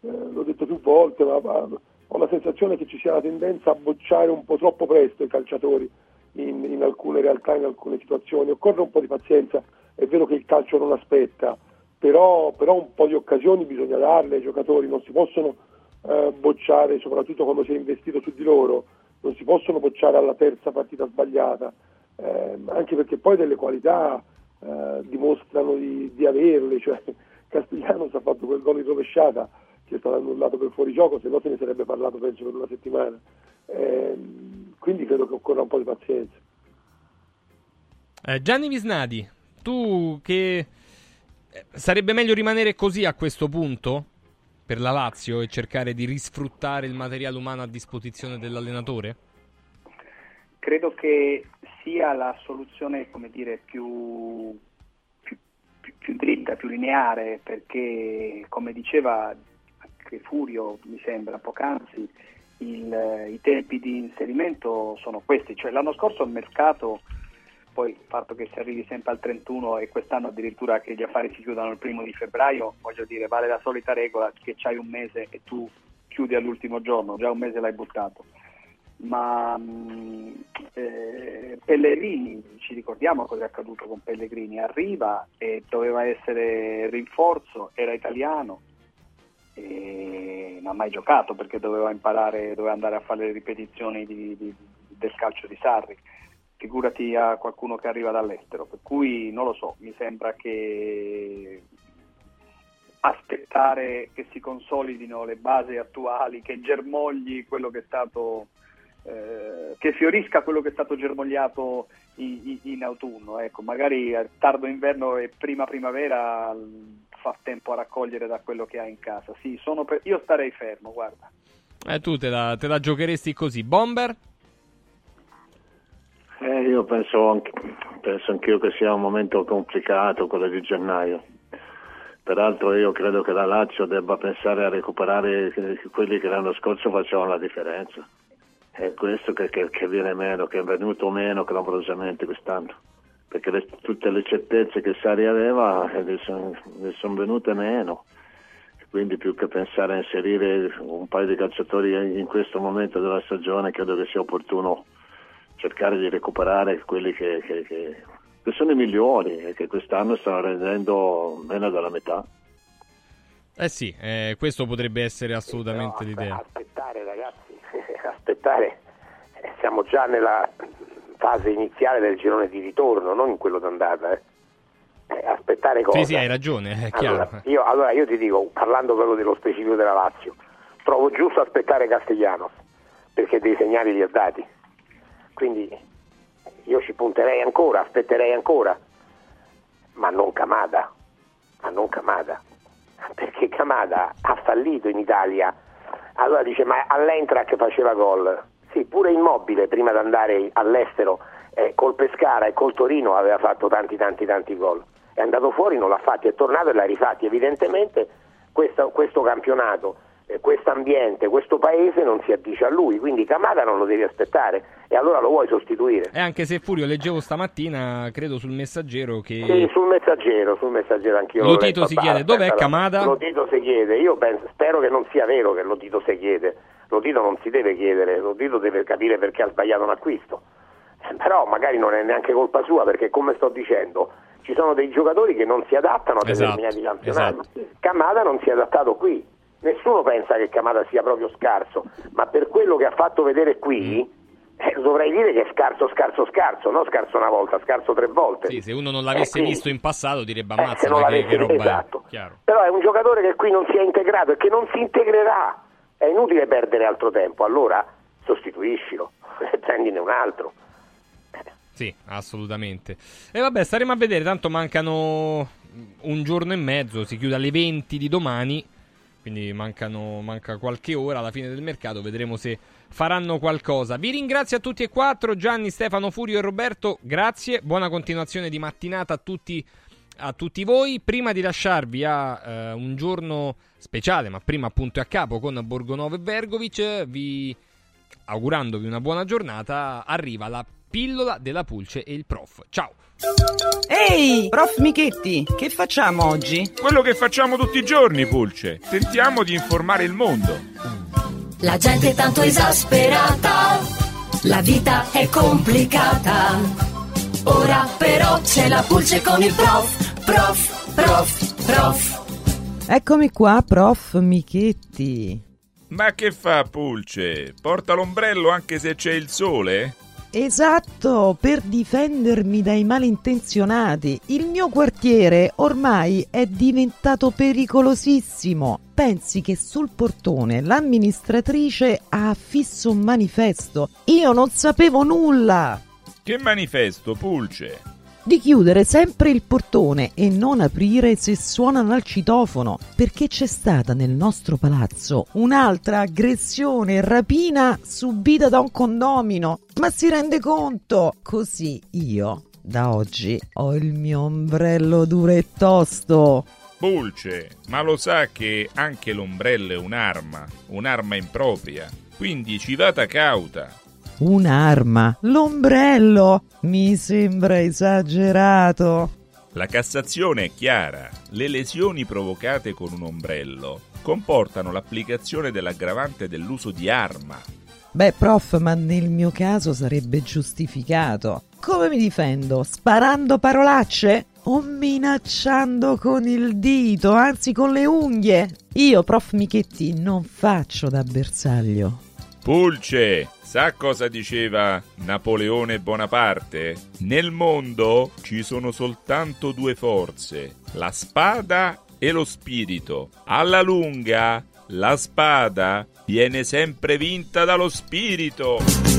l'ho detto più volte, ma, ma ho la sensazione che ci sia la tendenza a bocciare un po' troppo presto i calciatori in, in alcune realtà, in alcune situazioni. Occorre un po' di pazienza, è vero che il calcio non aspetta, però, però un po' di occasioni bisogna darle ai giocatori, non si possono eh, bocciare, soprattutto quando si è investito su di loro, non si possono bocciare alla terza partita sbagliata, eh, anche perché poi delle qualità eh, dimostrano di, di averle, cioè Castiglianos ha fatto quel gol in rovesciata che è stato annullato per fuorigioco, se no se ne sarebbe parlato penso per una settimana. Ehm, quindi credo che occorra un po' di pazienza. Eh, Gianni Visnadi, tu che eh, sarebbe meglio rimanere così a questo punto per la Lazio e cercare di risfruttare il materiale umano a disposizione dell'allenatore? Credo che sia la soluzione, dire, più, più, più, più dritta, più lineare, perché come diceva anche Furio, mi sembra, poc'anzi, il- i tempi di inserimento sono questi, cioè l'anno scorso il mercato, poi il fatto che si arrivi sempre al 31 e quest'anno addirittura che gli affari si chiudano il primo di febbraio, voglio dire, vale la solita regola che c'hai un mese e tu chiudi all'ultimo giorno, già un mese l'hai buttato. Ma mh, eh, Pellegrini, ci ricordiamo cosa è accaduto con Pellegrini, arriva e doveva essere rinforzo, era italiano, non ha mai giocato perché doveva imparare, doveva andare a fare le ripetizioni di- di- del calcio di Sarri. Figurati a qualcuno che arriva dall'estero, per cui non lo so, mi sembra che aspettare che si consolidino le basi attuali, che germogli quello che è stato, eh, che fiorisca quello che è stato germogliato in, in- autunno. Ecco, magari tardo inverno e prima primavera mh, fa tempo a raccogliere da quello che ha in casa. Sì, per- io starei fermo, guarda. Eh, tu te la, te la giocheresti così. Bomber? Eh, io penso, anche, penso anch'io che sia un momento complicato quello di gennaio. Peraltro io credo che la Lazio debba pensare a recuperare quelli che l'anno scorso facevano la differenza. È questo che, che- che viene meno, che è venuto meno clamorosamente quest'anno. Perché le- tutte le certezze che Sari aveva eh, ne sono, ne sono venute meno. Quindi più che pensare a inserire un paio di calciatori in questo momento della stagione, credo che sia opportuno cercare di recuperare quelli che, che- che- che sono i migliori e che quest'anno stanno rendendo meno della metà. Eh sì, eh, questo potrebbe essere assolutamente l'idea. Aspettare ragazzi, aspettare, Eh, siamo già nella fase iniziale del girone di ritorno, non in quello d'andata. eh. Eh, aspettare cosa? Sì, sì, hai ragione, è chiaro. Allora io, allora io ti dico, parlando proprio dello specifico della Lazio, trovo giusto aspettare Castellanos, perché dei segnali li ha dati. Quindi io ci punterei ancora, aspetterei ancora, ma non Camada, ma non Camada, perché Camada ha fallito in Italia. Allora dice, ma all'Eintracht faceva gol. Sì, pure Immobile prima di andare all'estero eh, col Pescara e col Torino aveva fatto tanti tanti tanti gol. È andato fuori, non l'ha fatti, è tornato e l'ha rifatti. Evidentemente questo, questo campionato, questo ambiente, questo paese non si addice a lui, quindi Camada non lo devi aspettare e allora lo vuoi sostituire. E anche se Furio leggevo stamattina, credo sul messaggero che... Sì, sul messaggero, sul messaggero anch'io. Lotito si chiede, dov'è allora, Camada? Lotito si chiede, io penso, spero che non sia vero che Lotito si chiede. Lotito non si deve chiedere, Lotito deve capire perché ha sbagliato un acquisto. Eh, Però magari non è neanche colpa sua, perché come sto dicendo, ci sono dei giocatori che non si adattano a Esatto, determinati campionati. Camada non si è adattato qui. Nessuno pensa che Camada sia proprio scarso, ma per quello che ha fatto vedere qui, eh, dovrei dire che è scarso, scarso, scarso, non scarso una volta, scarso tre volte. Sì, se uno non l'avesse Eh, quindi- visto in passato direbbe Eh, ammazza, se non che, che roba esatto. è. Però è un giocatore che qui non si è integrato e che non si integrerà. È inutile perdere altro tempo, allora sostituiscilo, prendine un altro. Sì, assolutamente. E vabbè, staremo a vedere, tanto mancano un giorno e mezzo, si chiude alle 20 di domani, quindi mancano, manca qualche ora alla fine del mercato, vedremo se faranno qualcosa. Vi ringrazio a tutti e quattro, Gianni, Stefano, Furio e Roberto, grazie, buona continuazione di mattinata a tutti, a tutti voi. Prima di lasciarvi a eh, un giorno speciale, ma prima appunto a capo con Borgonovo e Vergovic, vi augurandovi una buona giornata, arriva la pillola della pulce e il prof. Ciao! Ehi, prof Michetti, che facciamo oggi? Quello che facciamo tutti i giorni, Pulce. Tentiamo di informare il mondo. La gente è tanto esasperata, la vita è complicata. Ora però c'è la pulce con il prof, prof, prof, prof. Eccomi qua, prof Michetti. Ma che fa, Pulce? Porta l'ombrello anche se c'è il sole? Esatto, per difendermi dai malintenzionati. Il mio quartiere ormai è diventato pericolosissimo. Pensi che sul portone l'amministratrice ha affisso un manifesto. Io non sapevo nulla. Che manifesto, Pulce? Di chiudere sempre il portone e non aprire se suonano al citofono, perché c'è stata nel nostro palazzo un'altra aggressione rapina subita da un condomino. Ma si rende conto? Così io, da oggi, ho il mio ombrello duro e tosto. Pulce, ma lo sa che anche l'ombrello è un'arma, un'arma impropria. Quindi ci vada cauta. Un'arma, l'ombrello, mi sembra esagerato. La Cassazione è chiara. Le lesioni provocate con un ombrello comportano l'applicazione dell'aggravante dell'uso di arma. Beh, prof, ma nel mio caso sarebbe giustificato. Come mi difendo? Sparando parolacce? O minacciando con il dito, anzi con le unghie? Io, prof Michetti, non faccio da bersaglio. Pulce, sa cosa diceva Napoleone Bonaparte? Nel mondo ci sono soltanto due forze, la spada e lo spirito. Alla lunga, la spada viene sempre vinta dallo spirito.